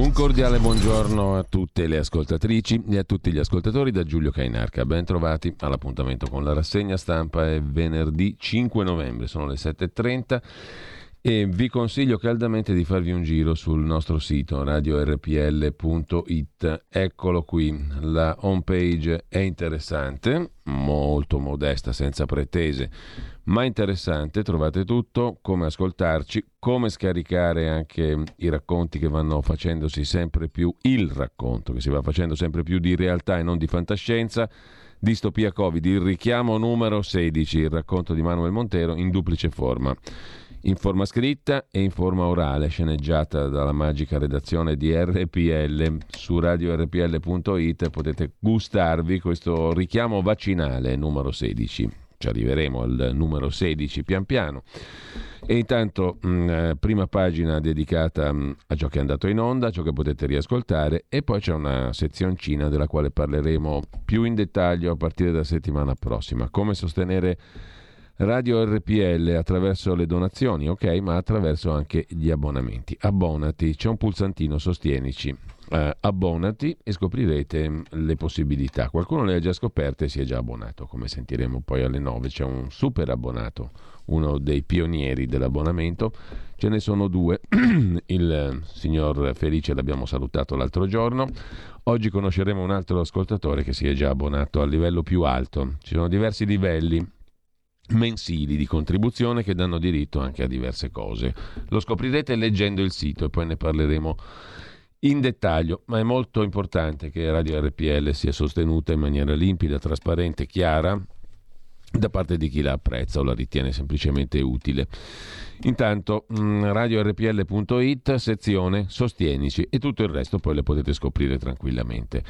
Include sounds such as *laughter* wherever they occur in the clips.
Un cordiale buongiorno a tutte le ascoltatrici e a tutti gli ascoltatori da Giulio Cainarca. Ben trovati all'appuntamento con la rassegna stampa. È venerdì 5 novembre, sono le 7.30 e vi consiglio caldamente di farvi un giro sul nostro sito radiorpl.it. Eccolo qui, la home page è interessante, molto modesta, senza pretese, ma interessante. Trovate tutto, come ascoltarci, come scaricare anche i racconti che vanno facendosi sempre più, il racconto che si va facendo sempre più di realtà e non di fantascienza. Distopia Covid, il richiamo numero 16, il racconto di Manuel Montero in duplice forma in forma scritta e in forma orale, sceneggiata dalla magica redazione di RPL su radiorpl.it. Potete gustarvi questo richiamo vaccinale numero 16. Ci arriveremo al numero 16 pian piano. E intanto, mh, mm, eh, prima pagina dedicata mh, mm, a ciò che è andato in onda, ciò che potete riascoltare, e poi c'è una sezioncina della quale parleremo più in dettaglio a partire dalla settimana prossima. Come sostenere Radio RPL attraverso le donazioni, ok, ma attraverso anche gli abbonamenti. Abbonati, c'è un pulsantino, sostienici. Uh, abbonati e scoprirete le possibilità. Qualcuno le ha già scoperte e si è già abbonato, come sentiremo poi alle 9. C'è un super abbonato, uno dei pionieri dell'abbonamento. Ce ne sono due. *clears throat* Il signor Felice l'abbiamo salutato l'altro giorno. Oggi conosceremo un altro ascoltatore che si è già abbonato a livello più alto. Ci sono diversi livelli mensili di contribuzione che danno diritto anche a diverse cose. Lo scoprirete leggendo il sito e poi ne parleremo in dettaglio, ma è molto importante che Radio RPL sia sostenuta in maniera limpida, trasparente, chiara da parte di chi la apprezza o la ritiene semplicemente utile. Intanto mm, radiorpl.it, sezione Sostienici e tutto il resto poi le potete scoprire tranquillamente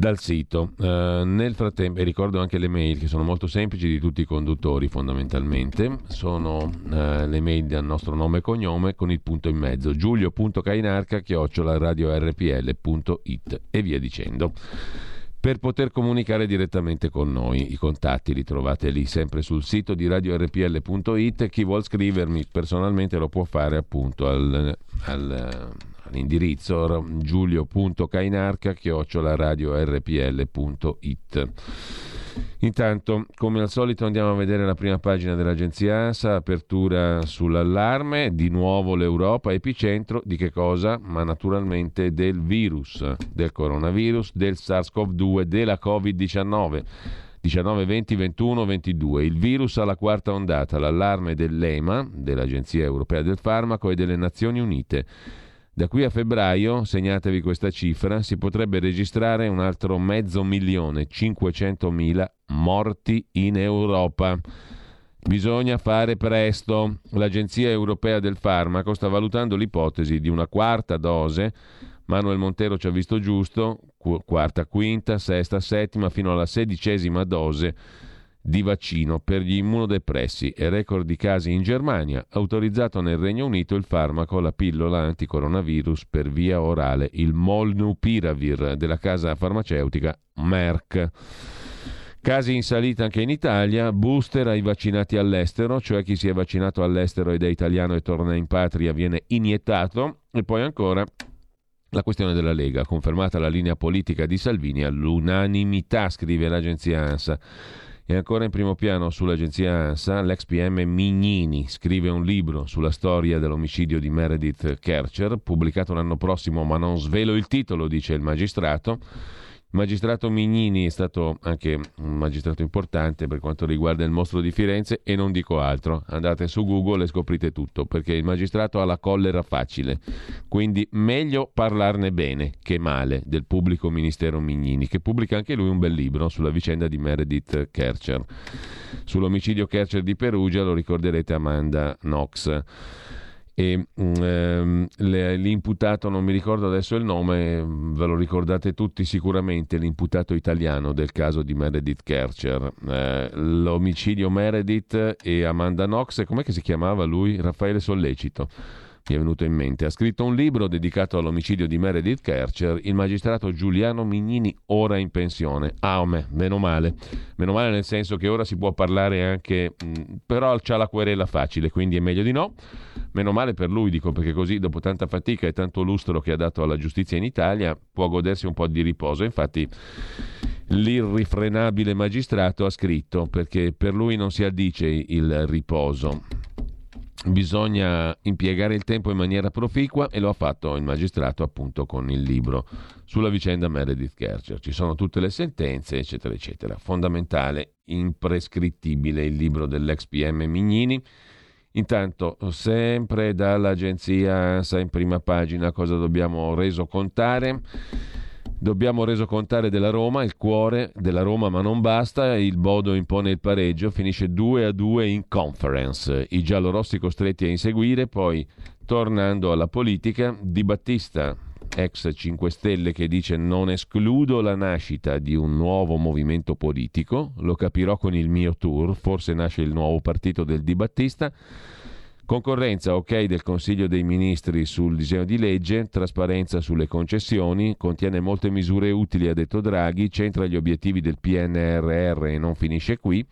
dal sito. Uh, nel frattempo, e ricordo anche le mail che sono molto semplici di tutti i conduttori fondamentalmente, sono uh, le mail del nostro nome e cognome con il punto in mezzo, giulio.cainarca chiocciola radiorpl.it e via dicendo. Per poter comunicare direttamente con noi, i contatti li trovate lì sempre sul sito di radiorpl.it. Chi vuol scrivermi personalmente lo può fare appunto al, al all'indirizzo giulio.cainarca radiorpl.it Intanto, come al solito, andiamo a vedere la prima pagina dell'agenzia ANSA, apertura sull'allarme, di nuovo l'Europa, epicentro di che cosa? Ma naturalmente del virus, del coronavirus, del SARS-CoV-2, della Covid-19. 19, 20, 21, 22. Il virus alla quarta ondata, l'allarme dell'EMA, dell'Agenzia Europea del Farmaco e delle Nazioni Unite. Da qui a febbraio, segnatevi questa cifra, si potrebbe registrare un altro mezzo milione, 500 mila morti in Europa. Bisogna fare presto. L'Agenzia Europea del Farmaco sta valutando l'ipotesi di una quarta dose. Manuel Montero ci ha visto giusto, quarta, quinta, sesta, settima, fino alla sedicesima dose di vaccino per gli immunodepressi e record di casi in Germania, autorizzato nel Regno Unito il farmaco, la pillola anticoronavirus per via orale, il Molnupiravir della casa farmaceutica Merck. Casi in salita anche in Italia, booster ai vaccinati all'estero, cioè chi si è vaccinato all'estero ed è italiano e torna in patria viene iniettato e poi ancora la questione della Lega, confermata la linea politica di Salvini all'unanimità, scrive l'agenzia ANSA. E ancora in primo piano sull'agenzia ANSA, l'ex PM Mignini scrive un libro sulla storia dell'omicidio di Meredith Kercher, pubblicato l'anno prossimo, ma non svelo il titolo, dice il magistrato. Magistrato Mignini è stato anche un magistrato importante per quanto riguarda il mostro di Firenze e non dico altro. Andate su Google e scoprite tutto, perché il magistrato ha la collera facile. Quindi meglio parlarne bene che male del pubblico ministero Mignini, che pubblica anche lui un bel libro sulla vicenda di Meredith Kercher. Sull'omicidio Kercher di Perugia lo ricorderete Amanda Knox e mm, ehm, l'imputato, non mi ricordo adesso il nome, ve lo ricordate tutti sicuramente, l'imputato italiano del caso di Meredith Kercher, eh, l'omicidio Meredith e Amanda Knox, com'è che si chiamava lui? Raffaele Sollecito mi è venuto in mente. Ha scritto un libro dedicato all'omicidio di Meredith Kercher, il magistrato Giuliano Mignini, ora in pensione. Ah, me, meno male. Meno male nel senso che ora si può parlare anche, mh, però c'ha la querela facile, quindi è meglio di no. Meno male per lui, dico, perché così dopo tanta fatica e tanto lustro che ha dato alla giustizia in Italia può godersi un po' di riposo. Infatti l'irrifrenabile magistrato ha scritto, perché per lui non si addice il riposo bisogna impiegare il tempo in maniera proficua e lo ha fatto il magistrato appunto con il libro sulla vicenda Meredith Kercher. Ci sono tutte le sentenze, eccetera, eccetera. Fondamentale, imprescrittibile il libro dell'ex PM Mignini. Intanto, sempre dall'agenzia ANSA in prima pagina, cosa dobbiamo reso contare? Dobbiamo reso contare della Roma, il cuore della Roma, ma non basta. Il Bodo impone il pareggio, finisce 2 a 2 in conference. I giallorossi costretti a inseguire, poi tornando alla politica, Di Battista, ex 5 Stelle, che dice non escludo la nascita di un nuovo movimento politico, lo capirò con il mio tour, forse nasce il nuovo partito del Di Battista. Concorrenza, ok del Consiglio dei Ministri sul disegno di legge, trasparenza sulle concessioni, contiene molte misure utili, ha detto Draghi, centra gli obiettivi del PNRR e non finisce qui,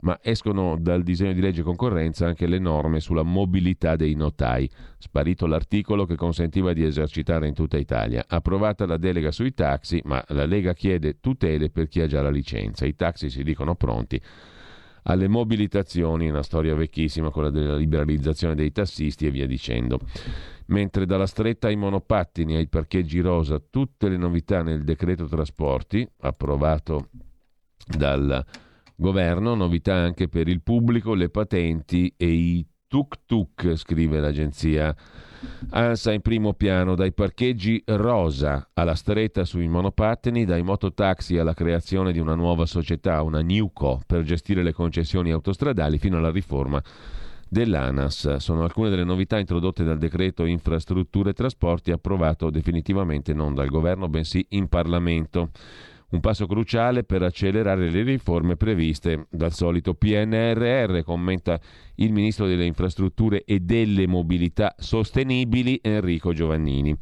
ma escono dal disegno di legge concorrenza anche le norme sulla mobilità dei notai. Sparito l'articolo che consentiva di esercitare in tutta Italia. Approvata la delega sui taxi, ma la Lega chiede tutele per chi ha già la licenza. I taxi si dicono pronti alle mobilitazioni, una storia vecchissima, quella della liberalizzazione dei tassisti e via dicendo. Mentre dalla stretta ai monopattini ai parcheggi rosa, tutte le novità nel decreto trasporti, approvato dal governo, novità anche per il pubblico, le patenti e i tuk-tuk, scrive l'agenzia ANSA in primo piano, dai parcheggi rosa alla stretta sui monopattini, dai mototaxi alla creazione di una nuova società, una Newco, per gestire le concessioni autostradali, fino alla riforma dell'ANAS. Sono alcune delle novità introdotte dal decreto infrastrutture e trasporti approvato definitivamente non dal governo bensì in Parlamento. Un passo cruciale per accelerare le riforme previste dal solito PNRR, commenta il ministro delle infrastrutture e delle mobilità sostenibili Enrico Giovannini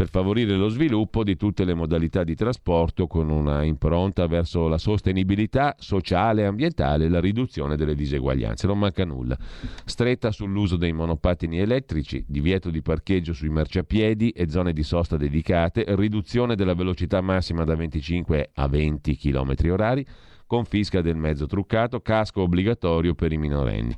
per favorire lo sviluppo di tutte le modalità di trasporto con una impronta verso la sostenibilità sociale e ambientale e la riduzione delle diseguaglianze. Non manca nulla. Stretta sull'uso dei monopattini elettrici, divieto di parcheggio sui marciapiedi e zone di sosta dedicate, riduzione della velocità massima da 25 a 20 km orari, confisca del mezzo truccato, casco obbligatorio per i minorenni.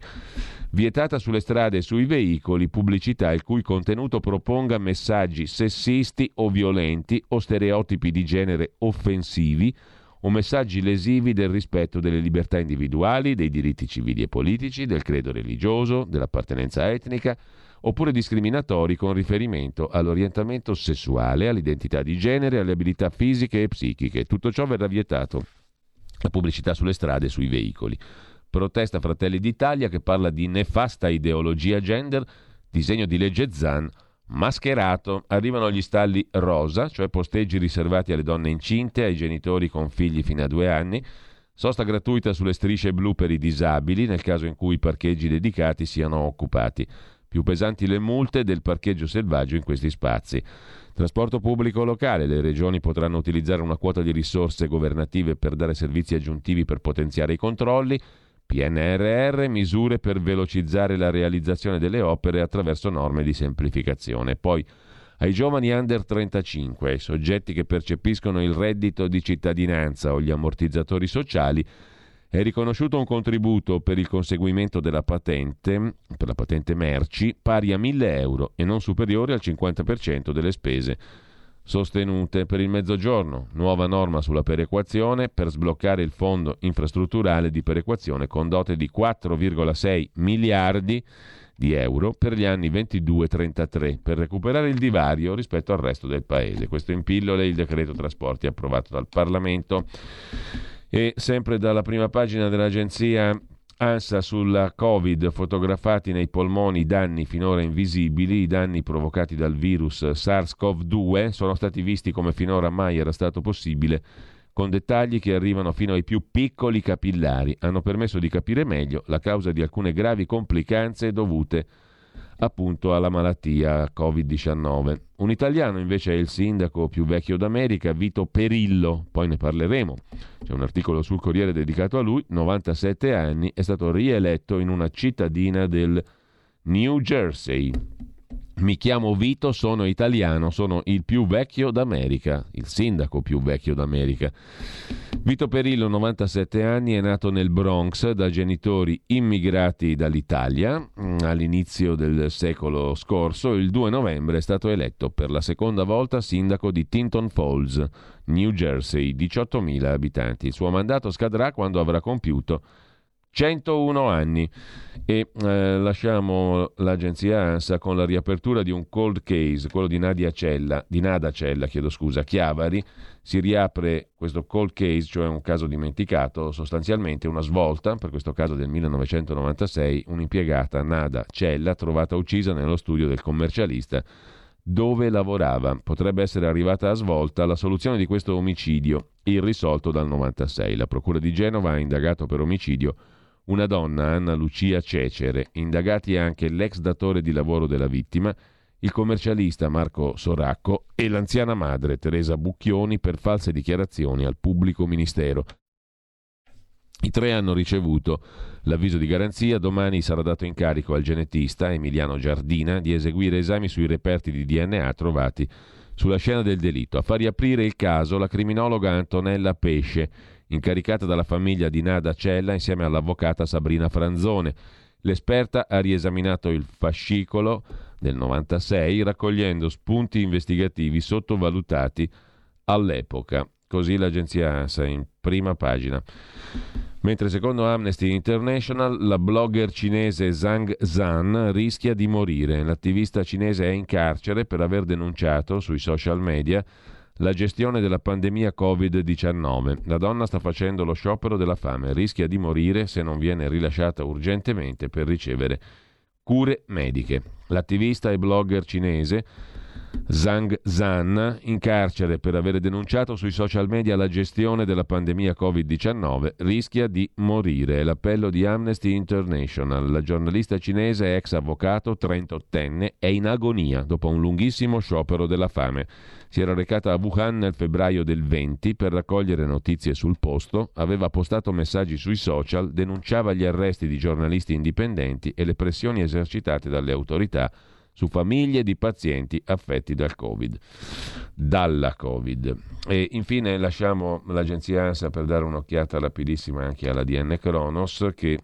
Vietata sulle strade e sui veicoli pubblicità il cui contenuto proponga messaggi sessisti o violenti o stereotipi di genere offensivi o messaggi lesivi del rispetto delle libertà individuali, dei diritti civili e politici, del credo religioso, dell'appartenenza etnica, oppure discriminatori con riferimento all'orientamento sessuale, all'identità di genere, alle abilità fisiche e psichiche. Tutto ciò verrà vietato. La pubblicità sulle strade e sui veicoli. Protesta Fratelli d'Italia che parla di nefasta ideologia gender, disegno di legge Zan mascherato. Arrivano gli stalli rosa, cioè posteggi riservati alle donne incinte, ai genitori con figli fino a due anni, sosta gratuita sulle strisce blu per i disabili nel caso in cui i parcheggi dedicati siano occupati. Più pesanti le multe del parcheggio selvaggio in questi spazi. Trasporto pubblico locale. Le regioni potranno utilizzare una quota di risorse governative per dare servizi aggiuntivi per potenziare i controlli. PNRR, misure per velocizzare la realizzazione delle opere attraverso norme di semplificazione. Poi ai giovani under 35, ai soggetti che percepiscono il reddito di cittadinanza o gli ammortizzatori sociali, è riconosciuto un contributo per il conseguimento della patente, per la patente merci, pari a 1000 euro e non superiore al 50% delle spese sostenute per il mezzogiorno, nuova norma sulla perequazione per sbloccare il fondo infrastrutturale di perequazione con dote di 4,6 miliardi di euro per gli anni 22-33 per recuperare il divario rispetto al resto del paese. Questo in pillole il decreto trasporti approvato dal Parlamento. E sempre dalla prima pagina dell'agenzia ANSA sulla Covid, fotografati nei polmoni danni finora invisibili, i danni provocati dal virus SARS-CoV-2 sono stati visti come finora mai era stato possibile, con dettagli che arrivano fino ai più piccoli capillari. Hanno permesso di capire meglio la causa di alcune gravi complicanze dovute a appunto alla malattia Covid-19. Un italiano invece è il sindaco più vecchio d'America, Vito Perillo, poi ne parleremo. C'è un articolo sul Corriere dedicato a lui, 97 anni, è stato rieletto in una cittadina del New Jersey. Mi chiamo Vito, sono italiano, sono il più vecchio d'America, il sindaco più vecchio d'America. Vito Perillo, 97 anni, è nato nel Bronx da genitori immigrati dall'Italia mm, all'inizio del secolo scorso. Il 2 novembre è stato eletto per la seconda volta sindaco di Tinton Falls, New Jersey, 18.000 abitanti. Il suo mandato scadrà quando avrà compiuto 101 anni e eh, lasciamo l'agenzia ANSA con la riapertura di un cold case, quello di Nadia Cella, di Nada Cella, chiedo scusa, Chiavari, si riapre questo cold case, cioè un caso dimenticato, sostanzialmente una svolta, per questo caso del 1996, un'impiegata Nada Cella trovata uccisa nello studio del commercialista dove lavorava. Potrebbe essere arrivata a svolta la soluzione di questo omicidio, irrisolto dal 96. La Procura di Genova ha indagato per omicidio una donna, Anna Lucia Cecere, indagati anche l'ex datore di lavoro della vittima, il commercialista Marco Soracco e l'anziana madre Teresa Bucchioni per false dichiarazioni al pubblico ministero. I tre hanno ricevuto l'avviso di garanzia, domani sarà dato incarico al genetista Emiliano Giardina di eseguire esami sui reperti di DNA trovati sulla scena del delitto. A far riaprire il caso la criminologa Antonella Pesce, incaricata dalla famiglia di Nada Cella insieme all'avvocata Sabrina Franzone. L'esperta ha riesaminato il fascicolo del 96 raccogliendo spunti investigativi sottovalutati all'epoca. Così l'agenzia ANSA in prima pagina. Mentre secondo Amnesty International la blogger cinese Zhang Zhan rischia di morire. L'attivista cinese è in carcere per aver denunciato sui social media la gestione della pandemia Covid-19. La donna sta facendo lo sciopero della fame, rischia di morire se non viene rilasciata urgentemente per ricevere cure mediche. L'attivista e blogger cinese Zhang Zhan, in carcere per aver denunciato sui social media la gestione della pandemia Covid-19, rischia di morire. È l'appello di Amnesty International. La giornalista cinese, ex avvocato, 38enne, è in agonia dopo un lunghissimo sciopero della fame. Si era recata a Wuhan nel febbraio del 20 per raccogliere notizie sul posto, aveva postato messaggi sui social, denunciava gli arresti di giornalisti indipendenti e le pressioni esercitate dalle autorità su famiglie di pazienti affetti dal Covid, dalla Covid. E infine lasciamo l'agenzia ANSA per dare un'occhiata rapidissima anche alla DN Kronos che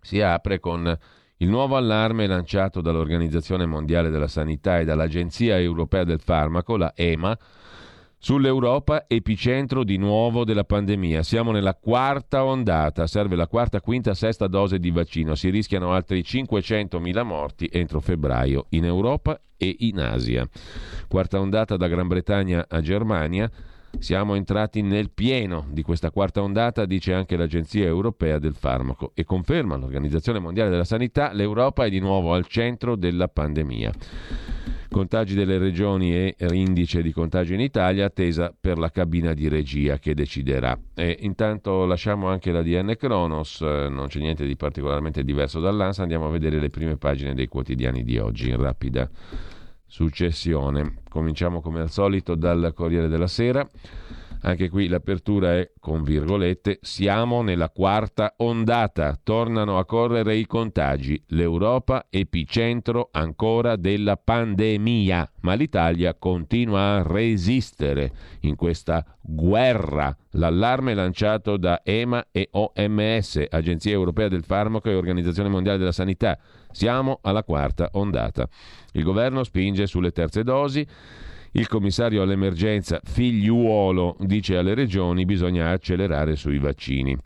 si apre con il nuovo allarme lanciato dall'Organizzazione Mondiale della Sanità e dall'Agenzia Europea del Farmaco, la EMA, Sull'Europa, epicentro di nuovo della pandemia. Siamo nella quarta ondata, serve la quarta, quinta, sesta dose di vaccino. Si rischiano altri 500.000 morti entro febbraio in Europa e in Asia. Quarta ondata da Gran Bretagna a Germania. Siamo entrati nel pieno di questa quarta ondata, dice anche l'Agenzia Europea del Farmaco e conferma l'Organizzazione Mondiale della Sanità, l'Europa è di nuovo al centro della pandemia. Contagi delle regioni e indice di contagio in Italia, attesa per la cabina di regia che deciderà. E intanto lasciamo anche la DN Kronos, eh, non c'è niente di particolarmente diverso dall'ANSA, andiamo a vedere le prime pagine dei quotidiani di oggi in rapida successione. Cominciamo come al solito dal Corriere della Sera. Anche qui l'apertura è con virgolette, siamo nella quarta ondata, tornano a correre i contagi, l'Europa epicentro ancora della pandemia, ma l'Italia continua a resistere in questa guerra. L'allarme lanciato da EMA e OMS, Agenzia Europea del Farmaco e Organizzazione Mondiale della Sanità. Siamo alla quarta ondata. Il governo spinge sulle terze dosi il commissario all'emergenza Figliuolo dice alle regioni bisogna accelerare sui vaccini.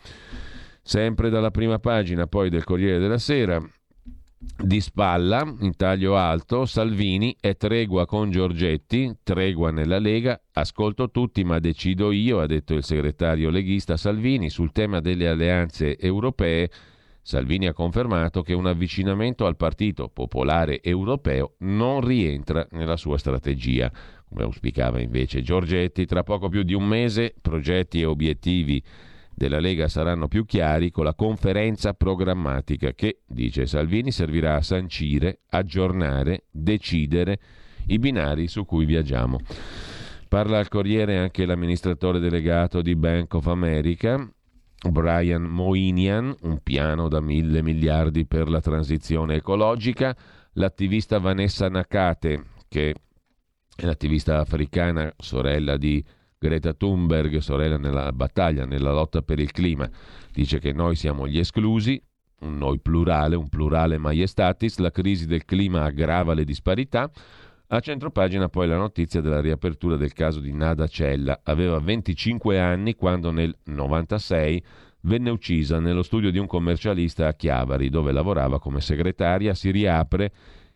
Sempre dalla prima pagina poi del Corriere della Sera, di spalla, in taglio alto, Salvini è tregua con Giorgetti, tregua nella Lega, ascolto tutti ma decido io, ha detto il segretario leghista Salvini sul tema delle alleanze europee. Salvini ha confermato che un avvicinamento al Partito Popolare Europeo non rientra nella sua strategia come auspicava invece Giorgetti, tra poco più di un mese progetti e obiettivi della Lega saranno più chiari con la conferenza programmatica che, dice Salvini, servirà a sancire, aggiornare, decidere i binari su cui viaggiamo. Parla al Corriere anche l'amministratore delegato di Bank of America, Brian Moinian, un piano da mille miliardi per la transizione ecologica, l'attivista Vanessa Nakate, che è l'attivista africana, sorella di Greta Thunberg, sorella nella battaglia, nella lotta per il clima, dice che noi siamo gli esclusi, un noi plurale, un plurale maiestatis, la crisi del clima aggrava le disparità. A centropagina poi la notizia della riapertura del caso di Nada Cella. Aveva 25 anni quando nel 96 venne uccisa nello studio di un commercialista a Chiavari, dove lavorava come segretaria. Si riapre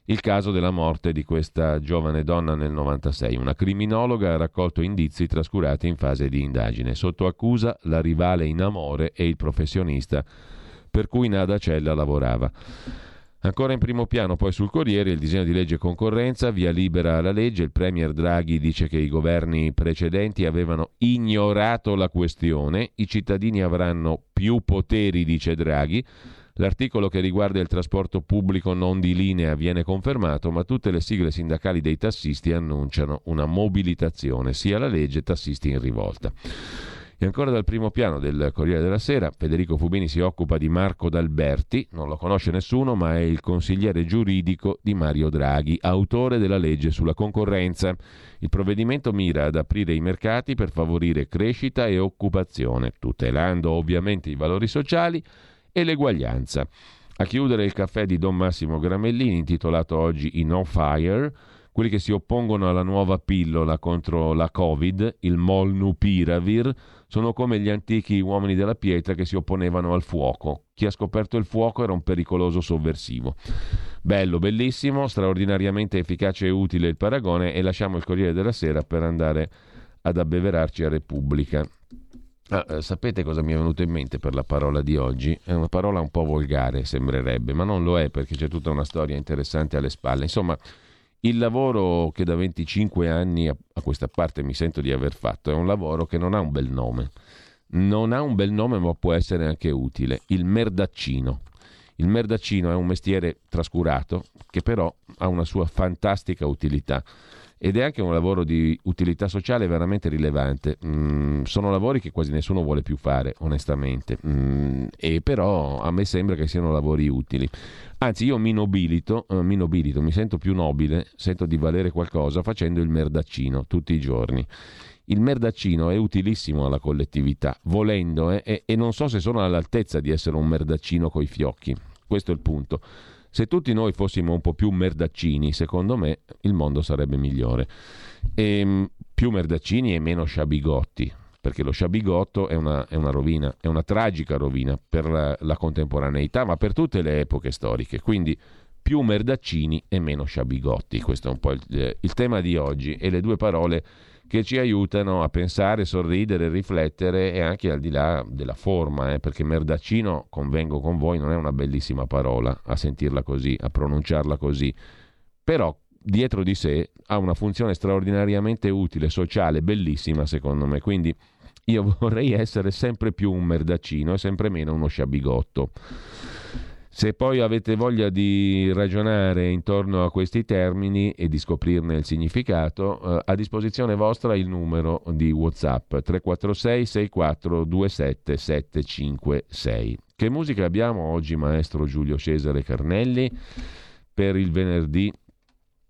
il caso della morte di questa giovane donna nel 96. Una criminologa ha raccolto indizi trascurati in fase di indagine. Sotto accusa la rivale in amore e il professionista per cui Nada Cella lavorava. Ancora in primo piano, poi sul Corriere, il disegno di legge concorrenza, via libera alla legge, il Premier Draghi dice che i governi precedenti avevano ignorato la questione, i cittadini avranno più poteri, dice Draghi, l'articolo che riguarda il trasporto pubblico non di linea viene confermato, ma tutte le sigle sindacali dei tassisti annunciano una mobilitazione, sia la legge tassisti in rivolta. E ancora dal primo piano del Corriere della Sera, Federico Fubini si occupa di Marco D'Alberti, non lo conosce nessuno, ma è il consigliere giuridico di Mario Draghi, autore della legge sulla concorrenza. Il provvedimento mira ad aprire i mercati per favorire crescita e occupazione, tutelando ovviamente i valori sociali e l'eguaglianza. A chiudere il caffè di Don Massimo Gramellini, intitolato oggi In No Fire, quelli che si oppongono alla nuova pillola contro la Covid, il Molnupiravir, sono come gli antichi uomini della pietra che si opponevano al fuoco. Chi ha scoperto il fuoco era un pericoloso sovversivo. Bello, bellissimo, straordinariamente efficace e utile il paragone e lasciamo il Corriere della Sera per andare ad abbeverarci a Repubblica. Ah, eh, sapete cosa mi è venuto in mente per la parola di oggi? È una parola un po' volgare, sembrerebbe, ma non lo è perché c'è tutta una storia interessante alle spalle. Insomma, il lavoro che da 25 anni a, questa parte mi sento di aver fatto è un lavoro che non ha un bel nome. Non ha un bel nome ma può essere anche utile. Il merdaccino. Il merdaccino è un mestiere trascurato che però ha una sua fantastica utilità ed è anche un lavoro di utilità sociale veramente rilevante. Mm, sono lavori che quasi nessuno vuole più fare, onestamente, mm, e però a me sembra che siano lavori utili. Anzi, io mi nobilito, eh, mi nobilito, mi sento più nobile, sento di valere qualcosa facendo il merdaccino tutti i giorni. Il merdaccino è utilissimo alla collettività, volendo, eh, e, e non so se sono all'altezza di essere un merdaccino coi fiocchi. Questo è il punto. Se tutti noi fossimo un po' più merdaccini, secondo me il mondo sarebbe migliore. E, ehm, più merdaccini e meno sciabigotti, perché lo sciabigotto è una, è una, rovina, è una tragica rovina per la, la, contemporaneità, ma per tutte le epoche storiche. Quindi più merdaccini e meno sciabigotti. Questo è un po' il, il tema di oggi e le due parole che ci aiutano a pensare, sorridere, riflettere e anche al di là della forma, eh, perché merdaccino, convengo con voi, non è una bellissima parola a sentirla così, a pronunciarla così, però dietro di sé ha una funzione straordinariamente utile, sociale, bellissima secondo me, quindi io *laughs* vorrei essere sempre più un merdaccino e sempre meno uno sciabigotto. Se poi avete voglia di ragionare intorno a questi termini e di scoprirne il significato, eh, a disposizione vostra il numero di WhatsApp 346 6427 756. Che musica abbiamo oggi, maestro Giulio Cesare Carnelli, per il venerdì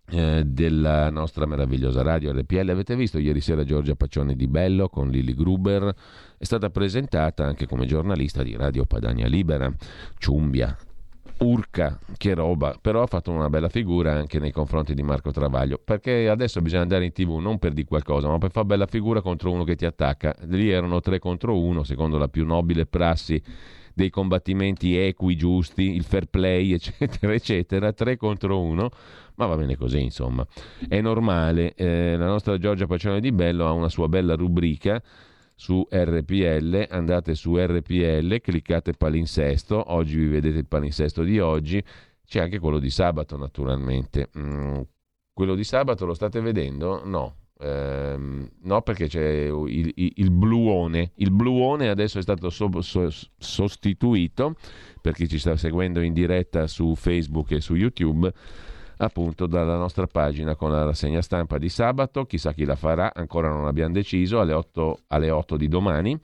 eh, della nostra meravigliosa radio RPL. Avete visto ieri sera Giorgia Paccione di Bello con Lili Gruber? È stata presentata anche come giornalista di Radio Padania Libera, Ciumbia, urca, che roba, però ha fatto una bella figura anche nei confronti di Marco Travaglio, perché adesso bisogna andare in tv non per di qualcosa, ma per fare bella figura contro uno che ti attacca. Lì erano tre contro uno, secondo la più nobile prassi dei combattimenti equi, giusti, il fair play, *laughs* eccetera, eccetera, tre contro uno, ma va bene così, insomma. È normale, eh, la nostra Giorgia Pacione di Bello ha una sua bella rubrica su RPL, andate su RPL, cliccate palinsesto, oggi vi vedete il palinsesto di oggi, c'è anche quello di sabato naturalmente. Mm, quello di sabato lo state vedendo? No. Ehm, no, perché c'è il, il, il, bluone. Il bluone adesso è stato so, so, sostituito, per chi ci sta seguendo in diretta su Facebook e su YouTube, appunto dalla nostra pagina con la rassegna stampa di sabato, chissà chi la farà, ancora non abbiamo deciso, alle 8, alle 8 di domani.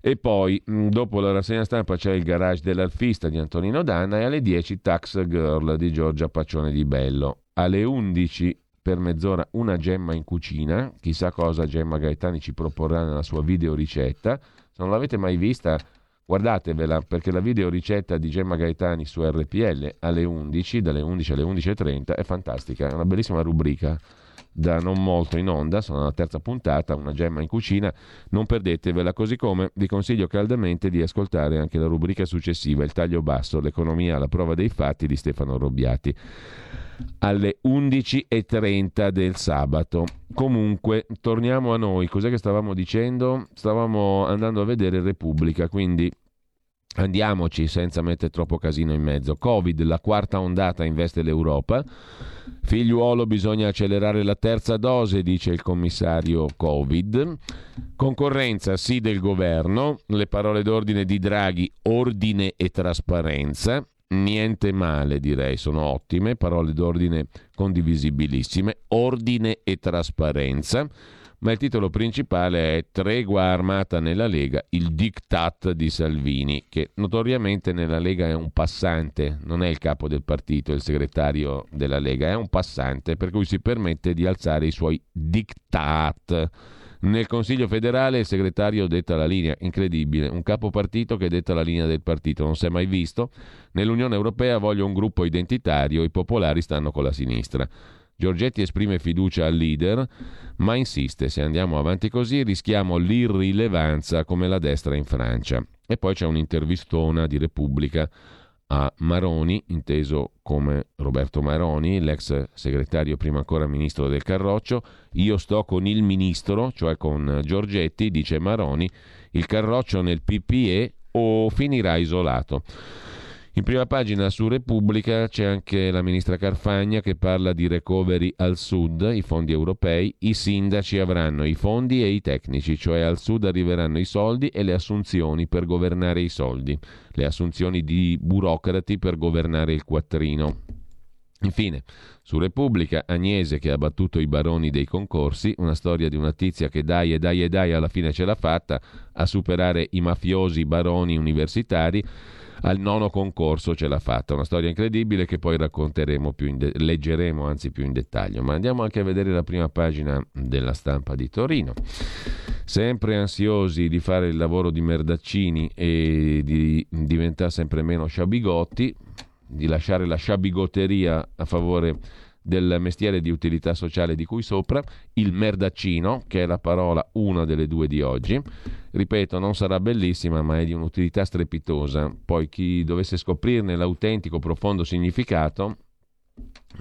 E poi, mm, dopo la rassegna stampa, c'è il garage dell'alfista di Antonino Danna e alle 10 Tax Girl di Giorgia Paccione di Bello. Alle 11 per mezz'ora una gemma in cucina, chissà cosa Gemma Gaetani ci proporrà nella sua video ricetta. Se non l'avete mai vista, guardatevela perché la video ricetta di Gemma Gaetani su RPL alle 11, dalle 11 alle 11.30 è fantastica, è una bellissima rubrica da non molto in onda, sono alla terza puntata, una gemma in cucina, non perdetevela, così come vi consiglio caldamente di ascoltare anche la rubrica successiva, il taglio basso, l'economia alla prova dei fatti di Stefano Robbiati, alle 11.30 del sabato. Comunque, torniamo a noi, cos'è che stavamo dicendo? Stavamo andando a vedere Repubblica, quindi Andiamoci senza mettere troppo casino in mezzo. Covid, la quarta ondata investe l'Europa. Figliuolo, bisogna accelerare la terza dose, dice il commissario Covid. Concorrenza sì del governo. Le parole d'ordine di Draghi, ordine e trasparenza. Niente male, direi, sono ottime. Parole d'ordine condivisibilissime. Ordine e trasparenza ma il titolo principale è Tregua armata nella Lega, il diktat di Salvini, che notoriamente nella Lega è un passante, non è il capo del partito, il segretario della Lega, è un passante, per cui si permette di alzare i suoi diktat. Nel Consiglio federale il segretario detta la linea, incredibile, un capo partito che detta la linea del partito, non si è mai visto. Nell'Unione Europea voglio un gruppo identitario, i popolari stanno con la sinistra. Giorgetti esprime fiducia al leader, ma insiste, se andiamo avanti così rischiamo l'irrilevanza come la destra in Francia. E poi c'è un'intervistona di Repubblica a Maroni, inteso come Roberto Maroni, l'ex segretario prima ancora ministro del Carroccio. Io sto con il ministro, cioè con Giorgetti, dice Maroni, il Carroccio nel PPE o finirà isolato. In prima pagina su Repubblica c'è anche la ministra Carfagna che parla di recovery al sud, i fondi europei, i sindaci avranno i fondi e i tecnici, cioè al sud arriveranno i soldi e le assunzioni per governare i soldi, le assunzioni di burocrati per governare il quattrino. Infine, su Repubblica, Agnese che ha battuto i baroni dei concorsi, una storia di una tizia che dai e dai e dai alla fine ce l'ha fatta a superare i mafiosi baroni universitari al nono concorso ce l'ha fatta. Una storia incredibile che poi racconteremo più in de- leggeremo anzi più in dettaglio. Ma andiamo anche a vedere la prima pagina della stampa di Torino. Sempre ansiosi di fare il lavoro di merdaccini e di diventare sempre meno sciabigotti, di lasciare la sciabigotteria a favore del mestiere di utilità sociale di cui sopra, il merdaccino, che è la parola una delle due di oggi. Ripeto, non sarà bellissima, ma è di un'utilità strepitosa. Poi chi dovesse scoprirne l'autentico profondo significato,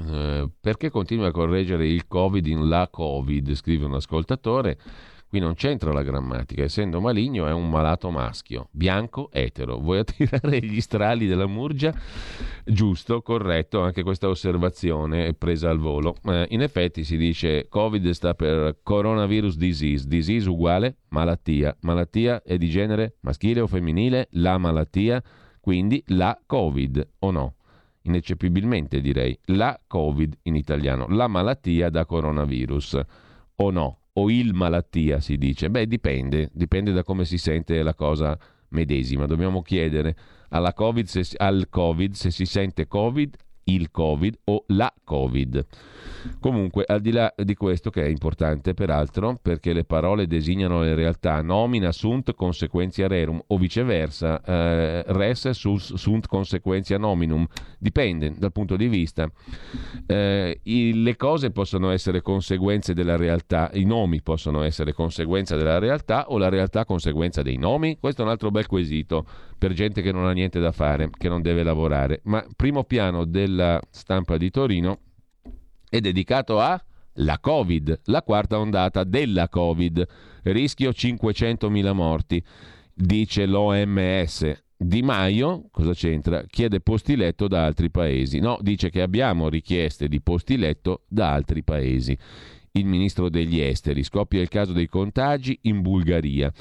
eh, perché continua a correggere il Covid in la Covid, scrive un ascoltatore Qui non c'entra la grammatica, essendo maligno è un malato maschio, bianco, etero. Vuoi *laughs* attirare gli strali della murgia? Giusto, corretto, anche questa osservazione è presa al volo. Eh, in effetti si dice Covid sta per coronavirus disease, disease uguale malattia, malattia è di genere maschile o femminile, la malattia, quindi la Covid o no? Ineccepibilmente direi la Covid in italiano, la malattia da coronavirus o no? O il malattia si dice? Beh, dipende, dipende da come si sente la cosa medesima. Dobbiamo chiedere COVID se, al Covid se si sente Covid il Covid o la Covid. Comunque, al di là di questo, che è importante peraltro, perché le parole designano le realtà, nomina sunt consequentia rerum o viceversa, eh, res sus, sunt consequentia nominum, dipende dal punto di vista. Eh, i, le cose possono essere conseguenze della realtà, i nomi possono essere conseguenza della realtà o la realtà conseguenza dei nomi? Questo è un altro bel quesito per gente che non ha niente da fare, che non deve lavorare. Ma primo piano della stampa di Torino è dedicato a la Covid, la quarta ondata della Covid, rischio 500.000 morti, dice l'OMS. Di Maio, cosa c'entra? Chiede posti letto da altri paesi. No, dice che abbiamo richieste di posti letto da altri paesi. Il ministro degli esteri scoppia il caso dei contagi in Bulgaria.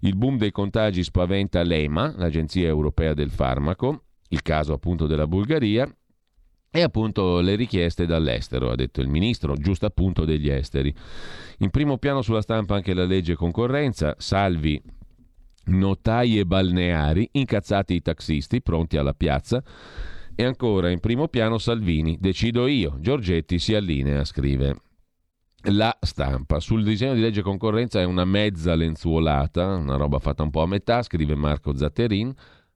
Il boom dei contagi spaventa l'EMA, l'Agenzia Europea del Farmaco, il caso appunto della Bulgaria, e appunto le richieste dall'estero, ha detto il ministro, giusto appunto degli esteri. In primo piano sulla stampa anche la legge concorrenza, Salvi notai e balneari, incazzati i taxisti pronti alla piazza. E ancora in primo piano Salvini, decido io, Giorgetti si allinea, scrive. La stampa. Sul disegno di legge concorrenza è una mezza lenzuolata, una roba fatta un po' a metà, scrive Marco Zatterin.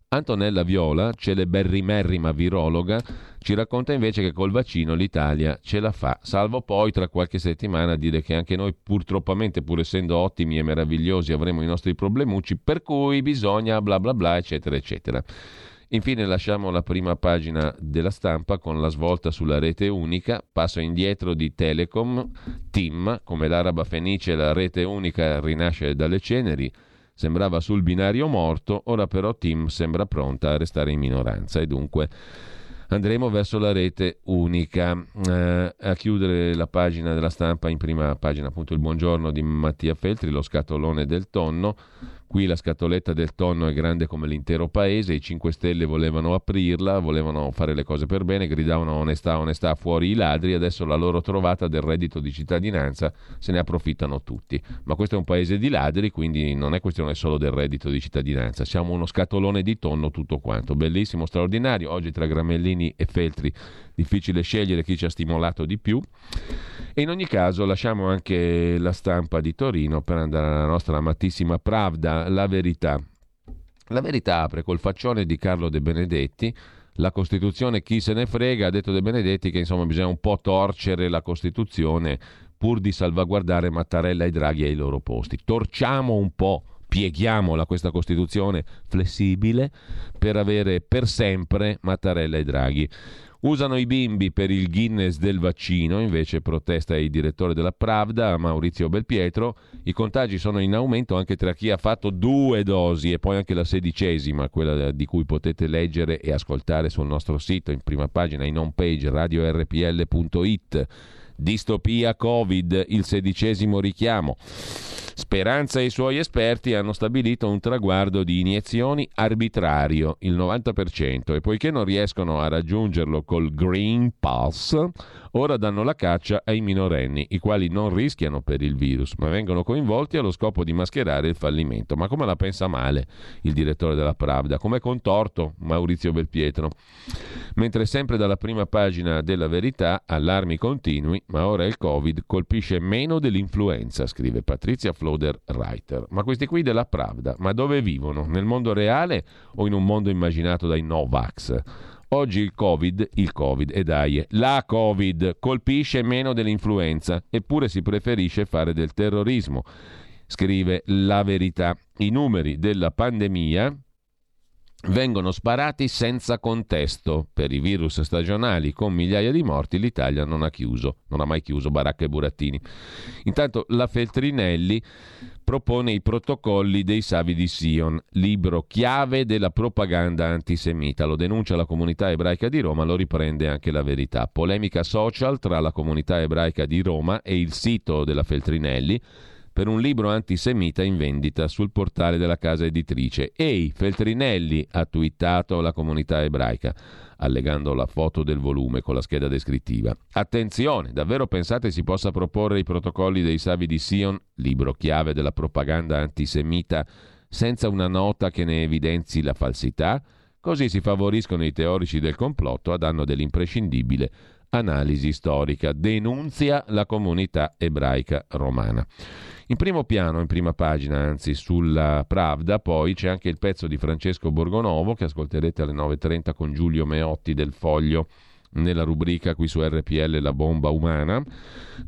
Antonella Viola, celeberrimerrima virologa, ci racconta invece che col vaccino l'Italia ce la fa, salvo poi tra qualche settimana dire che anche noi purtroppamente, pur essendo ottimi e meravigliosi, avremo i nostri problemucci, per cui bisogna bla bla bla, eccetera, eccetera. Infine lasciamo la prima pagina della stampa con la svolta sulla rete unica, passo indietro di Telecom, TIM, come l'araba fenice la rete unica rinasce dalle ceneri, sembrava sul binario morto, ora però Tim sembra pronta a restare in minoranza e dunque andremo verso la rete unica. Eh, a chiudere la pagina della stampa, in prima pagina appunto il buongiorno di Mattia Feltri, lo scatolone del tonno. Qui la scatoletta del tonno è grande come l'intero paese, i 5 Stelle volevano aprirla, volevano fare le cose per bene, gridavano onestà, onestà, fuori i ladri, adesso la loro trovata del reddito di cittadinanza se ne approfittano tutti. Ma questo è un paese di ladri, quindi non è questione solo del reddito di cittadinanza, siamo uno scatolone di tonno tutto quanto, bellissimo, straordinario, oggi tra Gramellini e Feltri difficile scegliere chi ci ha stimolato di più. E in ogni caso lasciamo anche la stampa di Torino per andare alla nostra amatissima Pravda, La Verità. La Verità apre col faccione di Carlo De Benedetti. La Costituzione chi se ne frega, ha detto De Benedetti che insomma bisogna un po' torcere la Costituzione pur di salvaguardare Mattarella e Draghi ai loro posti. Torciamo un po' pieghiamola questa Costituzione flessibile per avere per sempre Mattarella e Draghi. Usano i bimbi per il Guinness del vaccino, invece protesta il direttore della Pravda, Maurizio Belpietro. I contagi sono in aumento anche tra chi ha fatto due dosi e poi anche la sedicesima, quella di cui potete leggere e ascoltare sul nostro sito in prima pagina in home page radiorpl.it. Distopia Covid, il sedicesimo richiamo. Speranza e i suoi esperti hanno stabilito un traguardo di iniezioni arbitrario, il 90%, e poiché non riescono a raggiungerlo col Green Pass, ora danno la caccia ai minorenni, i quali non rischiano per il virus, ma vengono coinvolti allo scopo di mascherare il fallimento. Ma come la pensa male il direttore della Pravda? Come contorto Maurizio Belpietro? Mentre sempre dalla prima pagina della verità, allarmi continui, ma ora il Covid colpisce meno dell'influenza, scrive Patrizia Floder Reiter. Ma questi qui della Pravda, ma dove vivono? Nel mondo reale o in un mondo immaginato dai Novax? Oggi il Covid, il Covid, e dai, la Covid colpisce meno dell'influenza, eppure si preferisce fare del terrorismo. Scrive la verità. I numeri della pandemia vengono sparati senza contesto. Per i virus stagionali con migliaia di morti l'Italia non ha chiuso, non ha mai chiuso Baracca e Burattini. Intanto la Feltrinelli propone i protocolli dei Savi di Sion, libro chiave della propaganda antisemita. Lo denuncia la comunità ebraica di Roma, lo riprende anche la verità. Polemica social tra la comunità ebraica di Roma e il sito della Feltrinelli per un libro antisemita in vendita sul portale della casa editrice. Ehi, Feltrinelli ha twittato la comunità ebraica, allegando la foto del volume con la scheda descrittiva. Attenzione, davvero pensate si possa proporre i protocolli dei Savi di Sion, libro chiave della propaganda antisemita, senza una nota che ne evidenzi la falsità? Così si favoriscono i teorici del complotto a danno dell'imprescindibile analisi storica, denunzia la comunità ebraica romana. In primo piano, in prima pagina, anzi sulla Pravda, poi c'è anche il pezzo di Francesco Borgonovo che ascolterete alle 9.30 con Giulio Meotti del Foglio nella rubrica qui su RPL La bomba umana.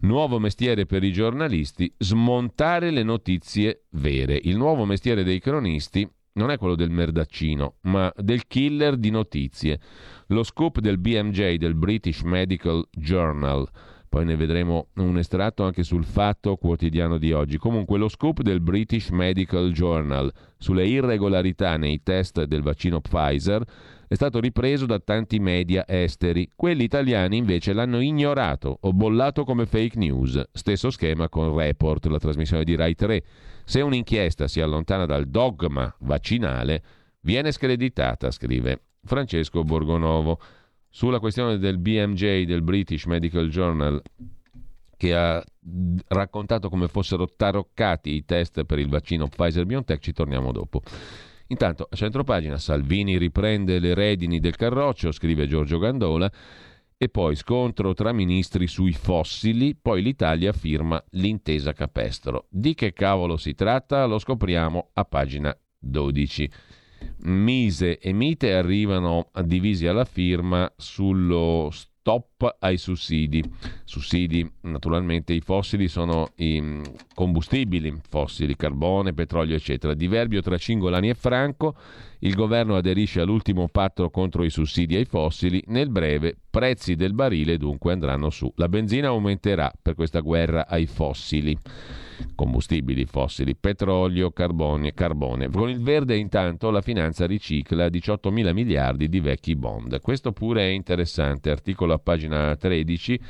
Nuovo mestiere per i giornalisti, smontare le notizie vere. Il nuovo mestiere dei cronisti non è quello del merdaccino, ma del killer di notizie. Lo scoop del BMJ, del British Medical Journal, poi ne vedremo un estratto anche sul Fatto Quotidiano di oggi. Comunque lo scoop del British Medical Journal sulle irregolarità nei test del vaccino Pfizer è stato ripreso da tanti media esteri. Quelli italiani invece l'hanno ignorato o bollato come fake news. Stesso schema con Report, la trasmissione di Rai 3. Se un'inchiesta si allontana dal dogma vaccinale, viene screditata, scrive Francesco Borgonovo sulla questione del BMJ, del British Medical Journal, che ha raccontato come fossero taroccati i test per il vaccino Pfizer-BioNTech, ci torniamo dopo. Intanto, a centropagina, Salvini riprende le redini del carroccio, scrive Giorgio Gandola, e poi scontro tra ministri sui fossili, poi l'Italia firma l'intesa capestro. Di che cavolo si tratta? Lo scopriamo a pagina 12. Mise e Mite arrivano divisi alla firma sullo stop ai sussidi. Sussidi, naturalmente, i fossili sono i mm, combustibili fossili, carbone, petrolio, eccetera. Diverbio tra Cingolani e Franco. Il governo aderisce all'ultimo patto contro i sussidi ai fossili. Nel breve, prezzi del barile dunque andranno su. La benzina aumenterà per questa guerra ai fossili combustibili fossili, petrolio, carbone, carbone. Con il verde intanto la finanza ricicla 18 mila miliardi di vecchi bond. Questo pure è interessante, articolo a pagina 13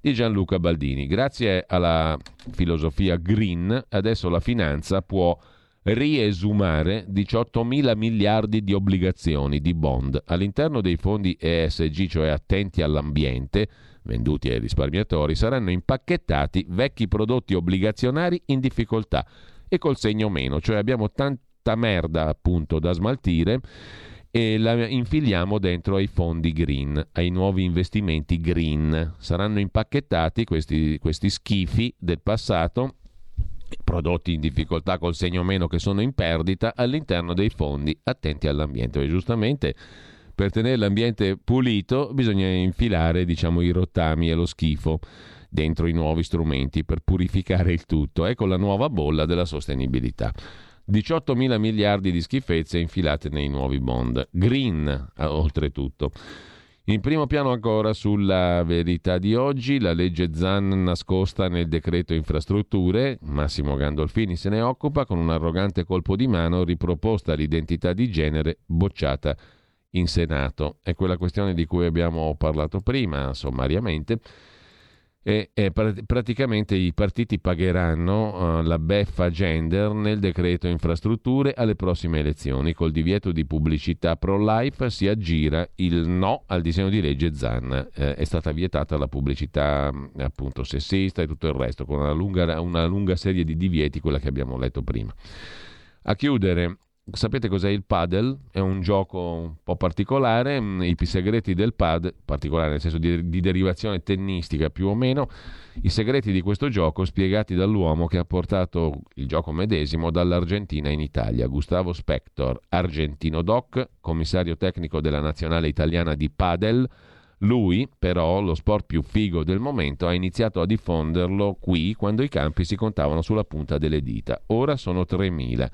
di Gianluca Baldini. Grazie alla filosofia green, adesso la finanza può riesumare 18 mila miliardi di obbligazioni, di bond, all'interno dei fondi ESG, cioè attenti all'ambiente, venduti ai risparmiatori, saranno impacchettati vecchi prodotti obbligazionari in difficoltà e col segno meno, cioè abbiamo tanta merda appunto da smaltire e la infiliamo dentro ai fondi green, ai nuovi investimenti green. Saranno impacchettati questi, questi schifi del passato prodotti in difficoltà col segno meno che sono in perdita all'interno dei fondi attenti all'ambiente e giustamente per tenere l'ambiente pulito bisogna infilare diciamo, i rottami e lo schifo dentro i nuovi strumenti per purificare il tutto. Ecco la nuova bolla della sostenibilità. 18 mila miliardi di schifezze infilate nei nuovi bond. Green, oltretutto. In primo piano ancora sulla verità di oggi, la legge Zan nascosta nel decreto infrastrutture, Massimo Gandolfini se ne occupa con un arrogante colpo di mano riproposta l'identità di genere bocciata in Senato. È quella questione di cui abbiamo parlato prima, sommariamente. E, e praticamente i partiti pagheranno uh, la beffa gender nel decreto infrastrutture alle prossime elezioni. Col divieto di pubblicità pro-life si aggira il no al disegno di legge Zan. Eh, è stata vietata la pubblicità appunto sessista e tutto il resto, con una lunga, una lunga serie di divieti, quella che abbiamo letto prima. A chiudere, Sapete cos'è il paddle? È un gioco un po' particolare, mm, i segreti del pad, particolare nel senso di, di, derivazione tennistica più o meno, i segreti di questo gioco spiegati dall'uomo che ha portato il gioco medesimo dall'Argentina in Italia, Gustavo Spector, argentino doc, commissario tecnico della nazionale italiana di padel. Lui, però, lo sport più figo del momento, ha iniziato a diffonderlo qui quando i campi si contavano sulla punta delle dita. Ora sono 3000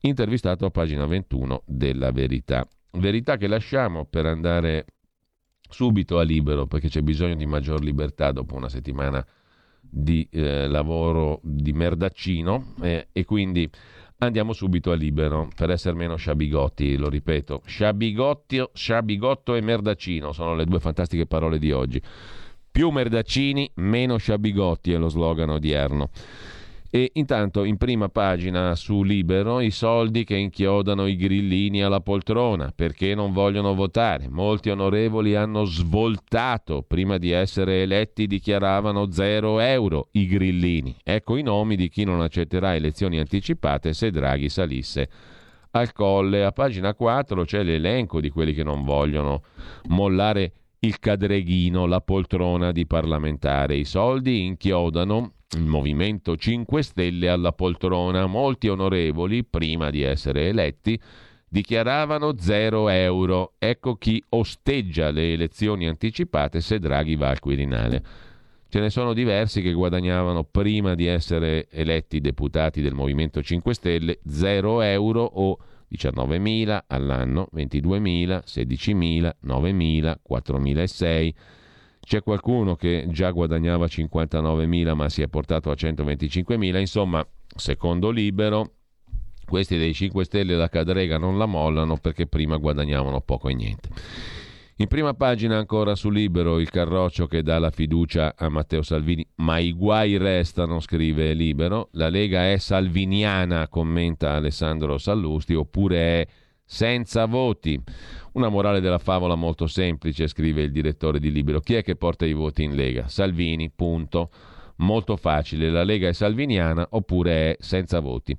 intervistato a pagina 21 della Verità. Verità che lasciamo per andare subito a libero perché c'è bisogno di maggior libertà dopo una settimana di eh, lavoro di merdaccino eh, e quindi andiamo subito a libero per essere meno sciabigotti, lo ripeto, sciabigotto, sciabigotto e merdaccino sono le due fantastiche parole di oggi. Più merdaccini, meno sciabigotti è lo slogan odierno. E intanto in prima pagina su Libero i soldi che inchiodano i grillini alla poltrona perché non vogliono votare. Molti onorevoli hanno svoltato, prima di essere eletti dichiaravano zero euro i grillini. Ecco i nomi di chi non accetterà elezioni anticipate se Draghi salisse al colle. A pagina 4 c'è l'elenco di quelli che non vogliono mollare il cadreghino, la poltrona di parlamentare. I soldi inchiodano il Movimento 5 Stelle alla poltrona. Molti onorevoli, prima di essere eletti, dichiaravano zero euro. Ecco chi osteggia le elezioni anticipate se Draghi va al Quirinale. Ce ne sono diversi che guadagnavano prima di essere eletti deputati del Movimento 5 Stelle 0 euro o 19.000 all'anno, 22.000, 16.000, 9.000, 4.600. C'è qualcuno che già guadagnava 59.000 ma si è portato a 125.000, insomma, secondo Libero, questi dei 5 Stelle da Cadrega non la mollano perché prima guadagnavano poco e niente. In prima pagina ancora su Libero il carroccio che dà la fiducia a Matteo Salvini, ma i guai restano, scrive Libero. La Lega è salviniana, commenta Alessandro Sallusti, oppure è senza voti. Una morale della favola molto semplice, scrive il direttore di Libero. Chi è che porta i voti in Lega? Salvini, punto. Molto facile, la Lega è salviniana oppure è senza voti.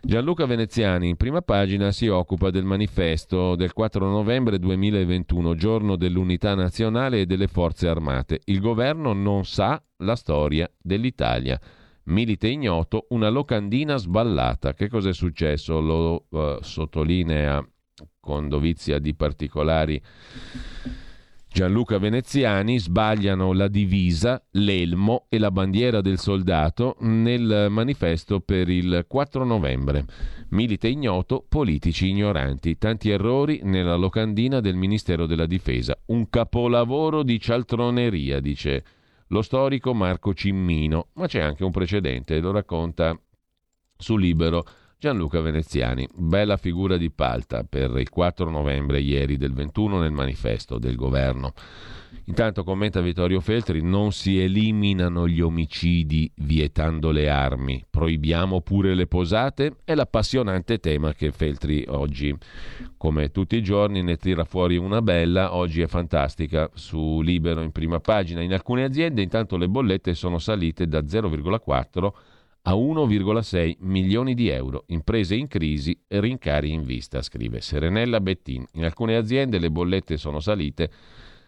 Gianluca Veneziani in prima pagina si occupa del manifesto del 4 novembre 2021, giorno dell'unità nazionale e delle forze armate. Il governo non sa la storia dell'Italia. Milite ignoto, una locandina sballata. Che cos'è successo? Lo uh, sottolinea con dovizia di particolari Gianluca Veneziani sbagliano la divisa, l'elmo e la bandiera del soldato nel manifesto per il 4 novembre. Milite ignoto, politici ignoranti, tanti errori nella locandina del Ministero della Difesa. Un capolavoro di cialtroneria, dice lo storico Marco Cimmino, ma c'è anche un precedente, lo racconta su Libero Gianluca Veneziani. Bella figura di palta per il 4 novembre ieri del 21 nel manifesto del governo. Intanto commenta Vittorio Feltri, non si eliminano gli omicidi vietando le armi, proibiamo pure le posate? È l'appassionante tema che Feltri oggi, come tutti i giorni, ne tira fuori una bella, oggi è fantastica, su Libero in prima pagina. In alcune aziende intanto le bollette sono salite da 0,4 a 1,6 milioni di euro. Imprese in crisi rincari in vista, scrive Serenella Bettin. In alcune aziende le bollette sono salite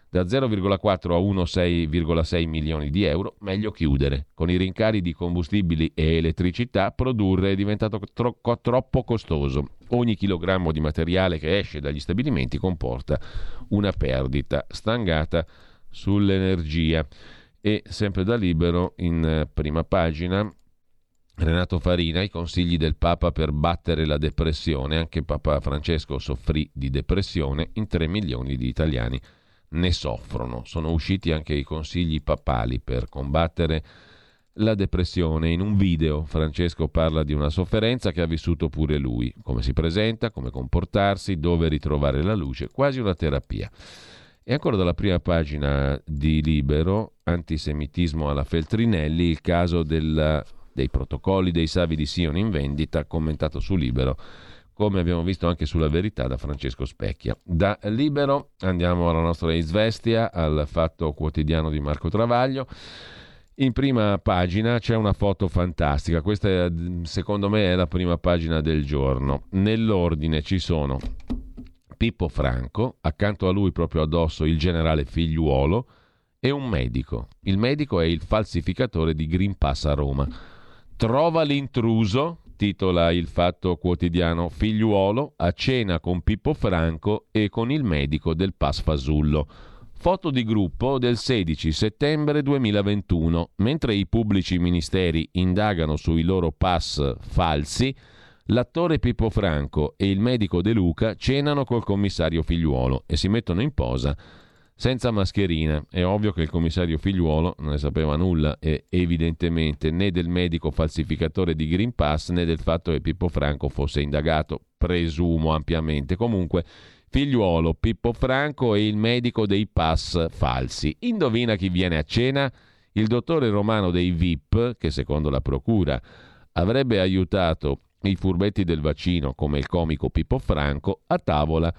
da 0,4 a 1,6,6 milioni di euro, meglio chiudere. Con i rincari di combustibili e elettricità produrre è diventato tro- troppo costoso. Ogni chilogrammo di materiale che esce dagli stabilimenti comporta una perdita stangata sull'energia. E sempre da libero, in prima pagina, Renato Farina, i consigli del Papa per battere la depressione, anche Papa Francesco soffrì di depressione, in 3 milioni di italiani ne soffrono. Sono usciti anche i consigli papali per combattere la depressione. In un video Francesco parla di una sofferenza che ha vissuto pure lui, come si presenta, come comportarsi, dove ritrovare la luce, quasi una terapia. E ancora dalla prima pagina di Libero, antisemitismo alla Feltrinelli, il caso della dei protocolli dei Savi di Sion in vendita, commentato su Libero, come abbiamo visto anche sulla verità da Francesco Specchia. Da Libero andiamo alla nostra Isvestia, al fatto quotidiano di Marco Travaglio. In prima pagina c'è una foto fantastica, questa secondo me è la prima pagina del giorno. Nell'ordine ci sono Pippo Franco, accanto a lui proprio addosso il generale Figliuolo e un medico. Il medico è il falsificatore di Green Pass a Roma. Trova l'intruso, titola il Fatto Quotidiano, figliuolo a cena con Pippo Franco e con il medico del Pass Fasullo. Foto di gruppo del 16 settembre 2021. Mentre i pubblici ministeri indagano sui loro pass falsi, l'attore Pippo Franco e il medico De Luca cenano col commissario figliuolo e si mettono in posa senza mascherina. È ovvio che il commissario figliuolo non ne sapeva nulla e evidentemente né del medico falsificatore di Green Pass né del fatto che Pippo Franco fosse indagato, presumo ampiamente. Comunque, figliuolo, Pippo Franco e il medico dei pass falsi. Indovina chi viene a cena? Il dottore romano dei VIP, che secondo la procura avrebbe aiutato i furbetti del vaccino come il comico Pippo Franco a tavola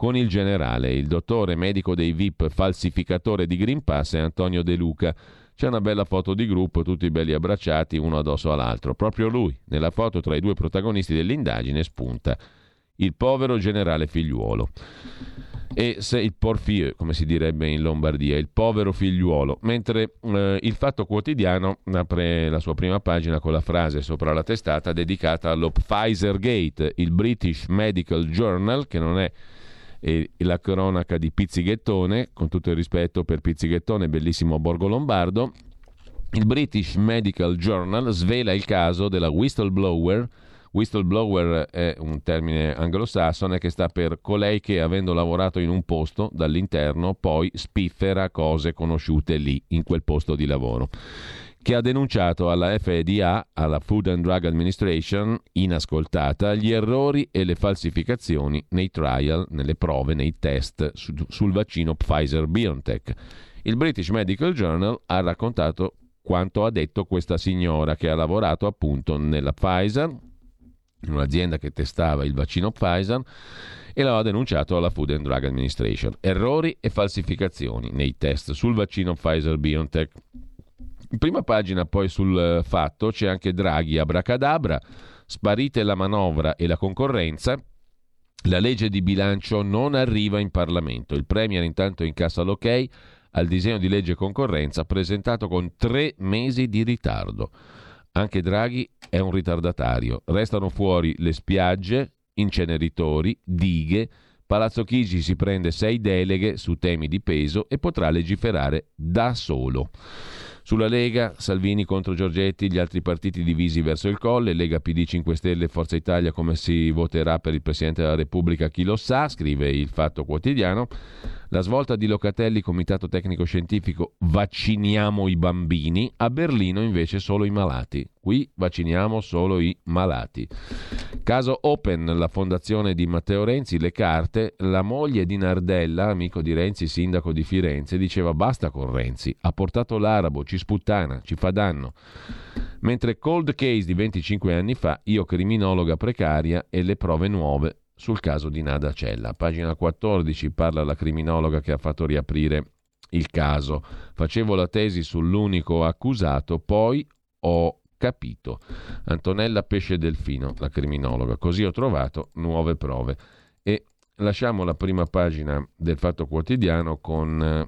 con il generale, il dottore medico dei VIP falsificatore di Green Pass e Antonio De Luca. C'è una bella foto di gruppo, tutti belli abbracciati uno addosso all'altro. Proprio lui, nella foto tra i due protagonisti dell'indagine, spunta il povero generale figliuolo. E se il porfieux, come si direbbe in Lombardia, il povero figliuolo. Mentre eh, il Fatto Quotidiano apre la sua prima pagina con la frase sopra la testata dedicata allo Pfizer Gate, il British Medical Journal, che non è e la cronaca di Pizzighettone, con tutto il rispetto per Pizzighettone, bellissimo Borgo Lombardo, il British Medical Journal svela il caso della whistleblower. Whistleblower è un termine anglosassone che sta per colei che, avendo lavorato in un posto dall'interno, poi spiffera cose conosciute lì, in quel posto di lavoro che ha denunciato alla FDA, alla Food and Drug Administration, inascoltata, gli errori e le falsificazioni nei trial, nelle prove, nei test su, sul vaccino Pfizer-BioNTech. Il British Medical Journal ha raccontato quanto ha detto questa signora che ha lavorato appunto nella Pfizer, un'azienda che testava il vaccino Pfizer, e l'ha denunciato alla Food and Drug Administration. Errori e falsificazioni nei test sul vaccino Pfizer-BioNTech prima pagina poi sul eh, fatto c'è anche Draghi abracadabra, sparite la manovra e la concorrenza, la legge di bilancio non arriva in Parlamento. Il Premier intanto incassa l'ok al disegno di legge concorrenza presentato con tre mesi di ritardo. Anche Draghi è un ritardatario. Restano fuori le spiagge, inceneritori, dighe. Palazzo Chigi si prende sei deleghe su temi di peso e potrà legiferare da solo. Sulla Lega, Salvini contro Giorgetti, gli altri partiti divisi verso il colle, Lega PD 5 Stelle, Forza Italia, come si voterà per il Presidente della Repubblica, chi lo sa, scrive il Fatto Quotidiano. La svolta di Locatelli, Comitato Tecnico Scientifico, vacciniamo i bambini, a Berlino invece solo i malati. Qui vacciniamo solo i malati. Caso Open, la fondazione di Matteo Renzi, le carte, la moglie di Nardella, amico di Renzi, sindaco di Firenze, diceva basta con Renzi, ha portato l'arabo, ci sputtana, ci fa danno. Mentre cold case di 25 anni fa, io criminologa precaria e le prove nuove sul caso di Nada Cella. Pagina 14 parla la criminologa che ha fatto riaprire il caso. Facevo la tesi sull'unico accusato, poi ho capito. Antonella Pesce Delfino, la criminologa. Così ho trovato nuove prove. E lasciamo la prima pagina del Fatto Quotidiano con eh,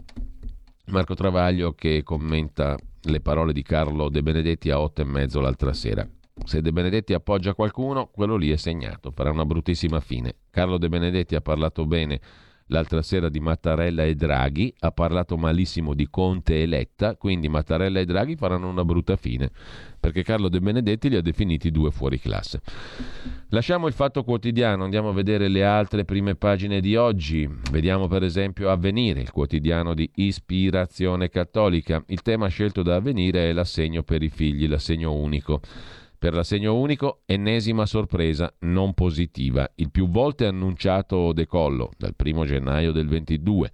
Marco Travaglio che commenta le parole di Carlo De Benedetti a otto e mezzo l'altra sera. Se De Benedetti appoggia qualcuno, quello lì è segnato, farà una bruttissima fine. Carlo De Benedetti ha parlato bene l'altra sera di Mattarella e Draghi, ha parlato malissimo di Conte e Letta, quindi Mattarella e Draghi faranno una brutta fine, perché Carlo De Benedetti li ha definiti due fuori classe. Lasciamo il fatto quotidiano, andiamo a vedere le altre prime pagine di oggi. Vediamo per esempio Avvenire, il quotidiano di ispirazione cattolica. Il tema scelto da Avvenire è l'assegno per i figli, l'assegno unico. Per l'assegno unico, ennesima sorpresa non positiva. Il più volte annunciato decollo dal 1 gennaio del 22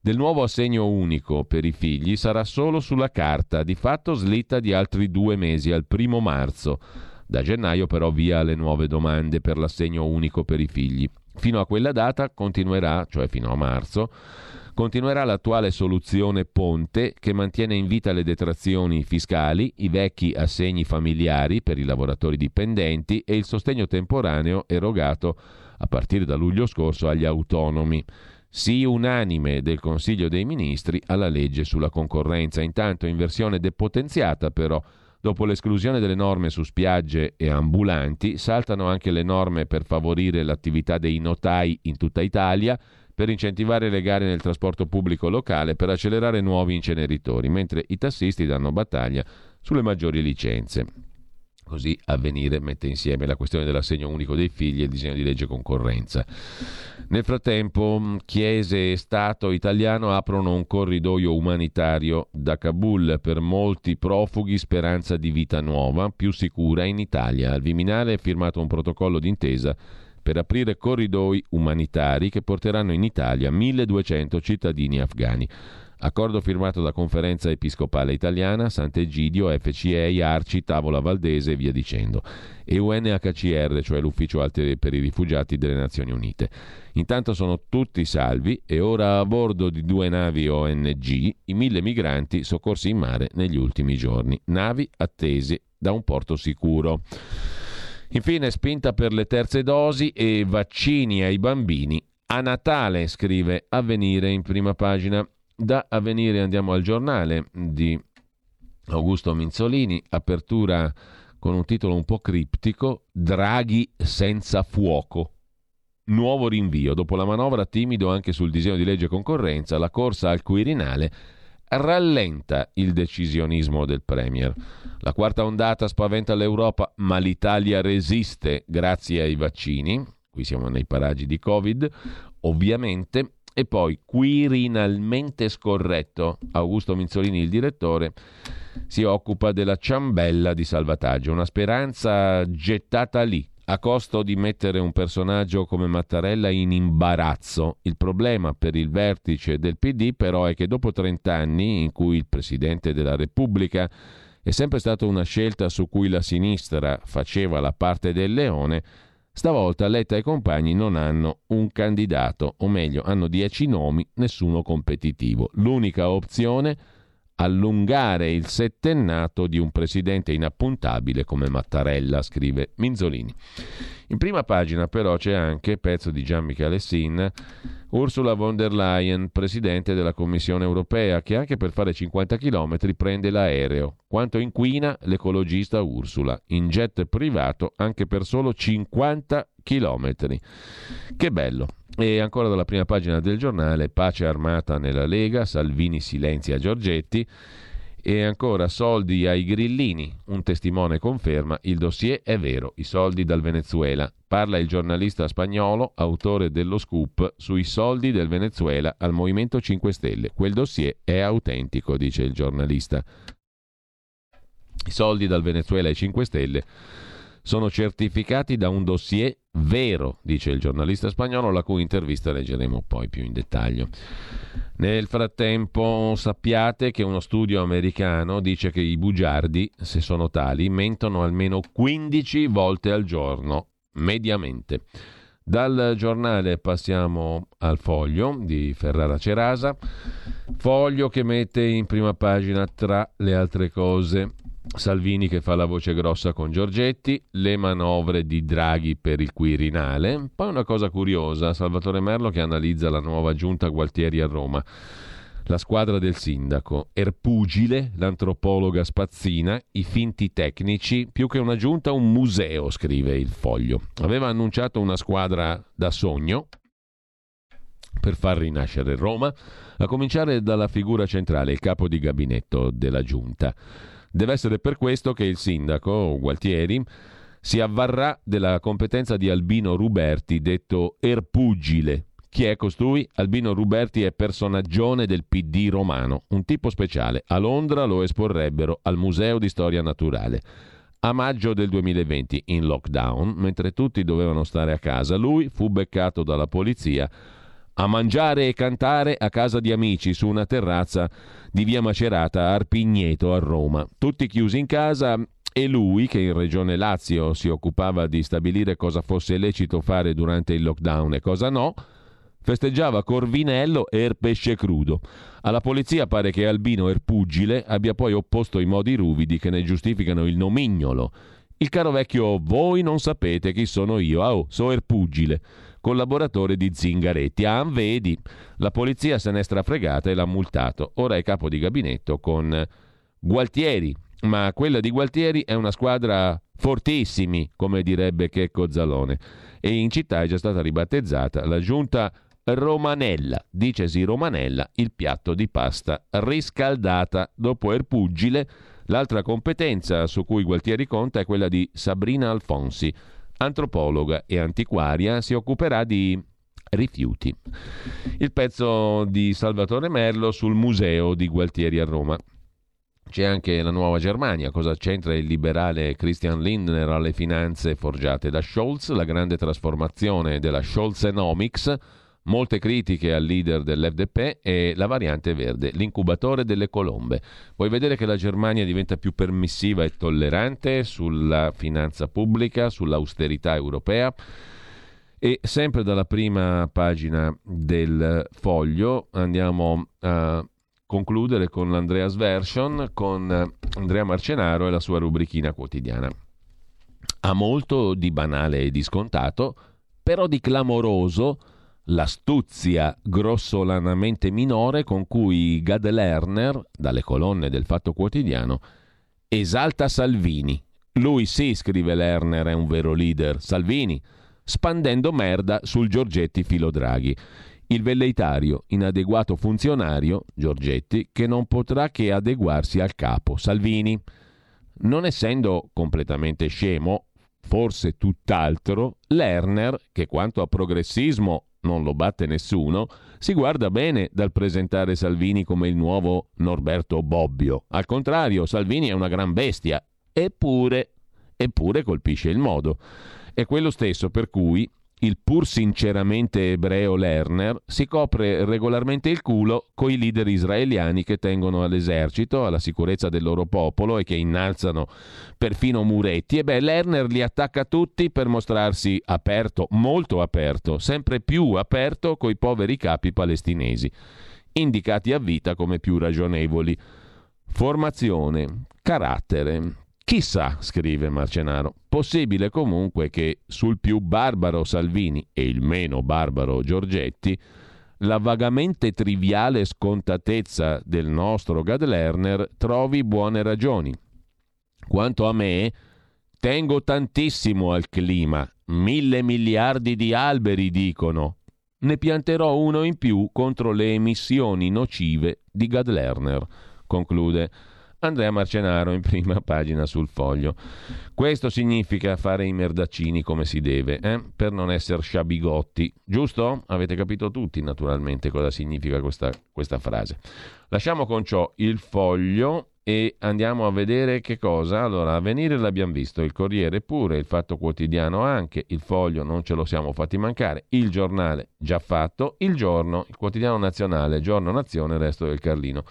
del nuovo assegno unico per i figli sarà solo sulla carta, di fatto slitta di altri due mesi al primo marzo. Da gennaio però via le nuove domande per l'assegno unico per i figli. Fino a quella data continuerà, cioè fino a marzo, Continuerà l'attuale soluzione ponte che mantiene in vita le detrazioni fiscali, i vecchi assegni familiari per i lavoratori dipendenti e il sostegno temporaneo erogato a partire da luglio scorso agli autonomi. Sì unanime del Consiglio dei Ministri alla legge sulla concorrenza, intanto in versione depotenziata però. Dopo l'esclusione delle norme su spiagge e ambulanti, saltano anche le norme per favorire l'attività dei notai in tutta Italia per incentivare le gare nel trasporto pubblico locale per accelerare nuovi inceneritori, mentre i tassisti danno battaglia sulle maggiori licenze. Così Avvenire mette insieme la questione dell'assegno unico dei figli e il disegno di legge concorrenza. Nel frattempo, Chiese e Stato italiano aprono un corridoio umanitario da Kabul per molti profughi speranza di vita nuova, più sicura in Italia. Al Viminale è firmato un protocollo d'intesa per aprire corridoi umanitari che porteranno in Italia 1200 cittadini afghani. Accordo firmato da Conferenza Episcopale Italiana, Sant'Egidio, FCE, Arci, Tavola Valdese e via dicendo, e UNHCR, cioè l'Ufficio Alto per i Rifugiati delle Nazioni Unite. Intanto sono tutti salvi e ora a bordo di due navi ONG i mille migranti soccorsi in mare negli ultimi giorni, navi attese da un porto sicuro. Infine, spinta per le terze dosi e vaccini ai bambini. A Natale, scrive Avvenire in prima pagina. Da Avvenire andiamo al giornale di Augusto Minzolini, apertura con un titolo un po' criptico, Draghi senza fuoco. Nuovo rinvio. Dopo la manovra timido anche sul disegno di legge concorrenza, la corsa al Quirinale rallenta il decisionismo del Premier. La quarta ondata spaventa l'Europa, ma l'Italia resiste grazie ai vaccini. Qui siamo nei paraggi di Covid, ovviamente. E poi, quirinalmente scorretto, Augusto Minzolini, il direttore, si occupa della ciambella di salvataggio, una speranza gettata lì, a costo di mettere un personaggio come Mattarella in imbarazzo. Il problema per il vertice del PD però è che dopo 30 anni in cui il Presidente della Repubblica è sempre stata una scelta su cui la sinistra faceva la parte del leone, stavolta Letta e compagni non hanno un candidato, o meglio hanno 10 nomi, nessuno competitivo. L'unica opzione allungare il settennato di un presidente inappuntabile come Mattarella, scrive Minzolini. In prima pagina però c'è anche, pezzo di Gian Michele Sin, Ursula von der Leyen, presidente della Commissione europea, che anche per fare 50 km prende l'aereo. Quanto inquina l'ecologista Ursula, in jet privato anche per solo 50 km. Che bello. E ancora dalla prima pagina del giornale, pace armata nella Lega, Salvini silenzia Giorgetti e ancora soldi ai grillini. Un testimone conferma il dossier è vero, i soldi dal Venezuela. Parla il giornalista spagnolo, autore dello scoop, sui soldi del Venezuela al Movimento 5 Stelle. Quel dossier è autentico, dice il giornalista. I soldi dal Venezuela ai 5 Stelle sono certificati da un dossier vero, dice il giornalista spagnolo, la cui intervista leggeremo poi più in dettaglio. Nel frattempo sappiate che uno studio americano dice che i bugiardi, se sono tali, mentono almeno 15 volte al giorno, mediamente. Dal giornale passiamo al foglio di Ferrara Cerasa, foglio che mette in prima pagina tra le altre cose Salvini che fa la voce grossa con Giorgetti, le manovre di Draghi per il Quirinale, poi una cosa curiosa, Salvatore Merlo che analizza la nuova giunta Gualtieri a Roma. La squadra del sindaco, Erpugile, l'antropologa Spazzina, i finti tecnici, più che una giunta un museo, scrive il foglio. Aveva annunciato una squadra da sogno per far rinascere Roma, a cominciare dalla figura centrale, il capo di gabinetto della giunta. Deve essere per questo che il sindaco Gualtieri si avvarrà della competenza di Albino Ruberti, detto Erpugile. Chi è costui? Albino Ruberti è personaggione del PD romano, un tipo speciale. A Londra lo esporrebbero al Museo di Storia Naturale. A maggio del 2020, in lockdown, mentre tutti dovevano stare a casa, lui fu beccato dalla polizia a mangiare e cantare a casa di amici su una terrazza di via Macerata a Arpigneto a Roma. Tutti chiusi in casa e lui, che in regione Lazio si occupava di stabilire cosa fosse lecito fare durante il lockdown e cosa no, festeggiava Corvinello e pesce crudo. Alla polizia pare che Albino Erpugile abbia poi opposto i modi ruvidi che ne giustificano il nomignolo. Il caro vecchio voi non sapete chi sono io, ah oh, so Erpugile collaboratore di Zingaretti. Ah, vedi, la polizia se n'è strafregata e l'ha multato. Ora è capo di gabinetto con Gualtieri, ma quella di Gualtieri è una squadra fortissimi, come direbbe Checco Zalone. E in città è già stata ribattezzata la giunta Romanella, dicesi Romanella, il piatto di pasta riscaldata dopo Erpugile. L'altra competenza su cui Gualtieri conta è quella di Sabrina Alfonsi, antropologa e antiquaria, si occuperà di rifiuti. Il pezzo di Salvatore Merlo sul museo di Gualtieri a Roma. C'è anche la nuova Germania, cosa c'entra il liberale Christian Lindner alle finanze forgiate da Scholz, la grande trasformazione della Scholzenomics, Molte critiche al leader dell'FDP e la variante verde, l'incubatore delle colombe. Vuoi vedere che la Germania diventa più permissiva e tollerante sulla finanza pubblica, sull'austerità europea? E sempre dalla prima pagina del foglio andiamo a concludere con l'Andreas Version, con Andrea Marcenaro e la sua rubrichina quotidiana. Ha molto di banale e di scontato, però di clamoroso l'astuzia grossolanamente minore con cui Gad Lerner, dalle colonne del Fatto Quotidiano, esalta Salvini. Lui sì, scrive Lerner, è un vero leader. Salvini, spandendo merda sul Giorgetti Filodraghi. Il velleitario, inadeguato funzionario, Giorgetti, che non potrà che adeguarsi al capo, Salvini. Non essendo completamente scemo, forse tutt'altro, Lerner, che quanto a progressismo non lo batte nessuno, si guarda bene dal presentare Salvini come il nuovo Norberto Bobbio. Al contrario, Salvini è una gran bestia, eppure, eppure colpisce il modo. È quello stesso per cui il pur sinceramente ebreo Lerner si copre regolarmente il culo coi leader israeliani che tengono all'esercito, alla sicurezza del loro popolo e che innalzano perfino muretti. E beh, Lerner li attacca tutti per mostrarsi aperto, molto aperto, sempre più aperto coi poveri capi palestinesi, indicati a vita come più ragionevoli. Formazione, carattere. Chissà, scrive Marcenaro, possibile comunque che sul più barbaro Salvini e il meno barbaro Giorgetti la vagamente triviale scontatezza del nostro Gad Lerner trovi buone ragioni. Quanto a me, tengo tantissimo al clima. Mille miliardi di alberi dicono. Ne pianterò uno in più contro le emissioni nocive di Gad Lerner, conclude Andrea Marcenaro in prima pagina sul foglio. Questo significa fare i merdaccini come si deve, eh? per non essere sciabigotti, giusto? Avete capito tutti naturalmente cosa significa questa, questa frase. Lasciamo con ciò il foglio e andiamo a vedere che cosa. Allora, Avvenire l'abbiamo visto, il Corriere pure, il Fatto Quotidiano anche, il Foglio non ce lo siamo fatti mancare, il Giornale già fatto, il Giorno, il Quotidiano Nazionale, Giorno Nazione, il resto del Carlino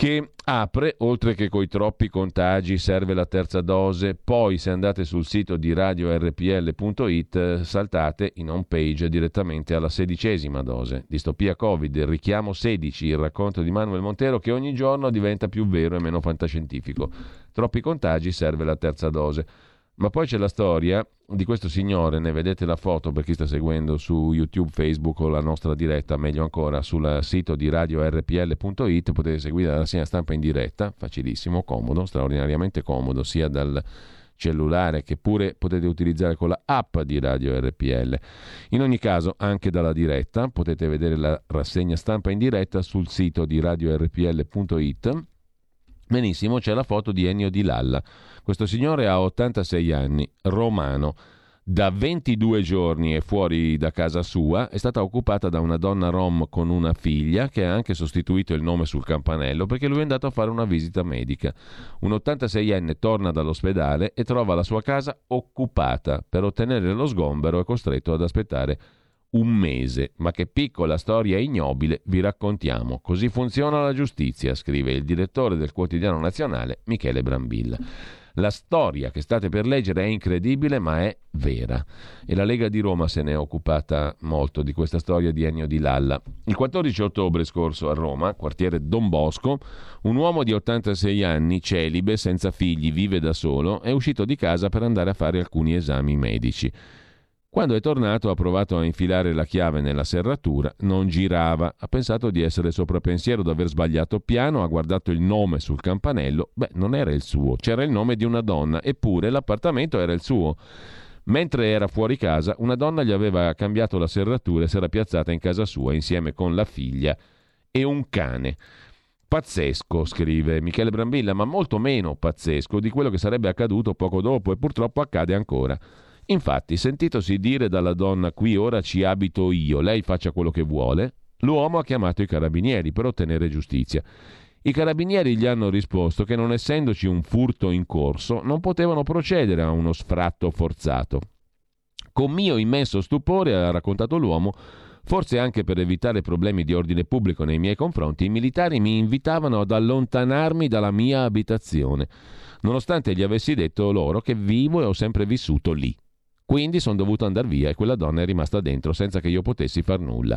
che apre, oltre che coi troppi contagi, serve la terza dose. Poi, se andate sul sito di radiorpl.it, saltate in home page direttamente alla sedicesima dose. Distopia Covid, il richiamo 16, il racconto di Manuel Montero che ogni giorno diventa più vero e meno fantascientifico. Troppi contagi, serve la terza dose. Ma poi c'è la storia di questo signore, ne vedete la foto per chi sta seguendo su YouTube, Facebook o la nostra diretta, meglio ancora sul sito di radiorpl.it, potete seguire la segna stampa in diretta, facilissimo, comodo, straordinariamente comodo, sia dal cellulare che pure potete utilizzare con la app di Radio RPL. In ogni caso, anche dalla diretta, potete vedere la rassegna stampa in diretta sul sito di radiorpl.it. Benissimo, c'è la foto di Ennio Di Lalla questo signore ha 86 anni, romano. Da 22 giorni è fuori da casa sua, è stata occupata da una donna rom con una figlia che ha anche sostituito il nome sul campanello perché lui è andato a fare una visita medica. Un 86enne torna dall'ospedale e trova la sua casa occupata. Per ottenere lo sgombero è costretto ad aspettare un mese. Ma che piccola storia ignobile vi raccontiamo. Così funziona la giustizia, scrive il direttore del quotidiano nazionale Michele Brambilla. La storia che state per leggere è incredibile, ma è vera. E la Lega di Roma se ne è occupata molto di questa storia di Ennio di Lalla. Il 14 ottobre scorso a Roma, quartiere Don Bosco, un uomo di 86 anni, celibe, senza figli, vive da solo, è uscito di casa per andare a fare alcuni esami medici. Quando è tornato ha provato a infilare la chiave nella serratura, non girava, ha pensato di essere sopra pensiero, di aver sbagliato piano, ha guardato il nome sul campanello, beh non era il suo, c'era il nome di una donna, eppure l'appartamento era il suo. Mentre era fuori casa, una donna gli aveva cambiato la serratura e si era piazzata in casa sua insieme con la figlia e un cane. Pazzesco, scrive Michele Brambilla, ma molto meno pazzesco di quello che sarebbe accaduto poco dopo e purtroppo accade ancora. Infatti, sentitosi dire dalla donna qui ora ci abito io, lei faccia quello che vuole, l'uomo ha chiamato i carabinieri per ottenere giustizia. I carabinieri gli hanno risposto che non essendoci un furto in corso non potevano procedere a uno sfratto forzato. Con mio immenso stupore, ha raccontato l'uomo, forse anche per evitare problemi di ordine pubblico nei miei confronti, i militari mi invitavano ad allontanarmi dalla mia abitazione, nonostante gli avessi detto loro che vivo e ho sempre vissuto lì. Quindi sono dovuto andare via e quella donna è rimasta dentro senza che io potessi far nulla.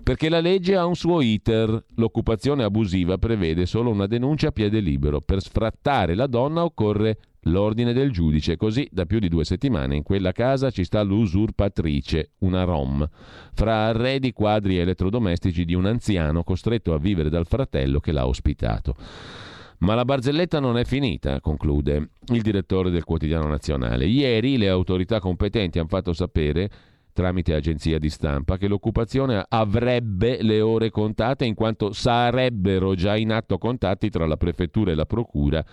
Perché la legge ha un suo iter. L'occupazione abusiva prevede solo una denuncia a piede libero. Per sfrattare la donna occorre l'ordine del giudice. Così da più di due settimane in quella casa ci sta l'usurpatrice, una rom, fra arredi, quadri e elettrodomestici di un anziano costretto a vivere dal fratello che l'ha ospitato. Ma la barzelletta non è finita, conclude il direttore del quotidiano nazionale. Ieri le autorità competenti hanno fatto sapere tramite agenzia di stampa che l'occupazione avrebbe le ore contate in quanto sarebbero già in atto contatti tra la prefettura e la procura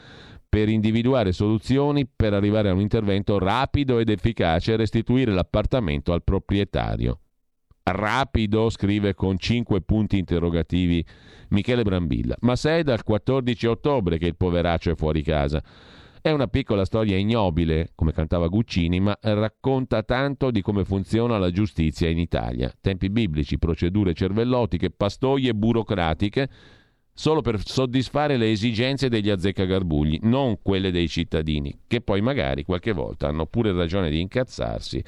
per individuare soluzioni per arrivare a un intervento rapido ed efficace e restituire l'appartamento al proprietario. Rapido, scrive con cinque punti interrogativi Michele Brambilla. Ma se è dal 14 ottobre che il poveraccio è fuori casa. È una piccola storia ignobile, come cantava Guccini, ma racconta tanto di come funziona la giustizia in Italia. Tempi biblici, procedure cervellotiche, pastoie burocratiche, solo per soddisfare le esigenze degli azzeccagarbugli, non quelle dei cittadini, che poi magari qualche volta hanno pure ragione di incazzarsi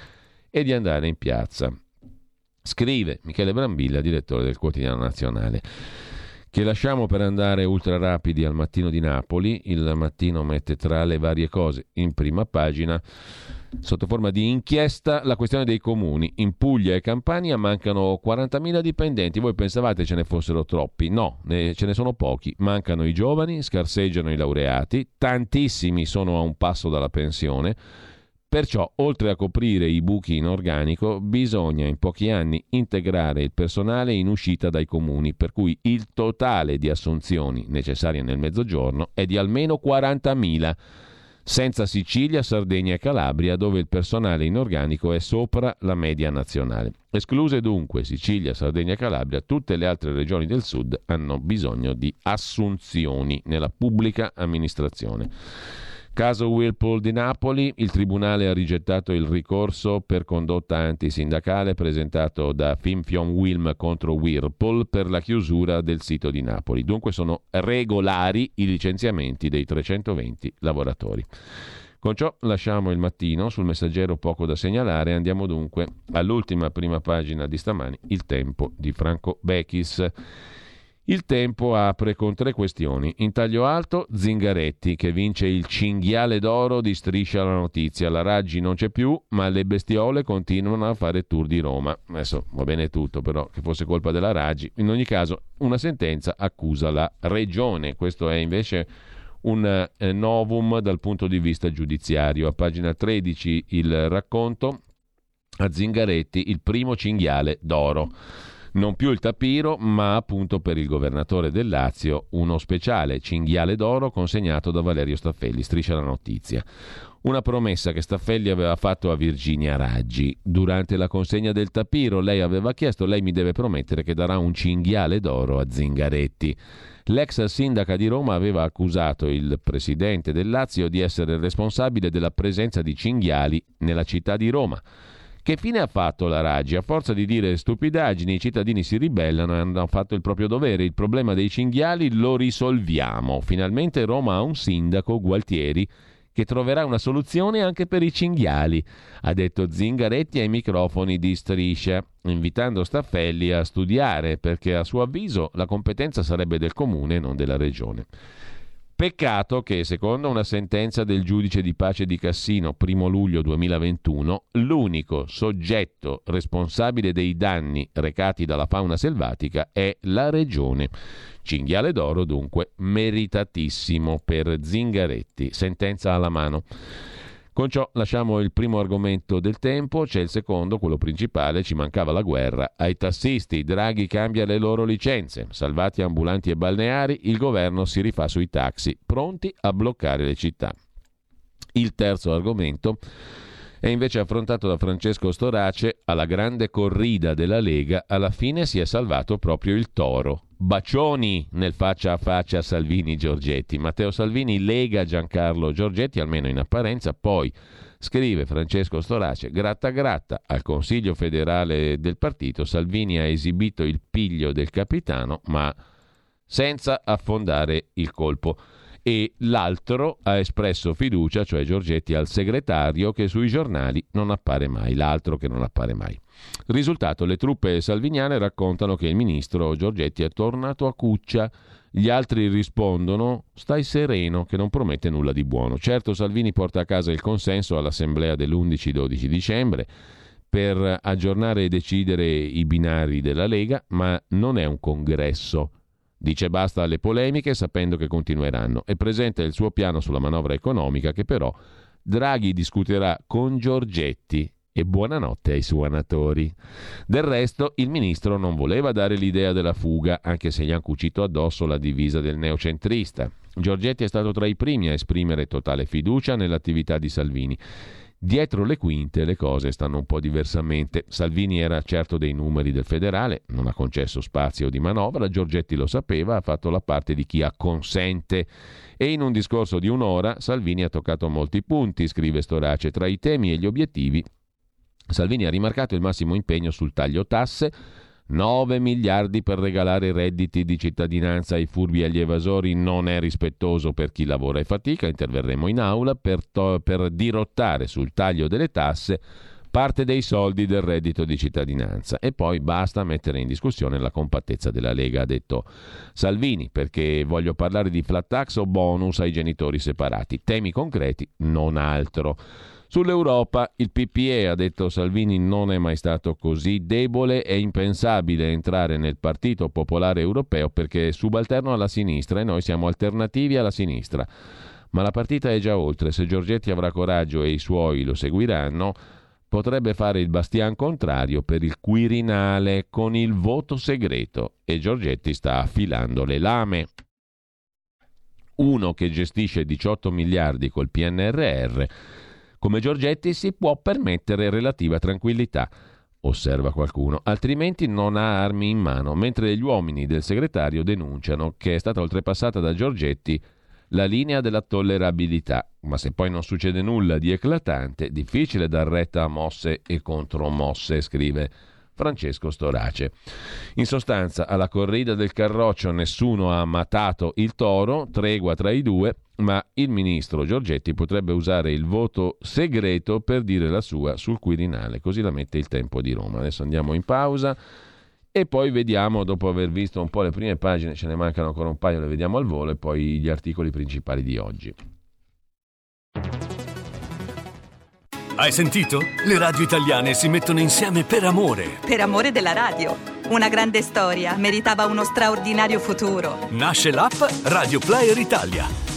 e di andare in piazza. Scrive Michele Brambilla, direttore del quotidiano nazionale. che lasciamo per andare ultra rapidi al mattino di Napoli. Il mattino mette tra le varie cose in prima pagina sotto forma di inchiesta la questione dei comuni. In Puglia e Campania mancano 40.000 dipendenti. Voi pensavate ce ne fossero troppi? No, ne, ce ne sono pochi. Mancano i giovani, scarseggiano i laureati, tantissimi sono a un passo dalla pensione. Perciò, oltre a coprire i buchi in organico, bisogna in pochi anni integrare il personale in uscita dai comuni, per cui il totale di assunzioni necessarie nel mezzogiorno è di almeno 40.000 senza Sicilia, Sardegna e Calabria, dove il personale in organico è sopra la media nazionale. Escluse dunque Sicilia, Sardegna e Calabria, tutte le altre regioni del sud hanno bisogno di assunzioni nella pubblica amministrazione. Caso Whirlpool di Napoli, il Tribunale ha rigettato il ricorso per condotta antisindacale presentato da Finfion Wilm contro Whirlpool per la chiusura del sito di Napoli. Dunque sono regolari i licenziamenti dei 320 lavoratori. Con ciò lasciamo il mattino, sul messaggero poco da segnalare, andiamo dunque all'ultima prima pagina di stamani, il tempo di Franco Bechis. Il tempo apre con tre questioni. In taglio alto, Zingaretti, che vince il cinghiale d'oro di Striscia la notizia. La Raggi non c'è più, ma le bestiole continuano a fare tour di Roma. Adesso va bene tutto, però, che fosse colpa della Raggi. In ogni caso, una sentenza accusa la Regione. Questo è invece un eh, novum dal punto di vista giudiziario. A pagina 13 il racconto a Zingaretti, il primo cinghiale d'oro non più il tapiro, ma appunto per il governatore del Lazio uno speciale cinghiale d'oro consegnato da Valerio Staffelli. Striscia la notizia. Una promessa che Staffelli aveva fatto a Virginia Raggi. Durante la consegna del tapiro lei aveva chiesto, lei mi deve promettere che darà un cinghiale d'oro a Zingaretti. L'ex sindaca di Roma aveva accusato il presidente del Lazio di essere responsabile della presenza di cinghiali nella città di Roma. Che fine ha fatto la Raggi? A forza di dire stupidaggini, i cittadini si ribellano e hanno fatto il proprio dovere. Il problema dei cinghiali lo risolviamo. Finalmente Roma ha un sindaco, Gualtieri, che troverà una soluzione anche per i cinghiali, ha detto Zingaretti ai microfoni di Striscia, invitando Staffelli a studiare perché a suo avviso la competenza sarebbe del comune non della regione. Peccato che, secondo una sentenza del giudice di pace di Cassino, 1 luglio 2021, l'unico soggetto responsabile dei danni recati dalla fauna selvatica è la regione. Cinghiale d'oro dunque meritatissimo per Zingaretti. Sentenza alla mano. Con ciò lasciamo il primo argomento del tempo, c'è il secondo, quello principale, ci mancava la guerra. Ai tassisti, Draghi cambia le loro licenze, salvati ambulanti e balneari, il governo si rifà sui taxi, pronti a bloccare le città. Il terzo argomento è invece affrontato da Francesco Storace alla grande corrida della Lega, alla fine si è salvato proprio il toro. Bacioni nel faccia a faccia Salvini-Giorgetti. Matteo Salvini lega Giancarlo Giorgetti, almeno in apparenza, poi scrive Francesco Storace, gratta gratta al Consiglio federale del partito, Salvini ha esibito il piglio del capitano, ma senza affondare il colpo e l'altro ha espresso fiducia, cioè Giorgetti, al segretario che sui giornali non appare mai, l'altro che non appare mai. Risultato, le truppe salviniane raccontano che il ministro Giorgetti è tornato a Cuccia. Gli altri rispondono: Stai sereno, che non promette nulla di buono. Certo, Salvini porta a casa il consenso all'assemblea dell'11-12 dicembre per aggiornare e decidere i binari della Lega, ma non è un congresso. Dice basta alle polemiche sapendo che continueranno e presenta il suo piano sulla manovra economica che però Draghi discuterà con Giorgetti e buonanotte ai suonatori. Del resto, il ministro non voleva dare l'idea della fuga, anche se gli hanno cucito addosso la divisa del neocentrista. Giorgetti è stato tra i primi a esprimere totale fiducia nell'attività di Salvini Dietro le quinte le cose stanno un po' diversamente. Salvini era certo dei numeri del federale, non ha concesso spazio di manovra, Giorgetti lo sapeva, ha fatto la parte di chi acconsente. E in un discorso di un'ora Salvini ha toccato molti punti, scrive Storace, tra i temi e gli obiettivi. Salvini ha rimarcato il massimo impegno sul taglio tasse, 9 miliardi per regalare redditi di cittadinanza ai furbi e agli evasori non è rispettoso per chi lavora e fatica. Interverremo in aula per, to- per dirottare sul taglio delle tasse parte dei soldi del reddito di cittadinanza e poi basta mettere in discussione la compattezza della Lega, ha detto Salvini, perché voglio parlare di flat tax o bonus ai genitori separati, temi concreti, non altro. Sull'Europa, il PPE, ha detto Salvini, non è mai stato così debole, è impensabile entrare nel Partito Popolare Europeo perché è subalterno alla sinistra e noi siamo alternativi alla sinistra. Ma la partita è già oltre, se Giorgetti avrà coraggio e i suoi lo seguiranno, potrebbe fare il bastian contrario per il Quirinale con il voto segreto e Giorgetti sta affilando le lame. Uno che gestisce 18 miliardi col PNRR come Giorgetti si può permettere relativa tranquillità, osserva qualcuno, altrimenti non ha armi in mano, mentre gli uomini del segretario denunciano che è stata oltrepassata da Giorgetti la linea della tollerabilità, ma se poi non succede nulla di eclatante, difficile dar retta a mosse e contromosse, scrive Francesco Storace. In sostanza, alla corrida del Carroccio nessuno ha matato il toro, tregua tra i due, ma il ministro Giorgetti potrebbe usare il voto segreto per dire la sua sul Quirinale, così la mette il tempo di Roma. Adesso andiamo in pausa e poi vediamo, dopo aver visto un po' le prime pagine, ce ne mancano ancora un paio, le vediamo al volo, e poi gli articoli principali di oggi. Hai sentito? Le radio italiane si mettono insieme per amore. Per amore della radio. Una grande storia meritava uno straordinario futuro. Nasce l'app Radio Player Italia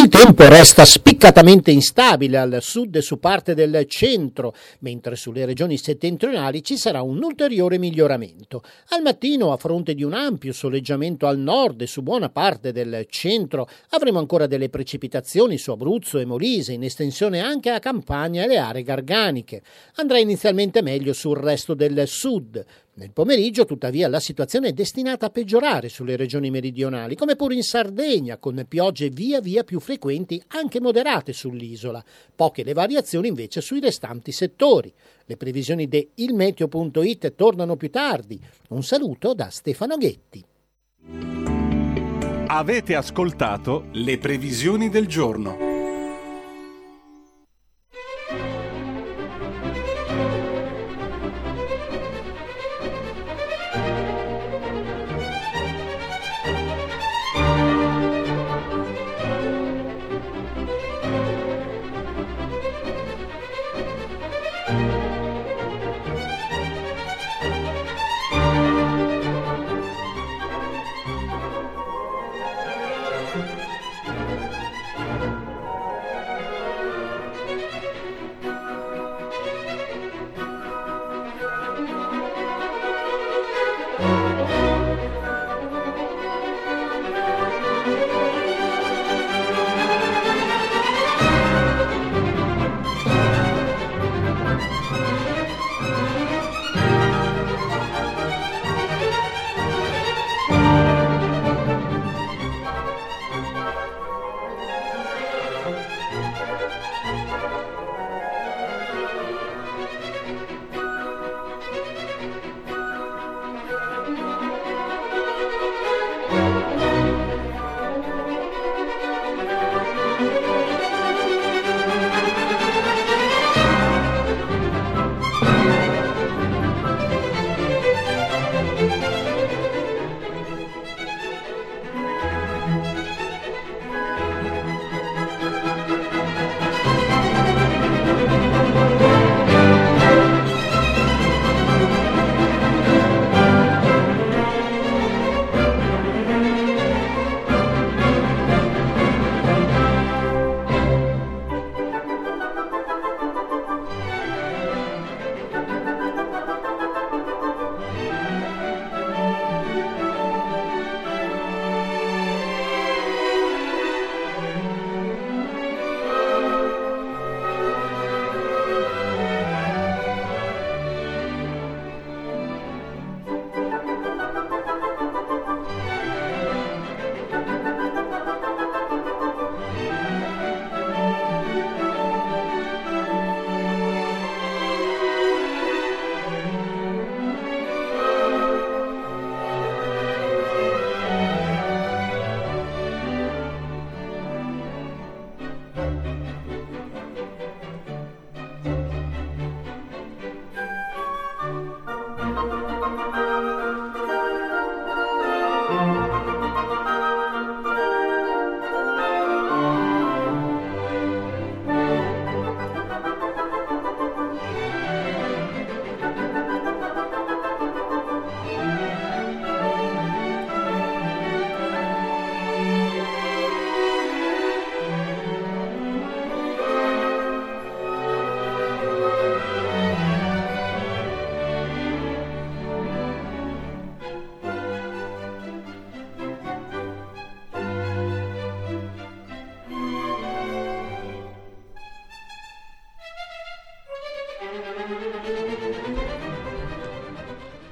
Il tempo resta spiccatamente instabile al sud e su parte del centro, mentre sulle regioni settentrionali ci sarà un ulteriore miglioramento. Al mattino, a fronte di un ampio soleggiamento al nord e su buona parte del centro, avremo ancora delle precipitazioni su Abruzzo e Molise, in estensione anche a Campania e le aree garganiche. Andrà inizialmente meglio sul resto del sud, nel pomeriggio, tuttavia, la situazione è destinata a peggiorare sulle regioni meridionali, come pure in Sardegna, con piogge via via più frequenti, anche moderate sull'isola. Poche le variazioni invece sui restanti settori. Le previsioni di ilmeteo.it tornano più tardi. Un saluto da Stefano Ghetti. Avete ascoltato le previsioni del giorno.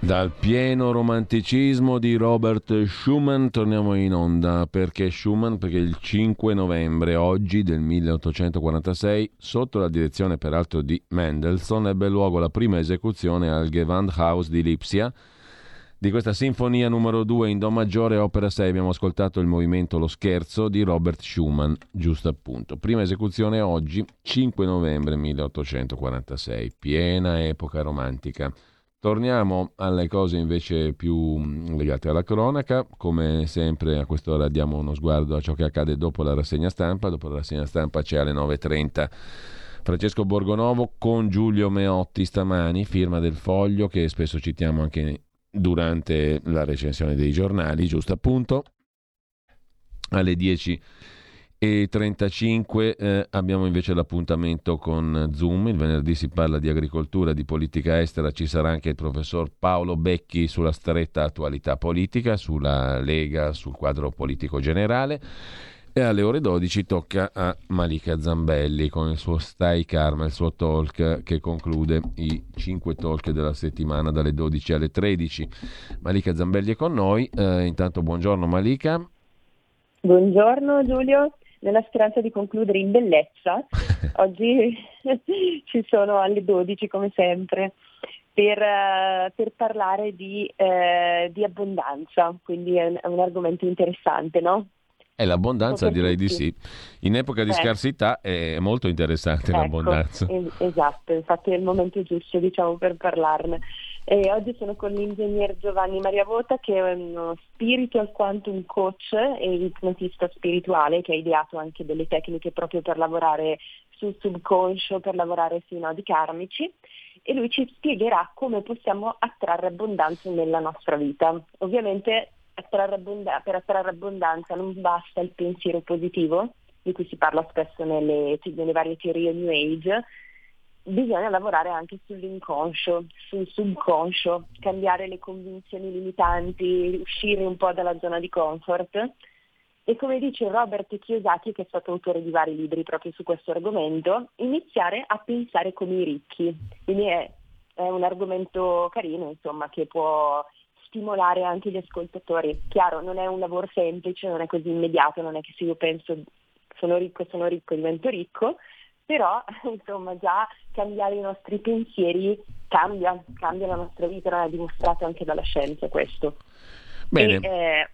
Dal pieno romanticismo di Robert Schumann torniamo in onda. Perché Schumann? Perché il 5 novembre, oggi del 1846, sotto la direzione peraltro di Mendelssohn, ebbe luogo la prima esecuzione al Gewandhaus di Lipsia di questa sinfonia numero 2 in Do maggiore, opera 6. Abbiamo ascoltato il movimento Lo scherzo di Robert Schumann, giusto appunto. Prima esecuzione oggi, 5 novembre 1846, piena epoca romantica. Torniamo alle cose invece più mm, legate alla cronaca, come sempre a quest'ora diamo uno sguardo a ciò che accade dopo la rassegna stampa, dopo la rassegna stampa c'è alle 9.30 Francesco Borgonovo con Giulio Meotti stamani, firma del foglio che spesso citiamo anche durante la recensione dei giornali, giusto appunto, alle 10 e 35 eh, abbiamo invece l'appuntamento con Zoom. Il venerdì si parla di agricoltura, di politica estera. Ci sarà anche il professor Paolo Becchi sulla stretta attualità politica, sulla Lega, sul quadro politico generale. E alle ore 12 tocca a Malika Zambelli con il suo Stai Karma, il suo talk che conclude i 5 talk della settimana dalle 12 alle 13. Malika Zambelli è con noi. Eh, intanto buongiorno Malika. Buongiorno Giulio nella speranza di concludere in bellezza, *laughs* oggi *laughs* ci sono alle 12 come sempre per, uh, per parlare di, uh, di, abbondanza, quindi è un, è un argomento interessante, no? È l'abbondanza direi di sì. In epoca di eh. scarsità è molto interessante ecco, l'abbondanza. esatto, infatti è il momento giusto diciamo, per parlarne. E oggi sono con l'ingegner Giovanni Maria Vota che è uno spiritual quantum coach e ipnotista spirituale che ha ideato anche delle tecniche proprio per lavorare sul subconscio, per lavorare sui nodi karmici e lui ci spiegherà come possiamo attrarre abbondanza nella nostra vita. Ovviamente attrarre abbonda- per attrarre abbondanza non basta il pensiero positivo, di cui si parla spesso nelle, nelle varie teorie New Age, bisogna lavorare anche sull'inconscio, sul subconscio, cambiare le convinzioni limitanti, uscire un po' dalla zona di comfort. E come dice Robert Kiyosaki, che è stato autore di vari libri proprio su questo argomento, iniziare a pensare come i ricchi. Quindi è, è un argomento carino, insomma, che può stimolare anche gli ascoltatori. Chiaro, non è un lavoro semplice, non è così immediato, non è che se io penso sono ricco, sono ricco, divento ricco, però *laughs* insomma già cambiare i nostri pensieri cambia, cambia la nostra vita, è dimostrato anche dalla scienza questo. Bene. E, eh,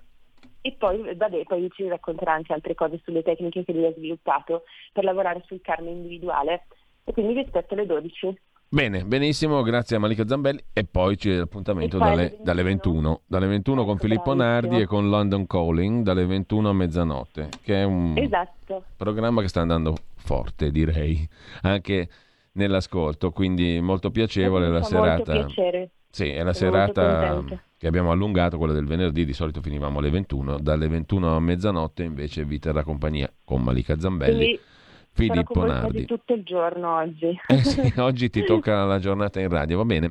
e poi, vabbè, poi ci racconterà anche altre cose sulle tecniche che lui ha sviluppato per lavorare sul karma individuale. E quindi vi aspetto alle 12. Bene, benissimo, grazie a Malika Zambelli e poi c'è l'appuntamento dalle, dalle, 21, dalle 21 con Filippo Nardi e con London Calling dalle 21 a mezzanotte, che è un esatto. programma che sta andando forte direi, anche nell'ascolto, quindi molto piacevole la serata. Molto piacere. Sì, è la Sono serata che abbiamo allungato, quella del venerdì, di solito finivamo alle 21, dalle 21 a mezzanotte invece vi terrà compagnia con Malika Zambelli. Quindi Filippo Nardi. tutto il giorno oggi. Eh sì, *laughs* oggi ti tocca la giornata in radio, va bene.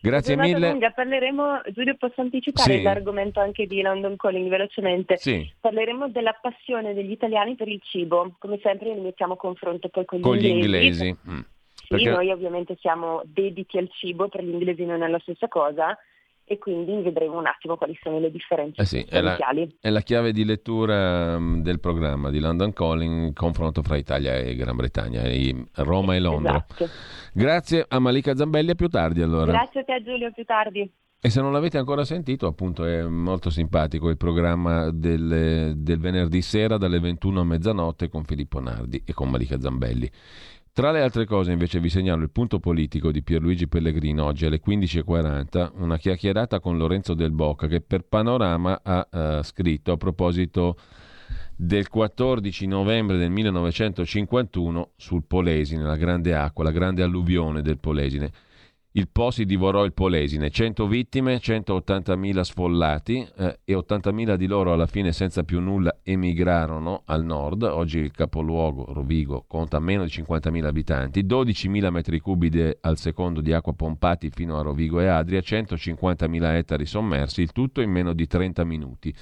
Grazie mille. Lunga. Parleremo, Giulio, posso anticipare sì. l'argomento anche di London Calling velocemente? Sì. Parleremo della passione degli italiani per il cibo. Come sempre ne mettiamo a confronto poi con gli con inglesi. Gli inglesi. Mm. Sì, Perché... noi ovviamente siamo dediti al cibo, per gli inglesi non è la stessa cosa e quindi vedremo un attimo quali sono le differenze eh sì, è la, è la, chiave di lettura um, del programma di London Calling, confronto fra Italia e Gran Bretagna, e Roma e Londra. Esatto. Grazie a Malika Zambelli, a più tardi allora. Grazie a te Giulio, a più tardi. E se non l'avete ancora sentito, appunto è molto simpatico il programma del, del venerdì sera dalle 21 a mezzanotte con Filippo Nardi e con Malika Zambelli. Tra le altre cose invece vi segnalo il punto politico di Pierluigi Pellegrino oggi alle 15.40, una chiacchierata con Lorenzo Del Bocca che per Panorama ha uh, scritto a proposito del 14 novembre del 1951 sul Polesine, la grande acqua, la grande alluvione del Polesine il Po si divorò il Polesine, 100 vittime, 180.000 sfollati eh, e 80.000 di loro alla fine senza più nulla emigrarono al nord. Oggi il capoluogo Rovigo conta meno di 50.000 abitanti, 12.000 metri cubi al secondo di acqua pompati fino a Rovigo e Adria, 150.000 ettari sommersi, il tutto in meno di 30 minuti.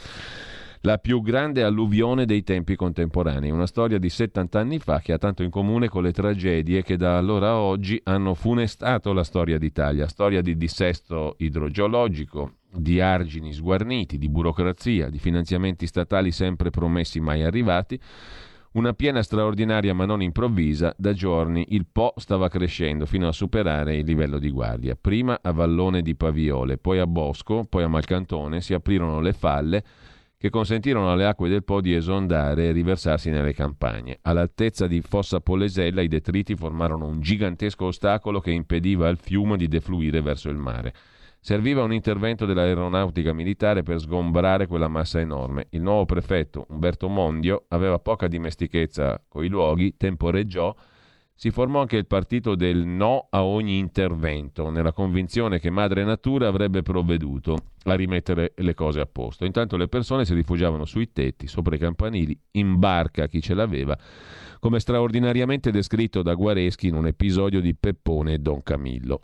La più grande alluvione dei tempi contemporanei, una storia di 70 anni fa che ha tanto in comune con le tragedie che da allora a oggi hanno funestato la storia d'Italia, storia di dissesto idrogeologico, di argini sguarniti, di burocrazia, di finanziamenti statali sempre promessi mai arrivati, una piena straordinaria ma non improvvisa, da giorni il Po stava crescendo fino a superare il livello di guardia. Prima a Vallone di Paviole, poi a Bosco, poi a Malcantone si aprirono le falle che consentirono alle acque del Po di esondare e riversarsi nelle campagne. All'altezza di Fossa Polesella i detriti formarono un gigantesco ostacolo che impediva al fiume di defluire verso il mare. Serviva un intervento dell'aeronautica militare per sgombrare quella massa enorme. Il nuovo prefetto, Umberto Mondio, aveva poca dimestichezza coi luoghi, temporeggiò, si formò anche il partito del no a ogni intervento, nella convinzione che Madre Natura avrebbe provveduto a rimettere le cose a posto. Intanto le persone si rifugiavano sui tetti, sopra i campanili, in barca chi ce l'aveva, come straordinariamente descritto da Guareschi in un episodio di Peppone e Don Camillo.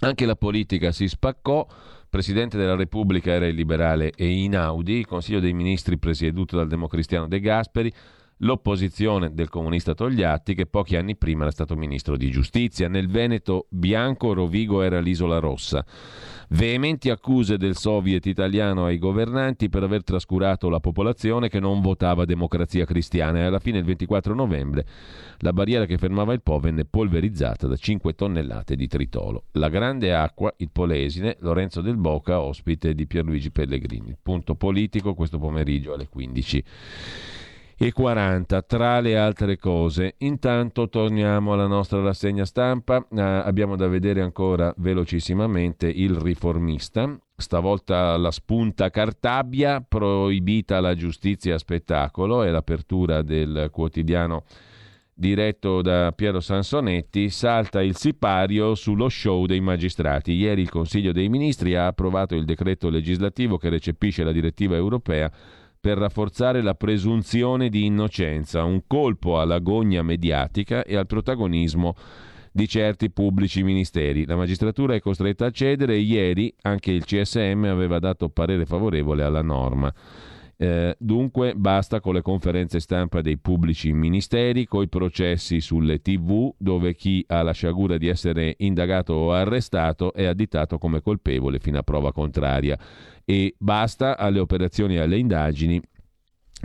Anche la politica si spaccò. Presidente della Repubblica era il liberale Einaudi, il Consiglio dei Ministri presieduto dal democristiano De Gasperi, l'opposizione del comunista Togliatti che pochi anni prima era stato ministro di giustizia. Nel Veneto bianco Rovigo era l'isola rossa. Veementi accuse del soviet italiano ai governanti per aver trascurato la popolazione che non votava democrazia cristiana e alla fine il 24 novembre la barriera che fermava il Po venne polverizzata da 5 tonnellate di tritolo. La grande acqua, il Polesine, Lorenzo del Boca, ospite di Pierluigi Pellegrini. Punto politico questo pomeriggio alle 15 e 40 tra le altre cose. Intanto torniamo alla nostra rassegna stampa, eh, abbiamo da vedere ancora velocissimamente il riformista, stavolta la spunta Cartabia, proibita la giustizia a spettacolo, è l'apertura del quotidiano diretto da Piero Sansonetti, salta il sipario sullo show dei magistrati. Ieri il Consiglio dei Ministri ha approvato il decreto legislativo che recepisce la direttiva europea per rafforzare la presunzione di innocenza, un colpo alla gogna mediatica e al protagonismo di certi pubblici ministeri. La magistratura è costretta a cedere e ieri anche il CSM aveva dato parere favorevole alla norma. Eh, dunque basta con le conferenze stampa dei pubblici ministeri, coi processi sulle tv dove chi ha la sciagura di essere indagato o arrestato è additato come colpevole fino a prova contraria. E basta alle operazioni e alle indagini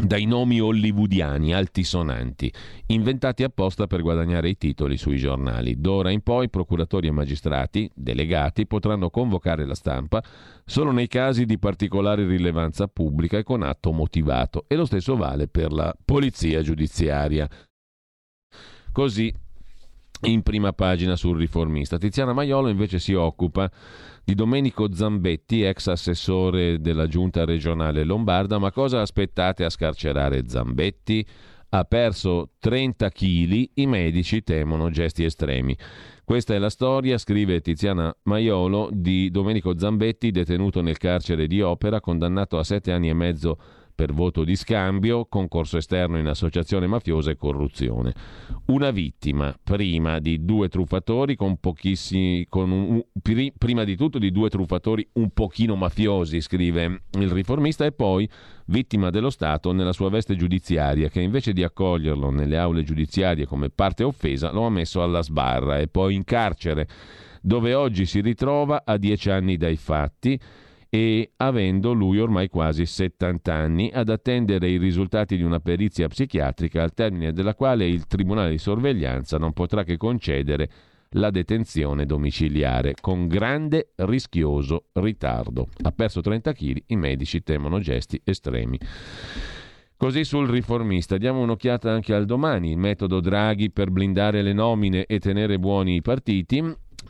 dai nomi hollywoodiani altisonanti, inventati apposta per guadagnare i titoli sui giornali. D'ora in poi procuratori e magistrati, delegati, potranno convocare la stampa solo nei casi di particolare rilevanza pubblica e con atto motivato, e lo stesso vale per la polizia giudiziaria. Così in prima pagina sul riformista. Tiziana Maiolo invece si occupa di Domenico Zambetti, ex assessore della giunta regionale lombarda. Ma cosa aspettate a scarcerare Zambetti? Ha perso 30 kg, i medici temono gesti estremi. Questa è la storia, scrive Tiziana Maiolo, di Domenico Zambetti, detenuto nel carcere di Opera, condannato a sette anni e mezzo per voto di scambio, concorso esterno in associazione mafiosa e corruzione. Una vittima, prima di due truffatori con pochissimi, con un, prima di tutto di due truffatori un pochino mafiosi, scrive il riformista, e poi vittima dello Stato nella sua veste giudiziaria, che invece di accoglierlo nelle aule giudiziarie come parte offesa, lo ha messo alla sbarra e poi in carcere, dove oggi si ritrova a dieci anni dai fatti e avendo lui ormai quasi 70 anni ad attendere i risultati di una perizia psichiatrica al termine della quale il Tribunale di sorveglianza non potrà che concedere la detenzione domiciliare con grande rischioso ritardo. Ha perso 30 kg, i medici temono gesti estremi. Così sul riformista, diamo un'occhiata anche al domani, il metodo Draghi per blindare le nomine e tenere buoni i partiti.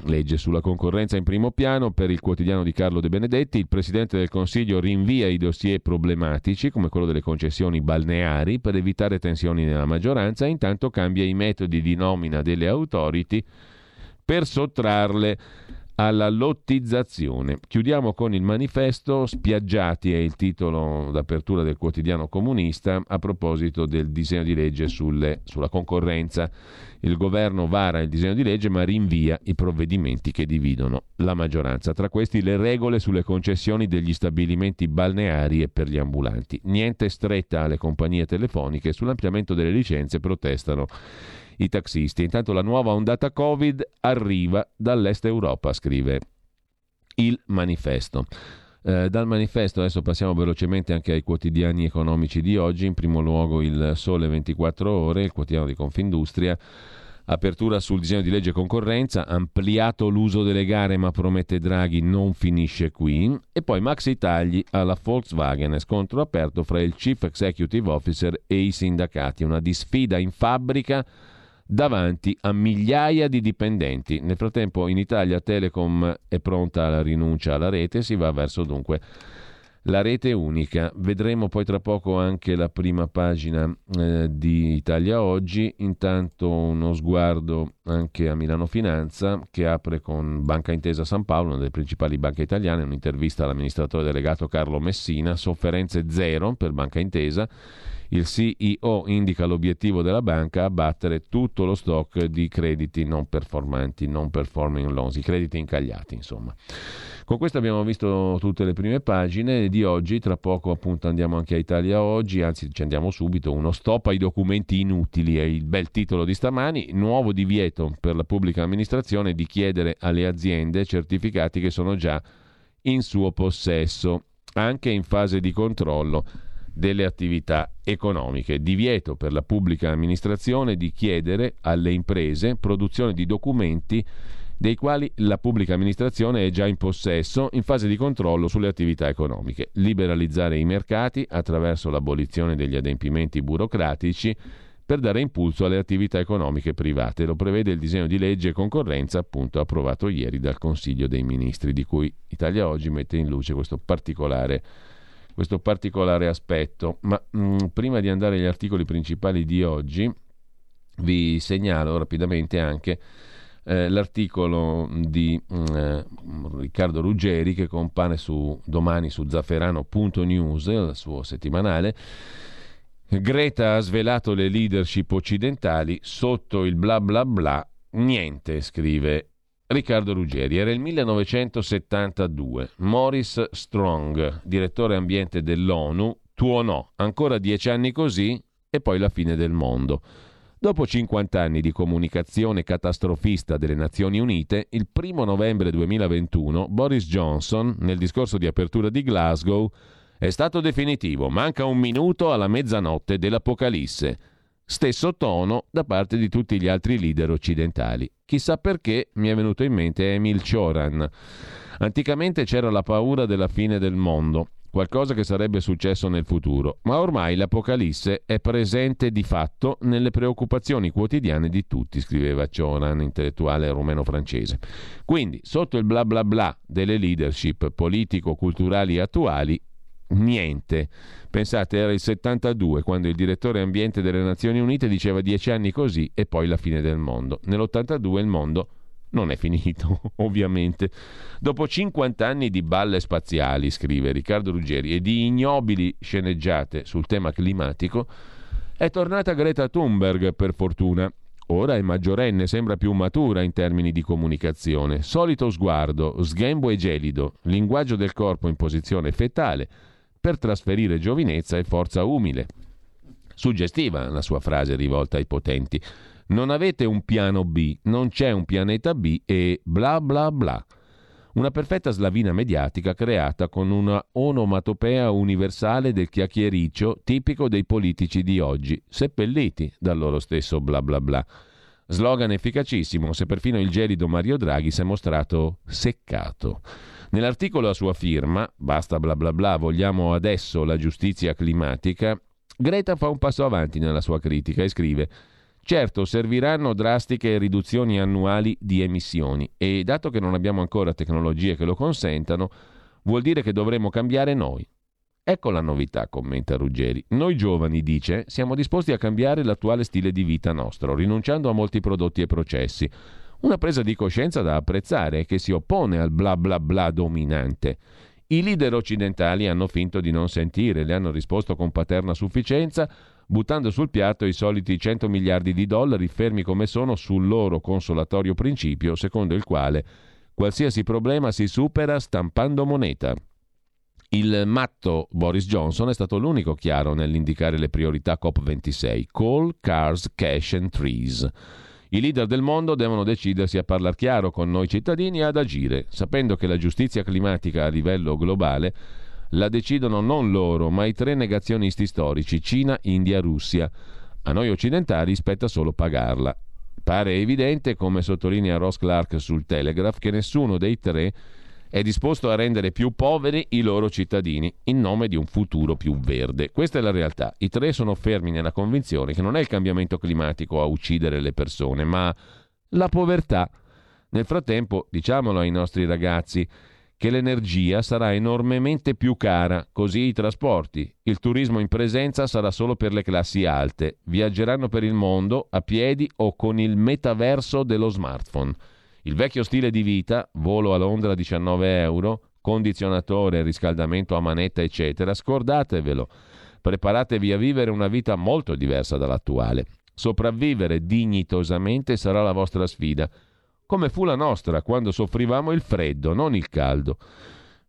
Legge sulla concorrenza in primo piano per il quotidiano di Carlo De Benedetti. Il Presidente del Consiglio rinvia i dossier problematici, come quello delle concessioni balneari, per evitare tensioni nella maggioranza e intanto cambia i metodi di nomina delle autority per sottrarle alla lottizzazione. Chiudiamo con il manifesto, spiaggiati è il titolo d'apertura del quotidiano comunista a proposito del disegno di legge sulle, sulla concorrenza. Il governo vara il disegno di legge ma rinvia i provvedimenti che dividono la maggioranza. Tra questi le regole sulle concessioni degli stabilimenti balneari e per gli ambulanti. Niente stretta alle compagnie telefoniche sull'ampliamento delle licenze protestano i taxisti. Intanto la nuova ondata Covid arriva dall'est Europa, scrive il manifesto. Eh, dal manifesto adesso passiamo velocemente anche ai quotidiani economici di oggi, in primo luogo il Sole 24 ore, il quotidiano di Confindustria, apertura sul disegno di legge concorrenza, ampliato l'uso delle gare ma promette Draghi non finisce qui e poi maxi tagli alla Volkswagen, scontro aperto fra il Chief Executive Officer e i sindacati, una disfida in fabbrica davanti a migliaia di dipendenti. Nel frattempo in Italia Telecom è pronta alla rinuncia alla rete, si va verso dunque la rete unica. Vedremo poi tra poco anche la prima pagina eh, di Italia Oggi, intanto uno sguardo anche a Milano Finanza che apre con Banca Intesa San Paolo, una delle principali banche italiane, un'intervista all'amministratore delegato Carlo Messina, sofferenze zero per Banca Intesa il CEO indica l'obiettivo della banca abbattere tutto lo stock di crediti non performanti, non performing loans, i crediti incagliati, insomma. Con questo abbiamo visto tutte le prime pagine di oggi, tra poco appunto andiamo anche a Italia Oggi, anzi ci andiamo subito, uno stop ai documenti inutili, è il bel titolo di stamani, nuovo divieto per la pubblica amministrazione di chiedere alle aziende certificati che sono già in suo possesso, anche in fase di controllo delle attività economiche. Divieto per la pubblica amministrazione di chiedere alle imprese produzione di documenti dei quali la pubblica amministrazione è già in possesso in fase di controllo sulle attività economiche. Liberalizzare i mercati attraverso l'abolizione degli adempimenti burocratici per dare impulso alle attività economiche private. Lo prevede il disegno di legge concorrenza appunto approvato ieri dal Consiglio dei Ministri, di cui Italia Oggi mette in luce questo particolare questo particolare aspetto. Ma mh, mm, prima di andare agli articoli principali di oggi, vi segnalo rapidamente anche eh, l'articolo di mm, eh, Riccardo Ruggeri che compare su, domani su zafferano.news, il suo settimanale. Greta ha svelato le leadership occidentali sotto il bla bla bla. Niente, scrive Riccardo Ruggeri. Era il 1972. Morris Strong, direttore ambiente dell'ONU, tuonò ancora dieci anni così e poi la fine del mondo. Dopo 50 anni di comunicazione catastrofista delle Nazioni Unite, il 1 novembre 2021 Boris Johnson, nel discorso di apertura di Glasgow, è stato definitivo. Manca un minuto alla mezzanotte dell'Apocalisse. Stesso tono da parte di tutti gli altri leader occidentali. Chissà perché mi è venuto in mente Emil Cioran. Anticamente c'era la paura della fine del mondo, qualcosa che sarebbe successo nel futuro, ma ormai l'Apocalisse è presente di fatto nelle preoccupazioni quotidiane di tutti, scriveva Cioran, intellettuale rumeno-francese. Quindi, sotto il bla bla bla delle leadership politico-culturali attuali, niente. Pensate, era il 72 quando il direttore ambiente delle Nazioni Unite diceva dieci anni così e poi la fine del mondo. Nell'82 il mondo non è finito, *laughs* ovviamente. Dopo 50 anni di balle spaziali, scrive Riccardo Ruggeri, e di ignobili sceneggiate sul tema climatico, è tornata Greta Thunberg, per fortuna. Ora è maggiorenne, sembra più matura in termini di comunicazione. Solito sguardo, sghembo e gelido, linguaggio del corpo in posizione fetale, per trasferire giovinezza e forza umile. Suggestiva la sua frase rivolta ai potenti. Non avete un piano B, non c'è un pianeta B e bla bla bla. Una perfetta slavina mediatica creata con una onomatopea universale del chiacchiericcio tipico dei politici di oggi, seppelliti dal loro stesso bla bla bla. Slogan efficacissimo, se perfino il gelido Mario Draghi si è mostrato seccato. Nell'articolo a sua firma, basta bla bla bla, vogliamo adesso la giustizia climatica, Greta fa un passo avanti nella sua critica e scrive Certo, serviranno drastiche riduzioni annuali di emissioni e dato che non abbiamo ancora tecnologie che lo consentano, vuol dire che dovremo cambiare noi. Ecco la novità, commenta Ruggeri. Noi giovani, dice, siamo disposti a cambiare l'attuale stile di vita nostro, rinunciando a molti prodotti e processi Una presa di coscienza da apprezzare che si oppone al bla bla bla dominante. I leader occidentali hanno finto di non sentire, le hanno risposto con paterna sufficienza, buttando sul piatto i soliti 100 miliardi di dollari fermi come sono sul loro consolatorio principio, secondo il quale qualsiasi problema si supera stampando moneta. Il matto Boris Johnson è stato l'unico chiaro nell'indicare le priorità COP26, Coal, Cars, Cash and Trees. I leader del mondo devono decidersi a parlare chiaro con noi cittadini e ad agire, sapendo che la giustizia climatica a livello globale la decidono non loro, ma i tre negazionisti storici, Cina, India, Russia. A noi occidentali spetta solo pagarla. Pare evidente, come sottolinea Ross Clark sul Telegraph, che nessuno dei tre è disposto a rendere più poveri i loro cittadini in nome di un futuro più verde. Questa è la realtà. I tre sono fermi nella convinzione che non è il cambiamento climatico a uccidere le persone, ma la povertà. Nel frattempo, diciamolo ai nostri ragazzi, che l'energia sarà enormemente più cara, così i trasporti. Il turismo in presenza sarà solo per le classi alte. Viaggeranno per il mondo a piedi o con il metaverso dello smartphone. Il vecchio stile di vita, volo a Londra 19 euro, condizionatore, riscaldamento a manetta, eccetera, scordatevelo. Preparatevi a vivere una vita molto diversa dall'attuale. Sopravvivere dignitosamente sarà la vostra sfida, come fu la nostra quando soffrivamo il freddo, non il caldo.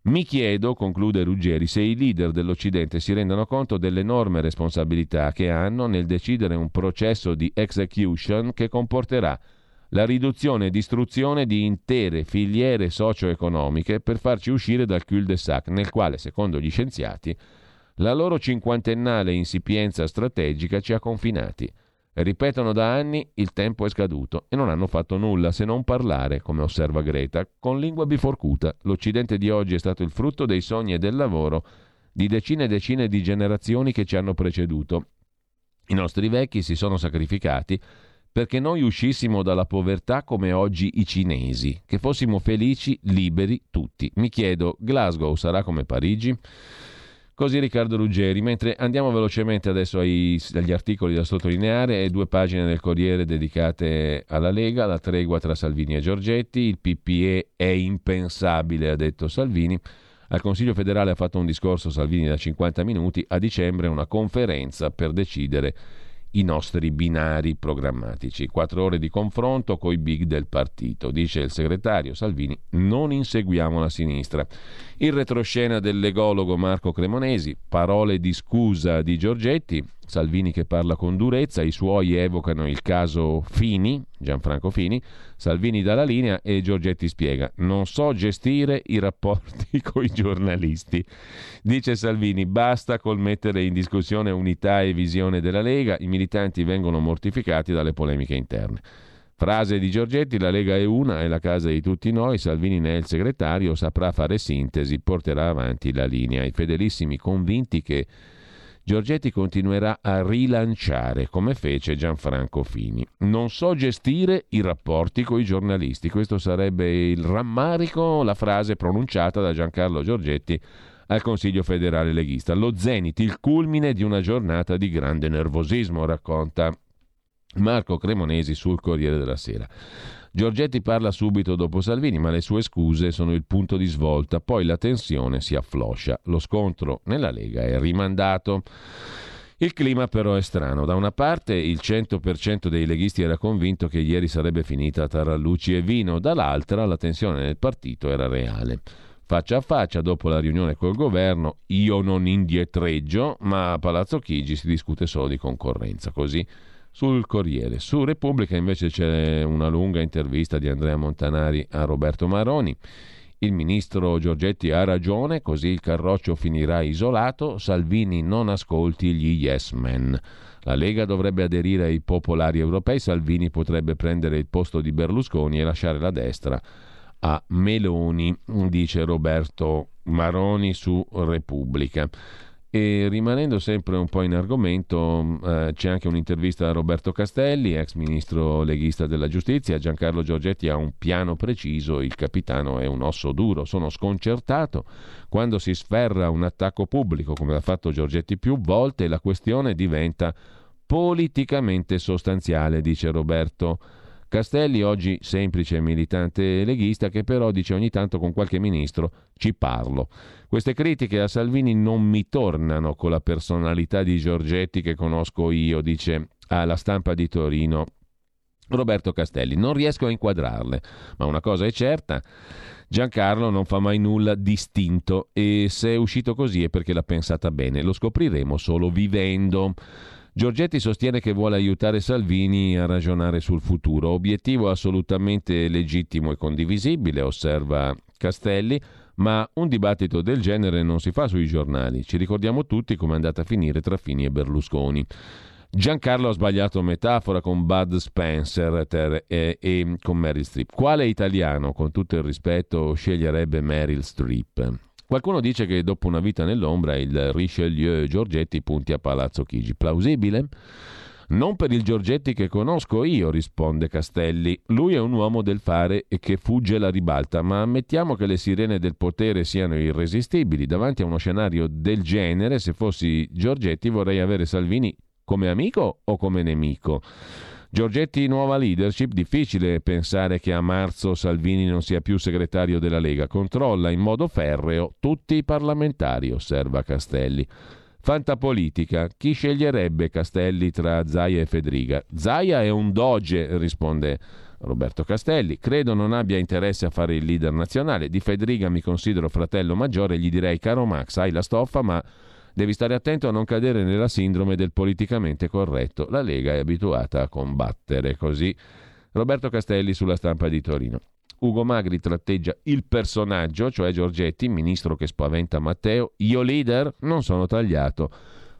Mi chiedo, conclude Ruggeri, se i leader dell'Occidente si rendano conto dell'enorme responsabilità che hanno nel decidere un processo di execution che comporterà la riduzione e distruzione di intere filiere socio-economiche per farci uscire dal cul-de-sac nel quale, secondo gli scienziati, la loro cinquantennale insipienza strategica ci ha confinati. Ripetono da anni il tempo è scaduto e non hanno fatto nulla se non parlare, come osserva Greta, con lingua biforcuta. L'Occidente di oggi è stato il frutto dei sogni e del lavoro di decine e decine di generazioni che ci hanno preceduto. I nostri vecchi si sono sacrificati perché noi uscissimo dalla povertà come oggi i cinesi, che fossimo felici, liberi tutti. Mi chiedo, Glasgow sarà come Parigi? Così Riccardo Ruggeri, mentre andiamo velocemente adesso ai, agli articoli da sottolineare, due pagine del Corriere dedicate alla Lega, la tregua tra Salvini e Giorgetti, il PPE è impensabile, ha detto Salvini. Al Consiglio federale ha fatto un discorso Salvini da 50 minuti, a dicembre una conferenza per decidere i nostri binari programmatici. Quattro ore di confronto coi big del partito, dice il segretario Salvini, non inseguiamo la sinistra. Il retroscena del legologo Marco Cremonesi, parole di scusa di Giorgetti, Salvini che parla con durezza, i suoi evocano il caso Fini, Gianfranco Fini, Salvini dalla linea e Giorgetti spiega, non so gestire i rapporti *laughs* con i giornalisti. Dice Salvini, basta col mettere in discussione unità e visione della Lega, i militanti vengono mortificati dalle polemiche interne. Frase di Giorgetti, la Lega è una, è la casa di tutti noi, Salvini ne è il segretario, saprà fare sintesi, porterà avanti la linea. I fedelissimi convinti che Giorgetti continuerà a rilanciare, come fece Gianfranco Fini. Non so gestire i rapporti con i giornalisti. Questo sarebbe il rammarico, la frase pronunciata da Giancarlo Giorgetti al Consiglio federale leghista. Lo zenit, il culmine di una giornata di grande nervosismo, racconta Marco Cremonesi sul Corriere della Sera. Giorgetti parla subito dopo Salvini, ma le sue scuse sono il punto di svolta, poi la tensione si affloscia. Lo scontro nella Lega è rimandato. Il clima però è strano. Da una parte il 100% dei leghisti era convinto che ieri sarebbe finita Tarallucci e Vino, dall'altra la tensione nel partito era reale. Faccia a faccia, dopo la riunione col governo, io non indietreggio, ma a Palazzo Chigi si discute solo di concorrenza. Così sul Corriere. Su Repubblica invece c'è una lunga intervista di Andrea Montanari a Roberto Maroni. Il ministro Giorgetti ha ragione, così il carroccio finirà isolato, Salvini non ascolti gli yes men. La Lega dovrebbe aderire ai popolari europei, Salvini potrebbe prendere il posto di Berlusconi e lasciare la destra a Meloni, dice Roberto Maroni su Repubblica. E rimanendo sempre un po' in argomento, eh, c'è anche un'intervista a Roberto Castelli, ex ministro leghista della giustizia. Giancarlo Giorgetti ha un piano preciso, il capitano è un osso duro. Sono sconcertato quando si sferra un attacco pubblico, come l'ha fatto Giorgetti più volte, la questione diventa politicamente sostanziale, dice Roberto Castelli, oggi semplice militante leghista, che però dice ogni tanto con qualche ministro ci parlo. Queste critiche a Salvini non mi tornano con la personalità di Giorgetti che conosco io, dice alla stampa di Torino Roberto Castelli. Non riesco a inquadrarle, ma una cosa è certa. Giancarlo non fa mai nulla distinto e se è uscito così è perché l'ha pensata bene. Lo scopriremo solo vivendo. Giorgetti sostiene che vuole aiutare Salvini a ragionare sul futuro, obiettivo assolutamente legittimo e condivisibile, osserva Castelli, ma un dibattito del genere non si fa sui giornali. Ci ricordiamo tutti come è andata a finire tra Fini e Berlusconi. Giancarlo ha sbagliato metafora con Bud Spencer ter, e, e con Meryl Streep. Quale italiano, con tutto il rispetto, sceglierebbe Meryl Streep? Qualcuno dice che dopo una vita nell'ombra il Richelieu Giorgetti punti a Palazzo Chigi. Plausibile? Non per il Giorgetti che conosco io, risponde Castelli. Lui è un uomo del fare e che fugge la ribalta, ma ammettiamo che le sirene del potere siano irresistibili. Davanti a uno scenario del genere, se fossi Giorgetti vorrei avere Salvini come amico o come nemico? Giorgetti nuova leadership, difficile pensare che a marzo Salvini non sia più segretario della Lega, controlla in modo ferreo tutti i parlamentari, osserva Castelli. Fantapolitica, chi sceglierebbe Castelli tra Zaia e Federica? Zaia è un doge, risponde Roberto Castelli. Credo non abbia interesse a fare il leader nazionale. Di Federica mi considero fratello maggiore, gli direi caro Max, hai la stoffa, ma Devi stare attento a non cadere nella sindrome del politicamente corretto. La Lega è abituata a combattere così. Roberto Castelli sulla stampa di Torino. Ugo Magri tratteggia il personaggio, cioè Giorgetti, ministro che spaventa Matteo. Io leader non sono tagliato.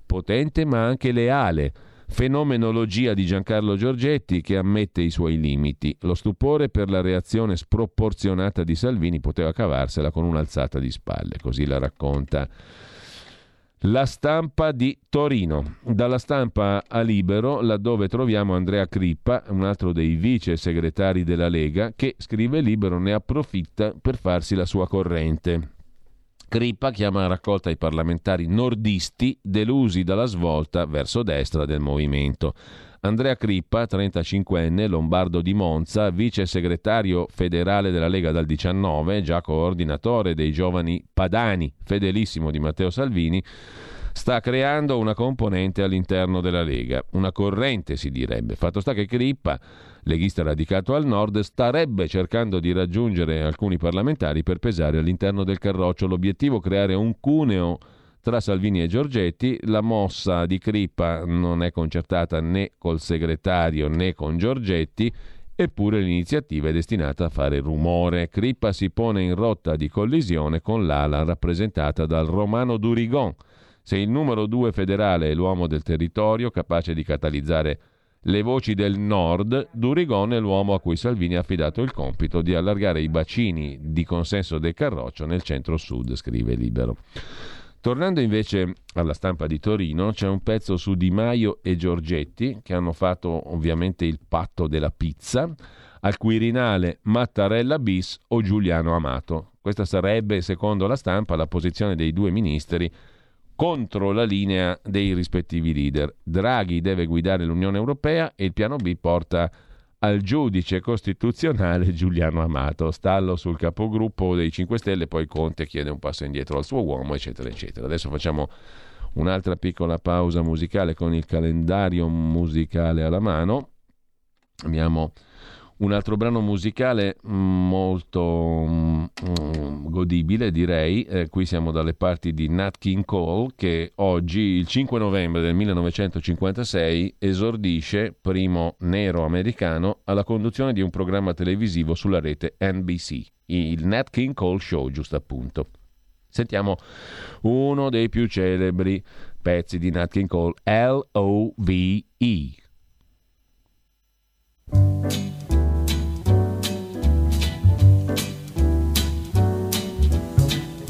Potente ma anche leale. Fenomenologia di Giancarlo Giorgetti che ammette i suoi limiti. Lo stupore per la reazione sproporzionata di Salvini poteva cavarsela con un'alzata di spalle, così la racconta la stampa di Torino. Dalla stampa a Libero, laddove troviamo Andrea Crippa, un altro dei vice segretari della Lega, che scrive Libero ne approfitta per farsi la sua corrente. Crippa chiama a raccolta i parlamentari nordisti delusi dalla svolta verso destra del movimento. Andrea Crippa, 35enne, lombardo di Monza, vice segretario federale della Lega dal 19, già coordinatore dei giovani padani, fedelissimo di Matteo Salvini, sta creando una componente all'interno della Lega, una corrente si direbbe. Fatto sta che Crippa, leghista radicato al nord, starebbe cercando di raggiungere alcuni parlamentari per pesare all'interno del carroccio. L'obiettivo è creare un cuneo tra Salvini e Giorgetti. La mossa di Crippa non è concertata né col segretario né con Giorgetti. Eppure l'iniziativa è destinata a fare rumore. Crippa si pone in rotta di collisione con l'ala rappresentata dal romano Durigon. Se il numero due federale è l'uomo del territorio capace di catalizzare le voci del nord, Durigon è l'uomo a cui Salvini ha affidato il compito di allargare i bacini di consenso del Carroccio nel centro-sud, scrive Libero. Tornando invece alla stampa di Torino, c'è un pezzo su Di Maio e Giorgetti che hanno fatto ovviamente il patto della pizza al Quirinale Mattarella bis o Giuliano Amato. Questa sarebbe, secondo la stampa, la posizione dei due ministri contro la linea dei rispettivi leader. Draghi deve guidare l'Unione Europea e il piano B porta al giudice costituzionale Giuliano Amato. Stallo sul capogruppo dei 5 Stelle, poi Conte chiede un passo indietro al suo uomo, eccetera, eccetera. Adesso facciamo un'altra piccola pausa musicale con il calendario musicale alla mano. Abbiamo un altro brano musicale molto mm, godibile, direi. Eh, qui siamo dalle parti di Nat King Cole, che oggi, il 5 novembre del 1956, esordisce, primo nero americano, alla conduzione di un programma televisivo sulla rete NBC, il Nat King Cole Show, giusto appunto. Sentiamo uno dei più celebri pezzi di Nat King Cole, L-O-V-E.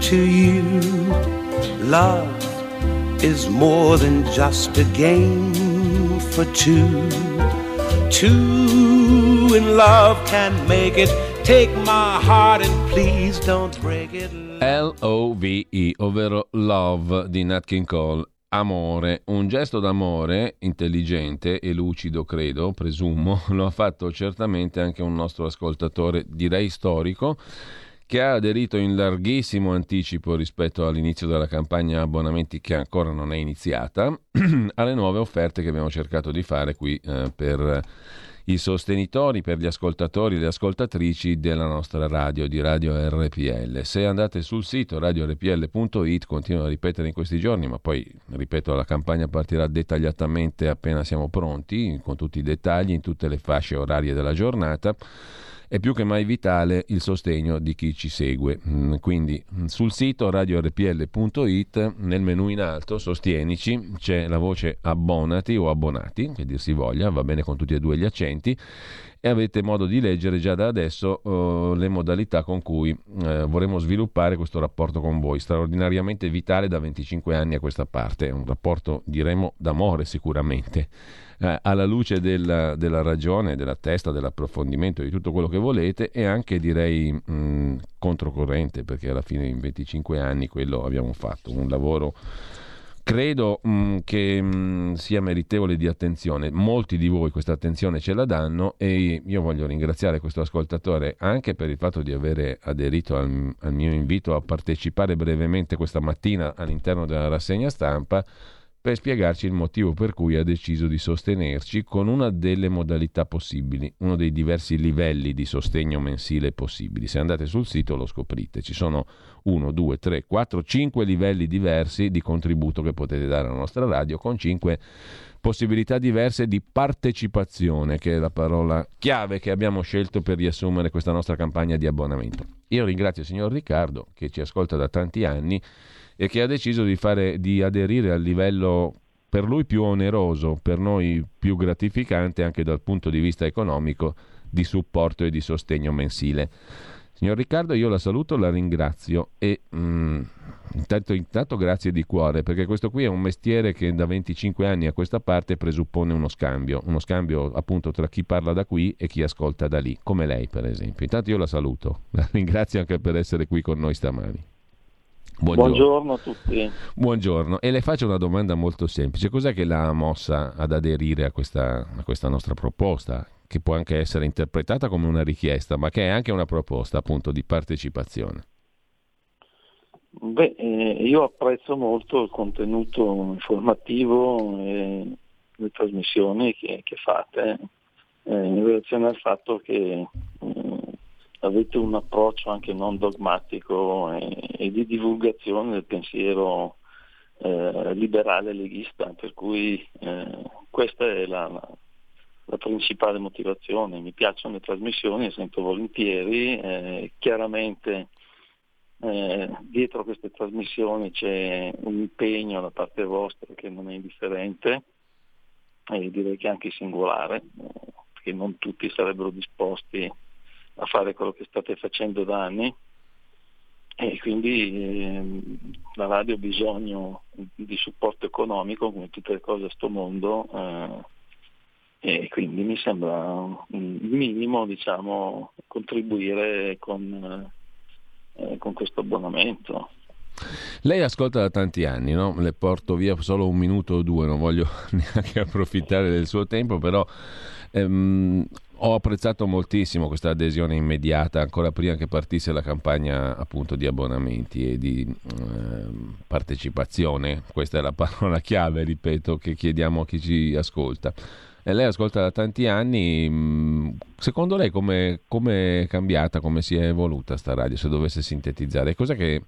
to you. Love is more than just a game for two. Two in love can make it. Take my heart and please don't break it. L-O-V-E, ovvero Love di Nat King Cole. Amore, un gesto d'amore intelligente e lucido, credo, presumo, *laughs* lo ha fatto certamente anche un nostro ascoltatore, direi storico, che ha aderito in larghissimo anticipo rispetto all'inizio della campagna abbonamenti che ancora non è iniziata, *clears throat* alle nuove offerte che abbiamo cercato di fare qui eh, per i sostenitori, per gli ascoltatori e le ascoltatrici della nostra radio, di Radio RPL. Se andate sul sito radiorpl.it, continuo a ripetere in questi giorni, ma poi, ripeto, la campagna partirà dettagliatamente appena siamo pronti, con tutti i dettagli in tutte le fasce orarie della giornata è più che mai vitale il sostegno di chi ci segue. Mm, quindi mm, sul sito radiorpl.it nel menu in alto Sostienici c'è la voce abbonati o abbonati, che dir si voglia, va bene con tutti e due gli accenti e avete modo di leggere già da adesso uh, le modalità con cui uh, vorremmo sviluppare questo rapporto con voi, straordinariamente vitale da 25 anni a questa parte, è un rapporto diremo d'amore sicuramente eh, alla luce della, della, ragione, della testa, dell'approfondimento, di tutto quello che volete e anche direi mh, controcorrente perché alla fine in 25 anni quello abbiamo fatto, un lavoro credo mh, che mh, sia meritevole di attenzione. Molti di voi questa attenzione ce la danno e io voglio ringraziare questo ascoltatore anche per il fatto di avere aderito al, al mio invito a partecipare brevemente questa mattina all'interno della rassegna stampa per spiegarci il motivo per cui ha deciso di sostenerci con una delle modalità possibili, uno dei diversi livelli di sostegno mensile possibili. Se andate sul sito lo scoprite, ci sono 1, 2, 3, 4, 5 livelli diversi di contributo che potete dare alla nostra radio con 5 possibilità diverse di partecipazione, che è la parola chiave che abbiamo scelto per riassumere questa nostra campagna di abbonamento. Io ringrazio il signor Riccardo che ci ascolta da tanti anni e che ha deciso di, fare, di aderire al livello per lui più oneroso, per noi più gratificante anche dal punto di vista economico di supporto e di sostegno mensile. Signor Riccardo, io la saluto, la ringrazio e mm, intanto, intanto, grazie di cuore, perché questo qui è un mestiere che da 25 anni a questa parte presuppone uno scambio, uno scambio appunto tra chi parla da qui e chi ascolta da lì, come lei per esempio. Intanto io la saluto, *laughs* la ringrazio anche per essere qui con noi stamani. Buongiorno. Buongiorno. a tutti. Buongiorno, e le faccio una domanda molto semplice. Cos'è che l'ha mossa ad aderire a questa, a questa, nostra proposta, che può anche essere interpretata come una richiesta, ma che è anche una proposta appunto di partecipazione? Beh, eh, io apprezzo molto il contenuto informativo e le trasmissioni che, che fate eh, in relazione al fatto che eh, avete un approccio anche non dogmatico e, e di divulgazione del pensiero eh, liberale leghista, per cui eh, questa è la, la, principale motivazione. Mi piacciono le trasmissioni, le sento volentieri, eh, chiaramente eh, dietro queste trasmissioni c'è un impegno da parte vostra che non è indifferente e direi che anche singolare, eh, perché non tutti sarebbero disposti a fare quello che state facendo da anni e quindi eh, la radio ha bisogno di supporto economico come tutte le cose a sto mondo eh, e quindi mi sembra il minimo diciamo, contribuire con, eh, con questo abbonamento. Lei ascolta da tanti anni, no? le porto via solo un minuto o due, non voglio *laughs* neanche approfittare del suo tempo, però ehm, ho apprezzato moltissimo questa adesione immediata, ancora prima che partisse la campagna appunto di abbonamenti e di eh, partecipazione. Questa è la *laughs* parola chiave, ripeto, che chiediamo a chi ci ascolta. E lei ascolta da tanti anni, mm, secondo lei come è cambiata, come si è evoluta sta radio, se dovesse sintetizzare? Cos'è che,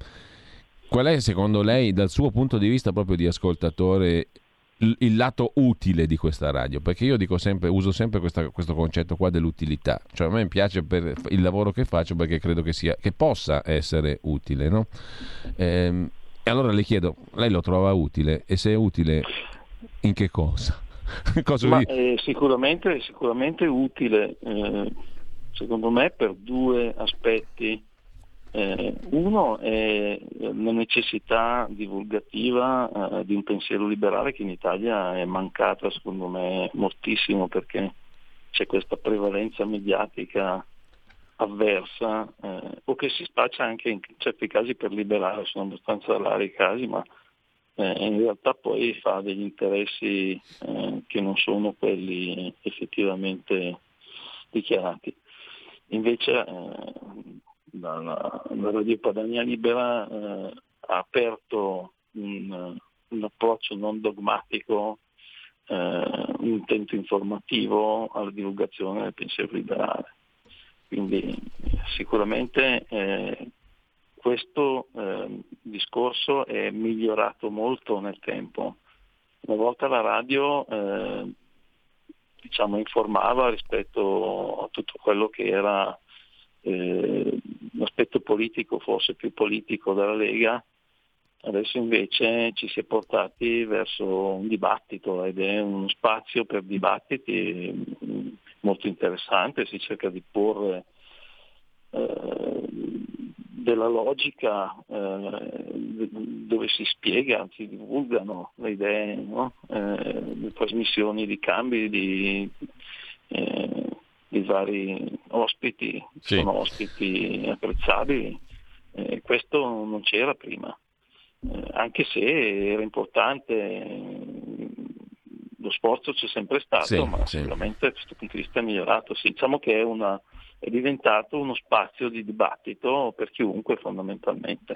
qual è secondo lei, dal suo punto di vista proprio di ascoltatore, il lato utile di questa radio, perché io dico sempre, uso sempre questa, questo concetto qua dell'utilità, cioè a me piace per il lavoro che faccio perché credo che, sia, che possa essere utile, no? Ehm, e allora le chiedo, lei lo trova utile e se è utile in che cosa? *laughs* Ma, eh, sicuramente, sicuramente utile, eh, secondo me, per due aspetti. Eh, uno è la necessità divulgativa eh, di un pensiero liberale che in Italia è mancata, secondo me, moltissimo perché c'è questa prevalenza mediatica avversa eh, o che si spaccia anche in certi casi per liberale, sono abbastanza rari i casi, ma eh, in realtà poi fa degli interessi eh, che non sono quelli effettivamente dichiarati. Invece eh, la, la, Radio Padania Libera eh, ha aperto un, un, approccio non dogmatico, eh, un intento informativo alla divulgazione del pensiero liberale. Quindi sicuramente eh, questo eh, discorso è migliorato molto nel tempo. Una volta la radio eh, diciamo, informava rispetto a tutto quello che era eh, l'aspetto politico, forse più politico della Lega, adesso invece ci si è portati verso un dibattito ed è uno spazio per dibattiti mm, molto interessante, si cerca di porre eh, della logica eh, dove si spiega, si divulgano le idee, no? eh, le trasmissioni di cambi di, eh, di vari ospiti, sì. sono ospiti apprezzabili, eh, questo non c'era prima, eh, anche se era importante, lo sforzo c'è sempre stato, sì, ma sì. sicuramente da questo punto di vista è migliorato. diciamo che è una è diventato uno spazio di dibattito per chiunque fondamentalmente.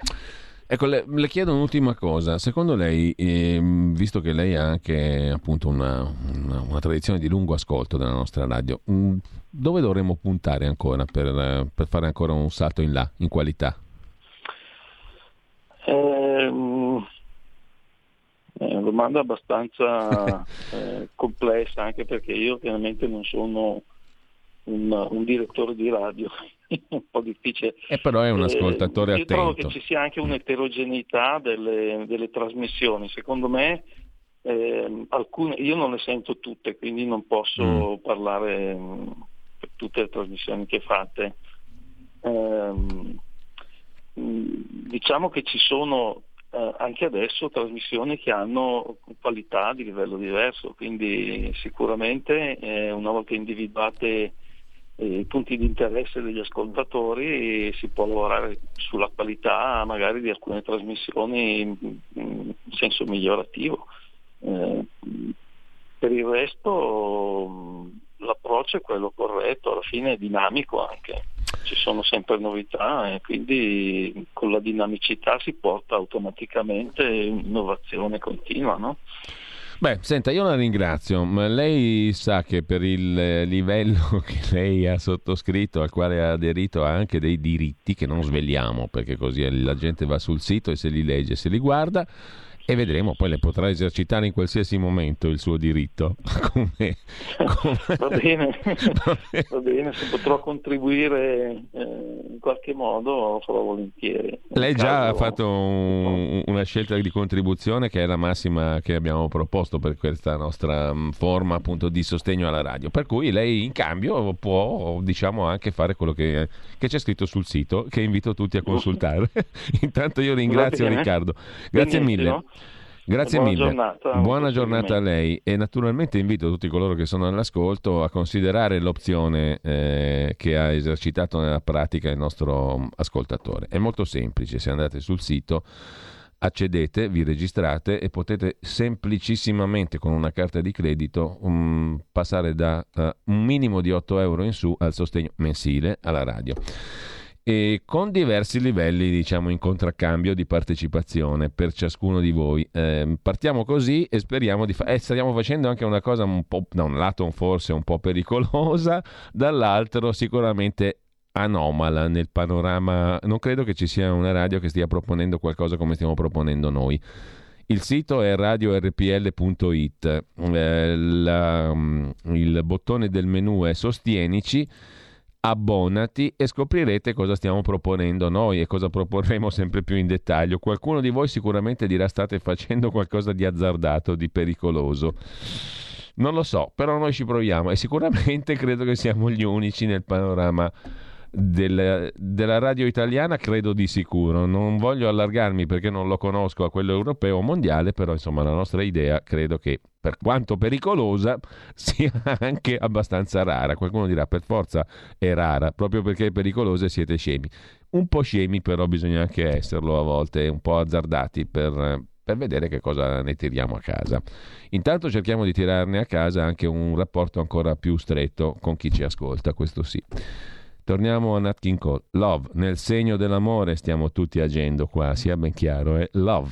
Ecco, le, le, chiedo un'ultima cosa. Secondo lei, eh, visto che lei ha anche appunto una, una, una, tradizione di lungo ascolto della nostra radio, mh, mm, dove dovremmo puntare ancora per, per, fare ancora un salto in là, in qualità? Eh, è una domanda abbastanza *laughs* eh, complessa, anche perché io chiaramente non sono un, un direttore di radio, *laughs* un po' difficile. E eh, però è un eh, ascoltatore eh, attento. Io trovo che ci sia anche un'eterogeneità delle, delle trasmissioni, secondo me eh, alcune, io non le sento tutte, quindi non posso mm. parlare mh, mm, per tutte le trasmissioni che fate. Eh, diciamo che ci sono eh, anche adesso trasmissioni che hanno qualità di livello diverso, quindi sicuramente eh, una volta individuate i punti di interesse degli ascoltatori si può lavorare sulla qualità magari di alcune trasmissioni in senso migliorativo. Eh, per il resto l'approccio è quello corretto, alla fine è dinamico anche, ci sono sempre novità e quindi con la dinamicità si porta automaticamente un'innovazione continua. No? Beh, senta, io la ringrazio, lei sa che per il livello *laughs* che lei ha sottoscritto, al quale ha aderito, ha anche dei diritti che non svegliamo, perché così la gente va sul sito e se li legge, se li guarda e vedremo, poi le potrà esercitare in qualsiasi momento il suo diritto. *laughs* come, come... *laughs* Va, bene. va, bene. se potrò contribuire eh, in qualche modo farò volentieri. Lei già caso... ha fatto un, una scelta di contribuzione che è la massima che abbiamo proposto per questa nostra mm, forma appunto di sostegno alla radio, per cui lei in cambio può diciamo anche fare quello che, che c'è scritto sul sito, che invito tutti a consultare. *laughs* Intanto io ringrazio Riccardo, grazie Benissimo. mille. Grazie buona mille. Giornata, buona giornata a lei e naturalmente invito tutti coloro che sono all'ascolto a considerare l'opzione eh, che ha esercitato nella pratica il nostro ascoltatore. È molto semplice, se andate sul sito accedete, vi registrate e potete semplicissimamente con una carta di credito um, passare da uh, un minimo di 8 euro in su al sostegno mensile alla radio e con diversi livelli diciamo in contraccambio di partecipazione per ciascuno di voi. Eh, partiamo così e speriamo di fare eh, stiamo facendo anche una cosa un po' da un lato forse un po' pericolosa *laughs* dall'altro sicuramente anomala nel panorama. Non credo che ci sia una radio che stia proponendo qualcosa come stiamo proponendo noi. Il sito è radiorpl.it eh, la, mm, il bottone del menu è sostienici abbonati e scoprirete cosa stiamo proponendo noi e cosa proporremo sempre più in dettaglio. Qualcuno di voi sicuramente dirà state facendo qualcosa di azzardato, di pericoloso. Non lo so, però noi ci proviamo e sicuramente *laughs* credo che siamo gli unici nel panorama del, della radio italiana credo di sicuro. Non voglio allargarmi perché non lo conosco a quello europeo o mondiale, però insomma la nostra idea credo che per quanto pericolosa *laughs* sia anche abbastanza rara. Qualcuno dirà per forza è rara, proprio perché è pericolosa e siete scemi. Un po' scemi però bisogna anche esserlo a volte, un po' azzardati per, per vedere che cosa ne tiriamo a casa. Intanto cerchiamo di tirarne a casa anche un rapporto ancora più stretto con chi ci ascolta, questo sì. Torniamo a Nat King Cole. Love, nel segno dell'amore stiamo tutti agendo qua, sia ben chiaro, è love.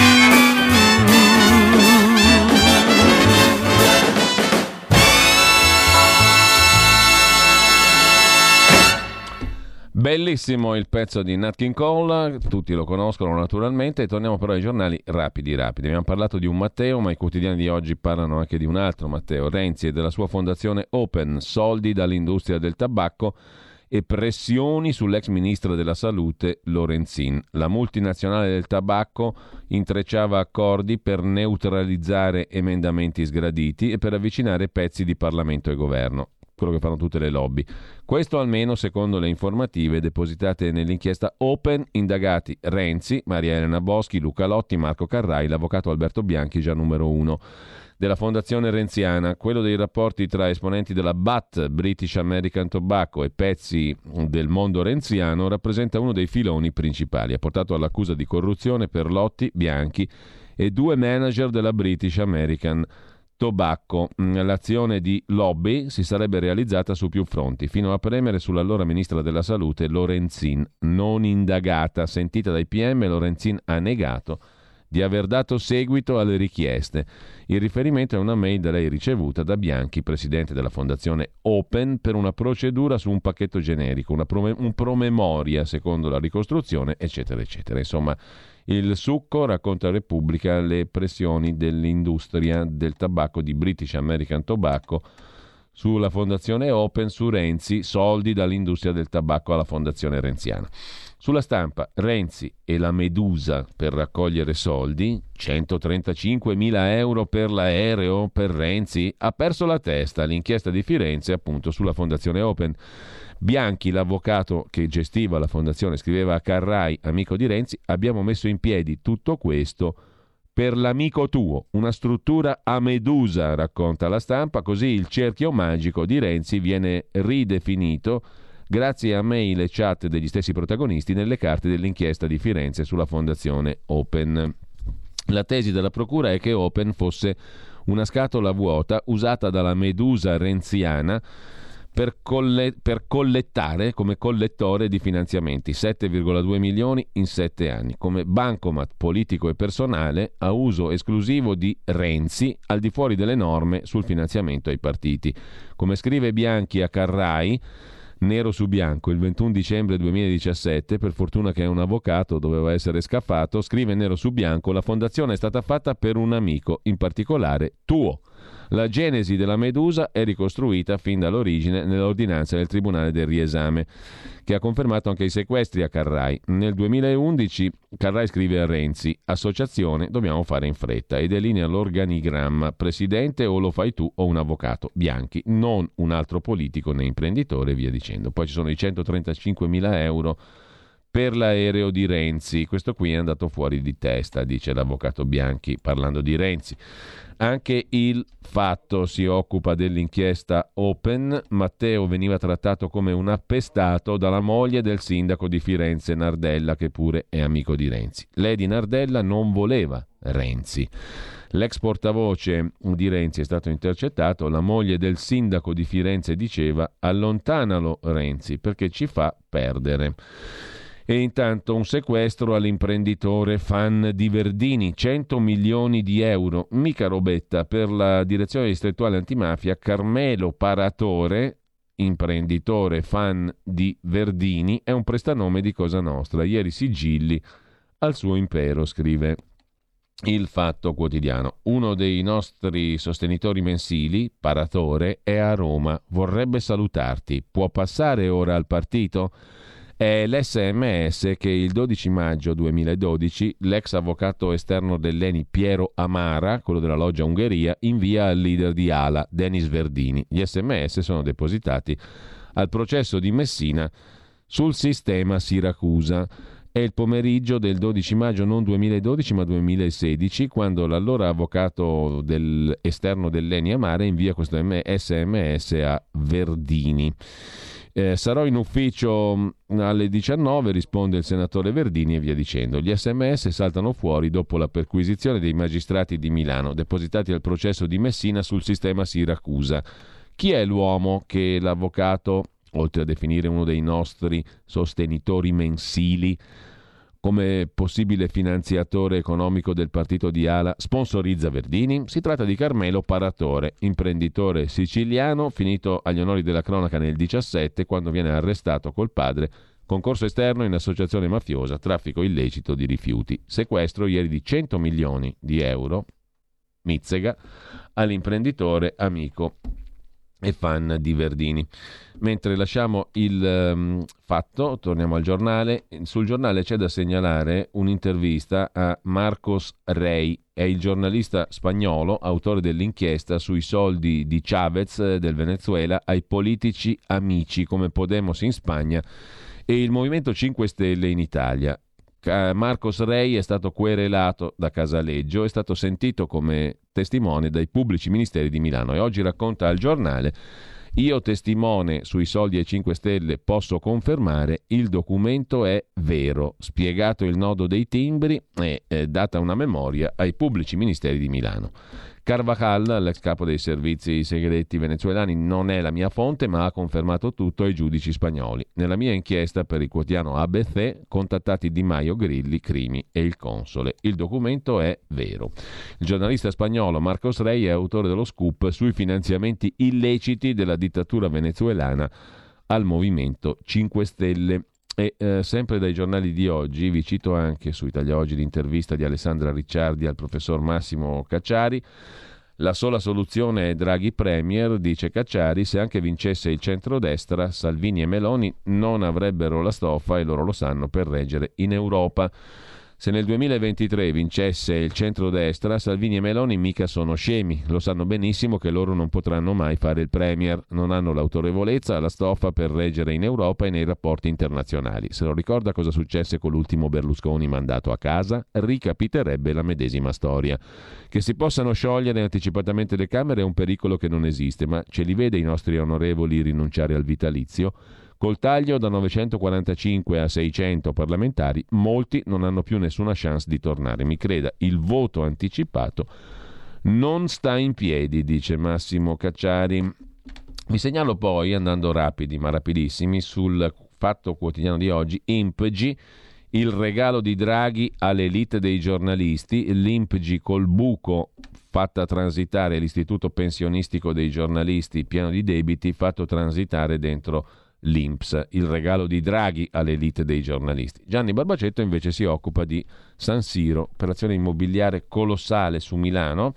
Bellissimo il pezzo di Nat King Cole, tutti lo conoscono naturalmente. Torniamo però ai giornali rapidi, rapidi. Abbiamo parlato di un Matteo, ma i quotidiani di oggi parlano anche di un altro Matteo, Renzi e della sua fondazione Open, soldi dall'industria del tabacco e pressioni sull'ex ministro della salute Lorenzin. La multinazionale del tabacco intrecciava accordi per neutralizzare emendamenti sgraditi e per avvicinare pezzi di Parlamento e governo quello che fanno tutte le lobby. Questo almeno secondo le informative depositate nell'inchiesta Open, indagati Renzi, Maria Elena Boschi, Luca Lotti, Marco Carrai, l'avvocato Alberto Bianchi, già numero uno della fondazione renziana, quello dei rapporti tra esponenti della BAT, British American Tobacco, e pezzi del mondo renziano, rappresenta uno dei filoni principali. Ha portato all'accusa di corruzione per Lotti, Bianchi e due manager della British American Tobacco Tobacco. Mm, l'azione di lobby si sarebbe realizzata su più fronti, fino a premere sull'allora ministra della Salute Lorenzin, non indagata. Sentita dai PM, Lorenzin ha negato di aver dato seguito alle richieste. Il riferimento è una mail da lei ricevuta da Bianchi, presidente della fondazione Open, per una procedura su un pacchetto generico, una prome- un promemoria secondo la ricostruzione, eccetera, eccetera. Insomma, il succo, racconta Repubblica, le pressioni dell'industria del tabacco di British American Tobacco sulla fondazione Open su Renzi, soldi dall'industria del tabacco alla fondazione renziana. Sulla stampa, Renzi e la Medusa per raccogliere soldi, 135 mila euro per l'aereo per Renzi, ha perso la testa l'inchiesta di Firenze appunto sulla fondazione Open. Bianchi, l'avvocato che gestiva la fondazione, scriveva a Carrai, amico di Renzi, abbiamo messo in piedi tutto questo per l'amico tuo, una struttura a medusa, racconta la stampa, così il cerchio magico di Renzi viene ridefinito grazie a mail e chat degli stessi protagonisti nelle carte dell'inchiesta di Firenze sulla fondazione Open. La tesi della procura è che Open fosse una scatola vuota usata dalla medusa renziana per, colle- per, collettare come collettore di finanziamenti 7,2 milioni in 7 anni, come bancomat politico e personale a uso esclusivo di Renzi al di fuori delle norme sul finanziamento ai partiti. Come scrive Bianchi a Carrai, nero su bianco il 21 dicembre 2017, per fortuna che è un avvocato, doveva essere scaffato, scrive nero su bianco la fondazione è stata fatta per un amico, in particolare tuo La genesi della Medusa è ricostruita fin dall'origine nell'ordinanza del Tribunale del riesame, che ha confermato anche i sequestri a Carrai. Nel 2011 Carrai scrive a Renzi, associazione dobbiamo fare in fretta e delinea l'organigramma, presidente o lo fai tu o un avvocato, Bianchi, non un altro politico né imprenditore e via dicendo. Poi ci sono i 135 mila euro per l'aereo di Renzi. Questo qui è andato fuori di testa, dice l'avvocato Bianchi parlando di Renzi. Anche il fatto si occupa dell'inchiesta Open. Matteo veniva trattato come un appestato dalla moglie del sindaco di Firenze, Nardella, che pure è amico di Renzi. Lei di Nardella non voleva Renzi. L'ex portavoce di Renzi è stato intercettato, la moglie del sindaco di Firenze diceva allontanalo Renzi perché ci fa perdere. E intanto un sequestro all'imprenditore fan di Verdini, 100 milioni di euro, mica robetta, per la direzione distrettuale antimafia Carmelo Paratore, imprenditore fan di Verdini, è un prestanome di Cosa Nostra. Ieri sigilli al suo impero, scrive il Fatto Quotidiano. Uno dei nostri sostenitori mensili, Paratore, è a Roma. Vorrebbe salutarti. Può passare ora al partito? È l'SMS che il 12 maggio 2012 l'ex avvocato esterno dell'ENI Piero Amara, quello della loggia Ungheria, invia al leader di Ala, Denis Verdini. Gli SMS sono depositati al processo di Messina sul sistema Siracusa. È il pomeriggio del 12 maggio non 2012 ma 2016 quando l'allora avvocato del, esterno dell'ENI Amara invia questo SMS a Verdini. Eh, sarò in ufficio mm, alle 19, risponde il senatore Verdini e via dicendo. Gli sms saltano fuori dopo la perquisizione dei magistrati di Milano, depositati al processo di Messina sul sistema Siracusa. Chi è l'uomo che l'avvocato, oltre a definire uno dei nostri sostenitori mensili, come possibile finanziatore economico del partito di Ala, sponsorizza Verdini? Si tratta di Carmelo Paratore, imprenditore siciliano finito agli onori della cronaca nel 17 quando viene arrestato col padre concorso esterno in associazione mafiosa, traffico illecito di rifiuti, sequestro ieri di 100 milioni di euro, Mizzega, all'imprenditore amico e fan di Verdini. Mentre lasciamo il um, fatto, torniamo al giornale. Sul giornale c'è da segnalare un'intervista a Marcos Rey, è il giornalista spagnolo, autore dell'inchiesta sui soldi di Chavez eh, del Venezuela ai politici amici come Podemos in Spagna e il Movimento 5 Stelle in Italia. Marcos Rey è stato querelato da Casaleggio, è stato sentito come testimone dai pubblici ministeri di Milano e oggi racconta al giornale io testimone sui soldi ai 5 Stelle posso confermare il documento è vero, spiegato il nodo dei timbri e eh, data una memoria ai pubblici ministeri di Milano. Carvajal, l'ex capo dei servizi segreti venezuelani, non è la mia fonte, ma ha confermato tutto ai giudici spagnoli. Nella mia inchiesta per il quotidiano ABC, contattati Di Maio, Grilli, Crimi e il console. Il documento è vero. Il giornalista spagnolo Marcos Rey è autore dello scoop sui finanziamenti illeciti della dittatura venezuelana al Movimento 5 Stelle. E eh, sempre dai giornali di oggi, vi cito anche su Italia Oggi l'intervista di Alessandra Ricciardi al professor Massimo Cacciari. La sola soluzione è Draghi Premier, dice Cacciari, se anche vincesse il centrodestra, Salvini e Meloni non avrebbero la stoffa, e loro lo sanno, per reggere in Europa. Se nel 2023 vincesse il centrodestra, Salvini e Meloni mica sono scemi, lo sanno benissimo che loro non potranno mai fare il Premier, non hanno l'autorevolezza, la stoffa per reggere in Europa e nei rapporti internazionali. Se lo ricorda cosa successe con l'ultimo Berlusconi mandato a casa, ricapiterebbe la medesima storia. Che si possano sciogliere anticipatamente le Camere è un pericolo che non esiste, ma ce li vede i nostri onorevoli rinunciare al vitalizio? Col taglio da 945 a 600 parlamentari, molti non hanno più nessuna chance di tornare. Mi creda, il voto anticipato non sta in piedi, dice Massimo Cacciari. Vi segnalo poi, andando rapidi ma rapidissimi, sul fatto quotidiano di oggi, Impgi, il regalo di Draghi all'elite dei giornalisti, l'Impgi col buco fatta transitare l'istituto pensionistico dei giornalisti pieno di debiti, fatto transitare dentro l'Inps, il regalo di Draghi all'elite dei giornalisti. Gianni Barbacetto invece si occupa di San Siro, operazione immobiliare colossale su Milano.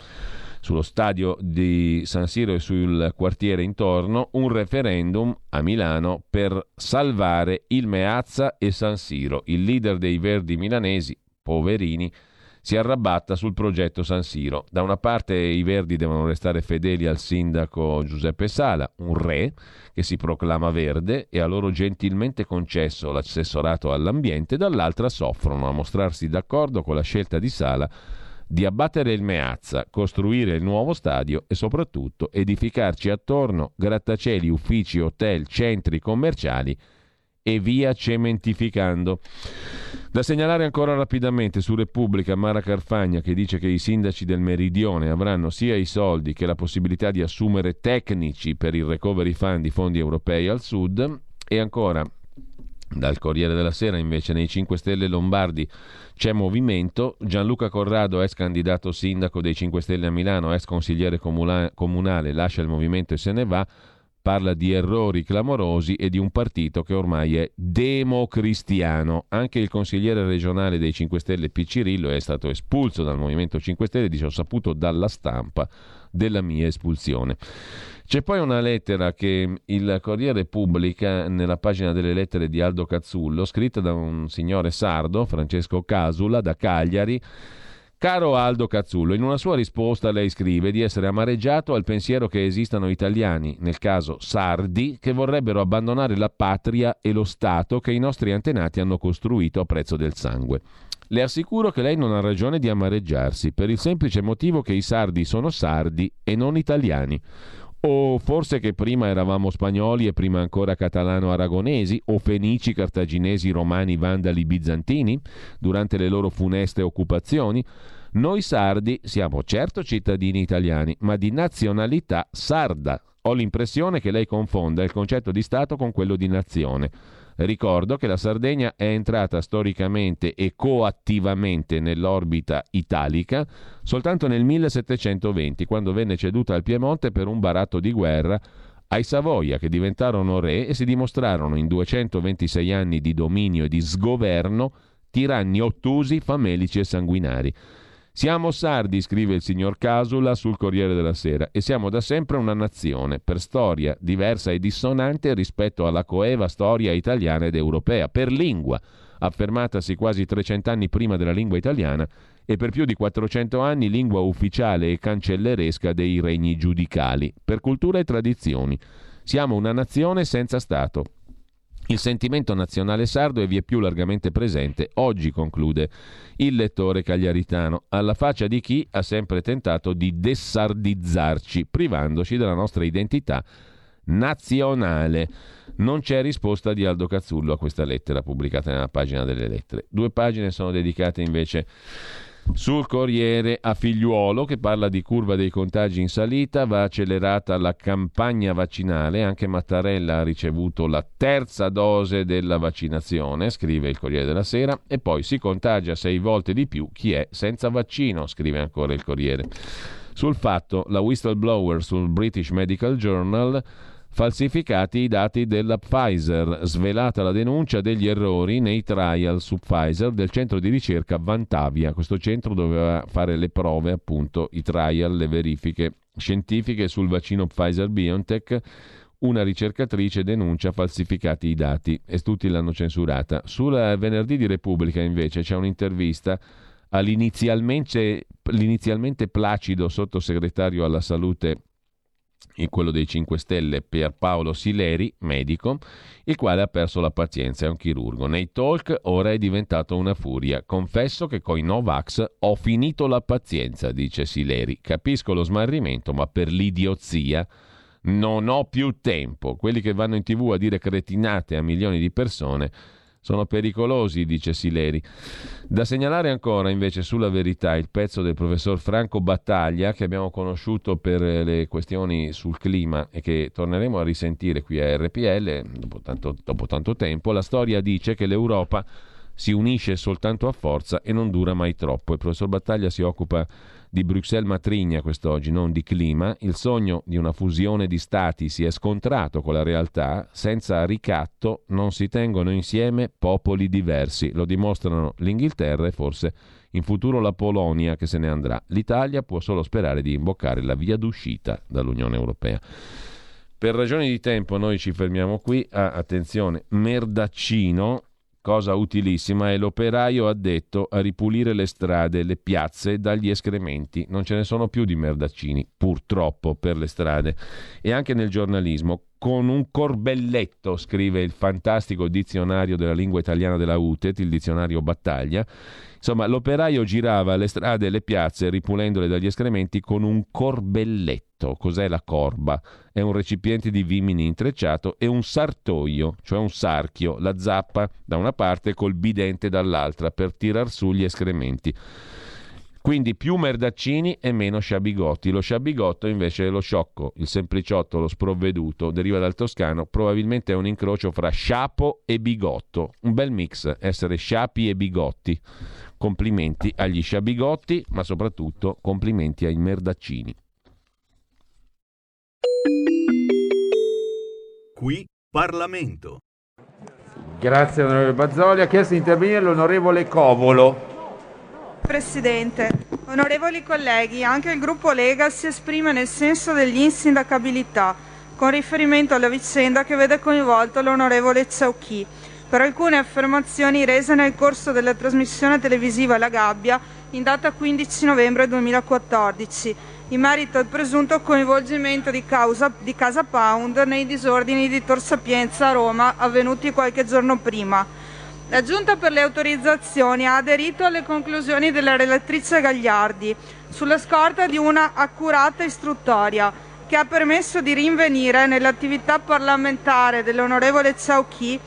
sullo stadio di San Siro e sul quartiere intorno, un referendum a Milano per salvare il Meazza e San Siro. Il leader dei Verdi milanesi, poverini, si arrabatta sul progetto San Siro. Da una parte i Verdi devono restare fedeli al sindaco Giuseppe Sala, un re che si proclama verde e ha loro gentilmente concesso l'assessorato all'ambiente, dall'altra soffrono a mostrarsi d'accordo con la scelta di Sala di abbattere il Meazza, costruire il nuovo stadio e soprattutto edificarci attorno grattacieli, uffici, hotel, centri commerciali e via cementificando. Da segnalare ancora rapidamente su Repubblica Mara Carfagna che dice che i sindaci del Meridione avranno sia i soldi che la possibilità di assumere tecnici per il recovery fund di fondi europei al sud e ancora dal Corriere della Sera invece nei 5 Stelle Lombardi c'è movimento, Gianluca Corrado, ex candidato sindaco dei 5 Stelle a Milano, ex consigliere comunale, lascia il movimento e se ne va, parla di errori clamorosi e di un partito che ormai è democristiano. Anche il consigliere regionale dei 5 Stelle Piccirillo è stato espulso dal Movimento 5 Stelle, dice ho saputo dalla stampa della mia espulsione. C'è poi una lettera che il Corriere pubblica nella pagina delle lettere di Aldo Cazzullo, scritta da un signore sardo, Francesco Casula, da Cagliari, Caro Aldo Cazzullo, in una sua risposta lei scrive di essere amareggiato al pensiero che esistano italiani, nel caso sardi, che vorrebbero abbandonare la patria e lo Stato che i nostri antenati hanno costruito a prezzo del sangue. Le assicuro che lei non ha ragione di amareggiarsi, per il semplice motivo che i sardi sono sardi e non italiani. O forse che prima eravamo spagnoli e prima ancora catalano-aragonesi, o fenici, cartaginesi, romani, vandali, bizantini, durante le loro funeste occupazioni? Noi sardi siamo certo cittadini italiani, ma di nazionalità sarda. Ho l'impressione che lei confonda il concetto di Stato con quello di nazione. Ricordo che la Sardegna è entrata storicamente e coattivamente nell'orbita italica soltanto nel 1720, quando venne ceduta al Piemonte per un baratto di guerra ai Savoia, che diventarono re e si dimostrarono in 226 anni di dominio e di sgoverno tiranni ottusi, famelici e sanguinari. Siamo sardi, scrive il signor Casula sul Corriere della Sera, e siamo da sempre una nazione, per storia diversa e dissonante rispetto alla coeva storia italiana ed europea, per lingua, affermatasi quasi 300 anni prima della lingua italiana e per più di 400 anni lingua ufficiale e cancelleresca dei regni giudicali, per cultura e tradizioni. Siamo una nazione senza Stato, il sentimento nazionale sardo è vieppiù largamente presente oggi, conclude il lettore cagliaritano, alla faccia di chi ha sempre tentato di dessardizzarci, privandoci della nostra identità nazionale. Non c'è risposta di Aldo Cazzullo a questa lettera pubblicata nella pagina delle lettere. Due pagine sono dedicate invece sul Corriere a Figliuolo che parla di curva dei contagi in salita, va accelerata la campagna vaccinale, anche Mattarella ha ricevuto la terza dose della vaccinazione, scrive il Corriere della Sera, e poi si contagia sei volte di più chi è senza vaccino, scrive ancora il Corriere. Sul fatto, la whistleblower sul British Medical Journal falsificati i dati della Pfizer, svelata la denuncia degli errori nei trial su Pfizer del centro di ricerca Vantavia. Questo centro doveva fare le prove, appunto, i trial, le verifiche scientifiche sul vaccino Pfizer BioNTech. Una ricercatrice denuncia falsificati i dati e tutti l'hanno censurata. Sul venerdì di Repubblica invece c'è un'intervista all'inizialmente placido sottosegretario alla salute in quello dei 5 Stelle Pierpaolo Sileri, medico, il quale ha perso la pazienza, è un chirurgo. Nei talk ora è diventato una furia. Confesso che coi Novax ho finito la pazienza, dice Sileri. Capisco lo smarrimento, ma per l'idiozia non ho più tempo. Quelli che vanno in tv a dire cretinate a milioni di persone sono pericolosi, dice Sileri. Da segnalare ancora invece sulla verità il pezzo del professor Franco Battaglia che abbiamo conosciuto per le questioni sul clima e che torneremo a risentire qui a RPL dopo tanto, dopo tanto tempo. La storia dice che l'Europa si unisce soltanto a forza e non dura mai troppo. Il professor Battaglia si occupa di Bruxelles matrigna quest'oggi, non di clima, il sogno di una fusione di stati si è scontrato con la realtà, senza ricatto non si tengono insieme popoli diversi, lo dimostrano l'Inghilterra e forse in futuro la Polonia che se ne andrà. L'Italia può solo sperare di imboccare la via d'uscita dall'Unione Europea. Per ragioni di tempo noi ci fermiamo qui. Ah, attenzione, Merdaccino, cosa utilissima, è l'operaio addetto a ripulire le strade le piazze dagli escrementi. Non ce ne sono più di merdaccini, purtroppo, per le strade. E anche nel giornalismo, con un corbelletto, scrive il fantastico dizionario della lingua italiana della UTET, il dizionario Battaglia, Insomma, l'operaio girava le strade e le piazze ripulendole dagli escrementi con un corbelletto. Cos'è la corba? È un recipiente di vimini intrecciato e un sartoio, cioè un sarchio, la zappa da una parte col bidente dall'altra per tirar su gli escrementi. Quindi più merdaccini e meno sciabigotti. Lo sciabigotto invece è lo sciocco, il sempliciotto, lo sprovveduto, deriva dal toscano, probabilmente è un incrocio fra sciapo e bigotto. Un bel mix, essere sciapi e bigotti. Complimenti agli sciabigotti, ma soprattutto complimenti ai merdaccini. Qui Parlamento. Grazie onorevole Bazzoli. Ha chiesto di intervenire l'onorevole Covolo. Presidente, onorevoli colleghi, anche il gruppo Lega si esprime nel senso dell'insindacabilità con riferimento alla vicenda che vede coinvolto l'onorevole Ciauchi per alcune affermazioni rese nel corso della trasmissione televisiva La Gabbia in data 15 novembre 2014 in merito al presunto coinvolgimento di, causa, di Casa Pound nei disordini di Tor Sapienza a Roma avvenuti qualche giorno prima. La Giunta per le autorizzazioni ha aderito alle conclusioni della relatrice Gagliardi sulla scorta di una accurata istruttoria che ha permesso di rinvenire nell'attività parlamentare dell'onorevole Ciauchi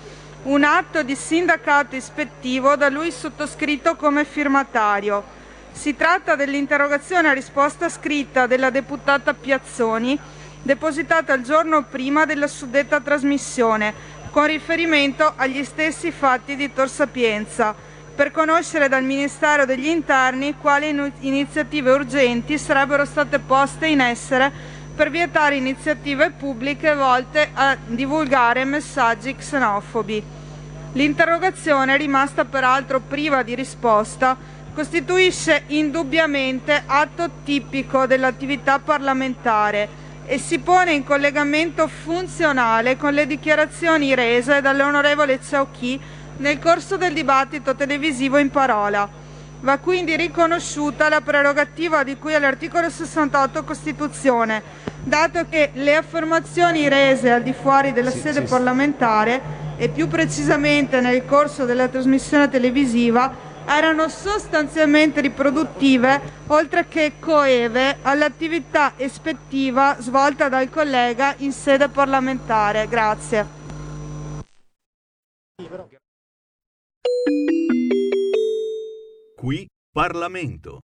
un atto di sindacato ispettivo da lui sottoscritto come firmatario. Si tratta dell'interrogazione a risposta scritta della deputata Piazzoni, depositata il giorno prima della suddetta trasmissione, con riferimento agli stessi fatti di Tor Sapienza, per conoscere dal Ministero degli Interni quali iniziative urgenti sarebbero state poste in essere per vietare iniziative pubbliche volte a divulgare messaggi xenofobi. L'interrogazione, rimasta peraltro priva di risposta, costituisce indubbiamente atto tipico dell'attività parlamentare e si pone in collegamento funzionale con le dichiarazioni rese dall'onorevole Ciauchi nel corso del dibattito televisivo in parola. Va quindi riconosciuta la prerogativa di cui all'articolo 68 Costituzione, dato che le affermazioni rese al di fuori della sì, sede sì, parlamentare e più precisamente nel corso della trasmissione televisiva erano sostanzialmente riproduttive, oltre che coeve, all'attività ispettiva svolta dal collega in sede parlamentare. Grazie. Qui Parlamento.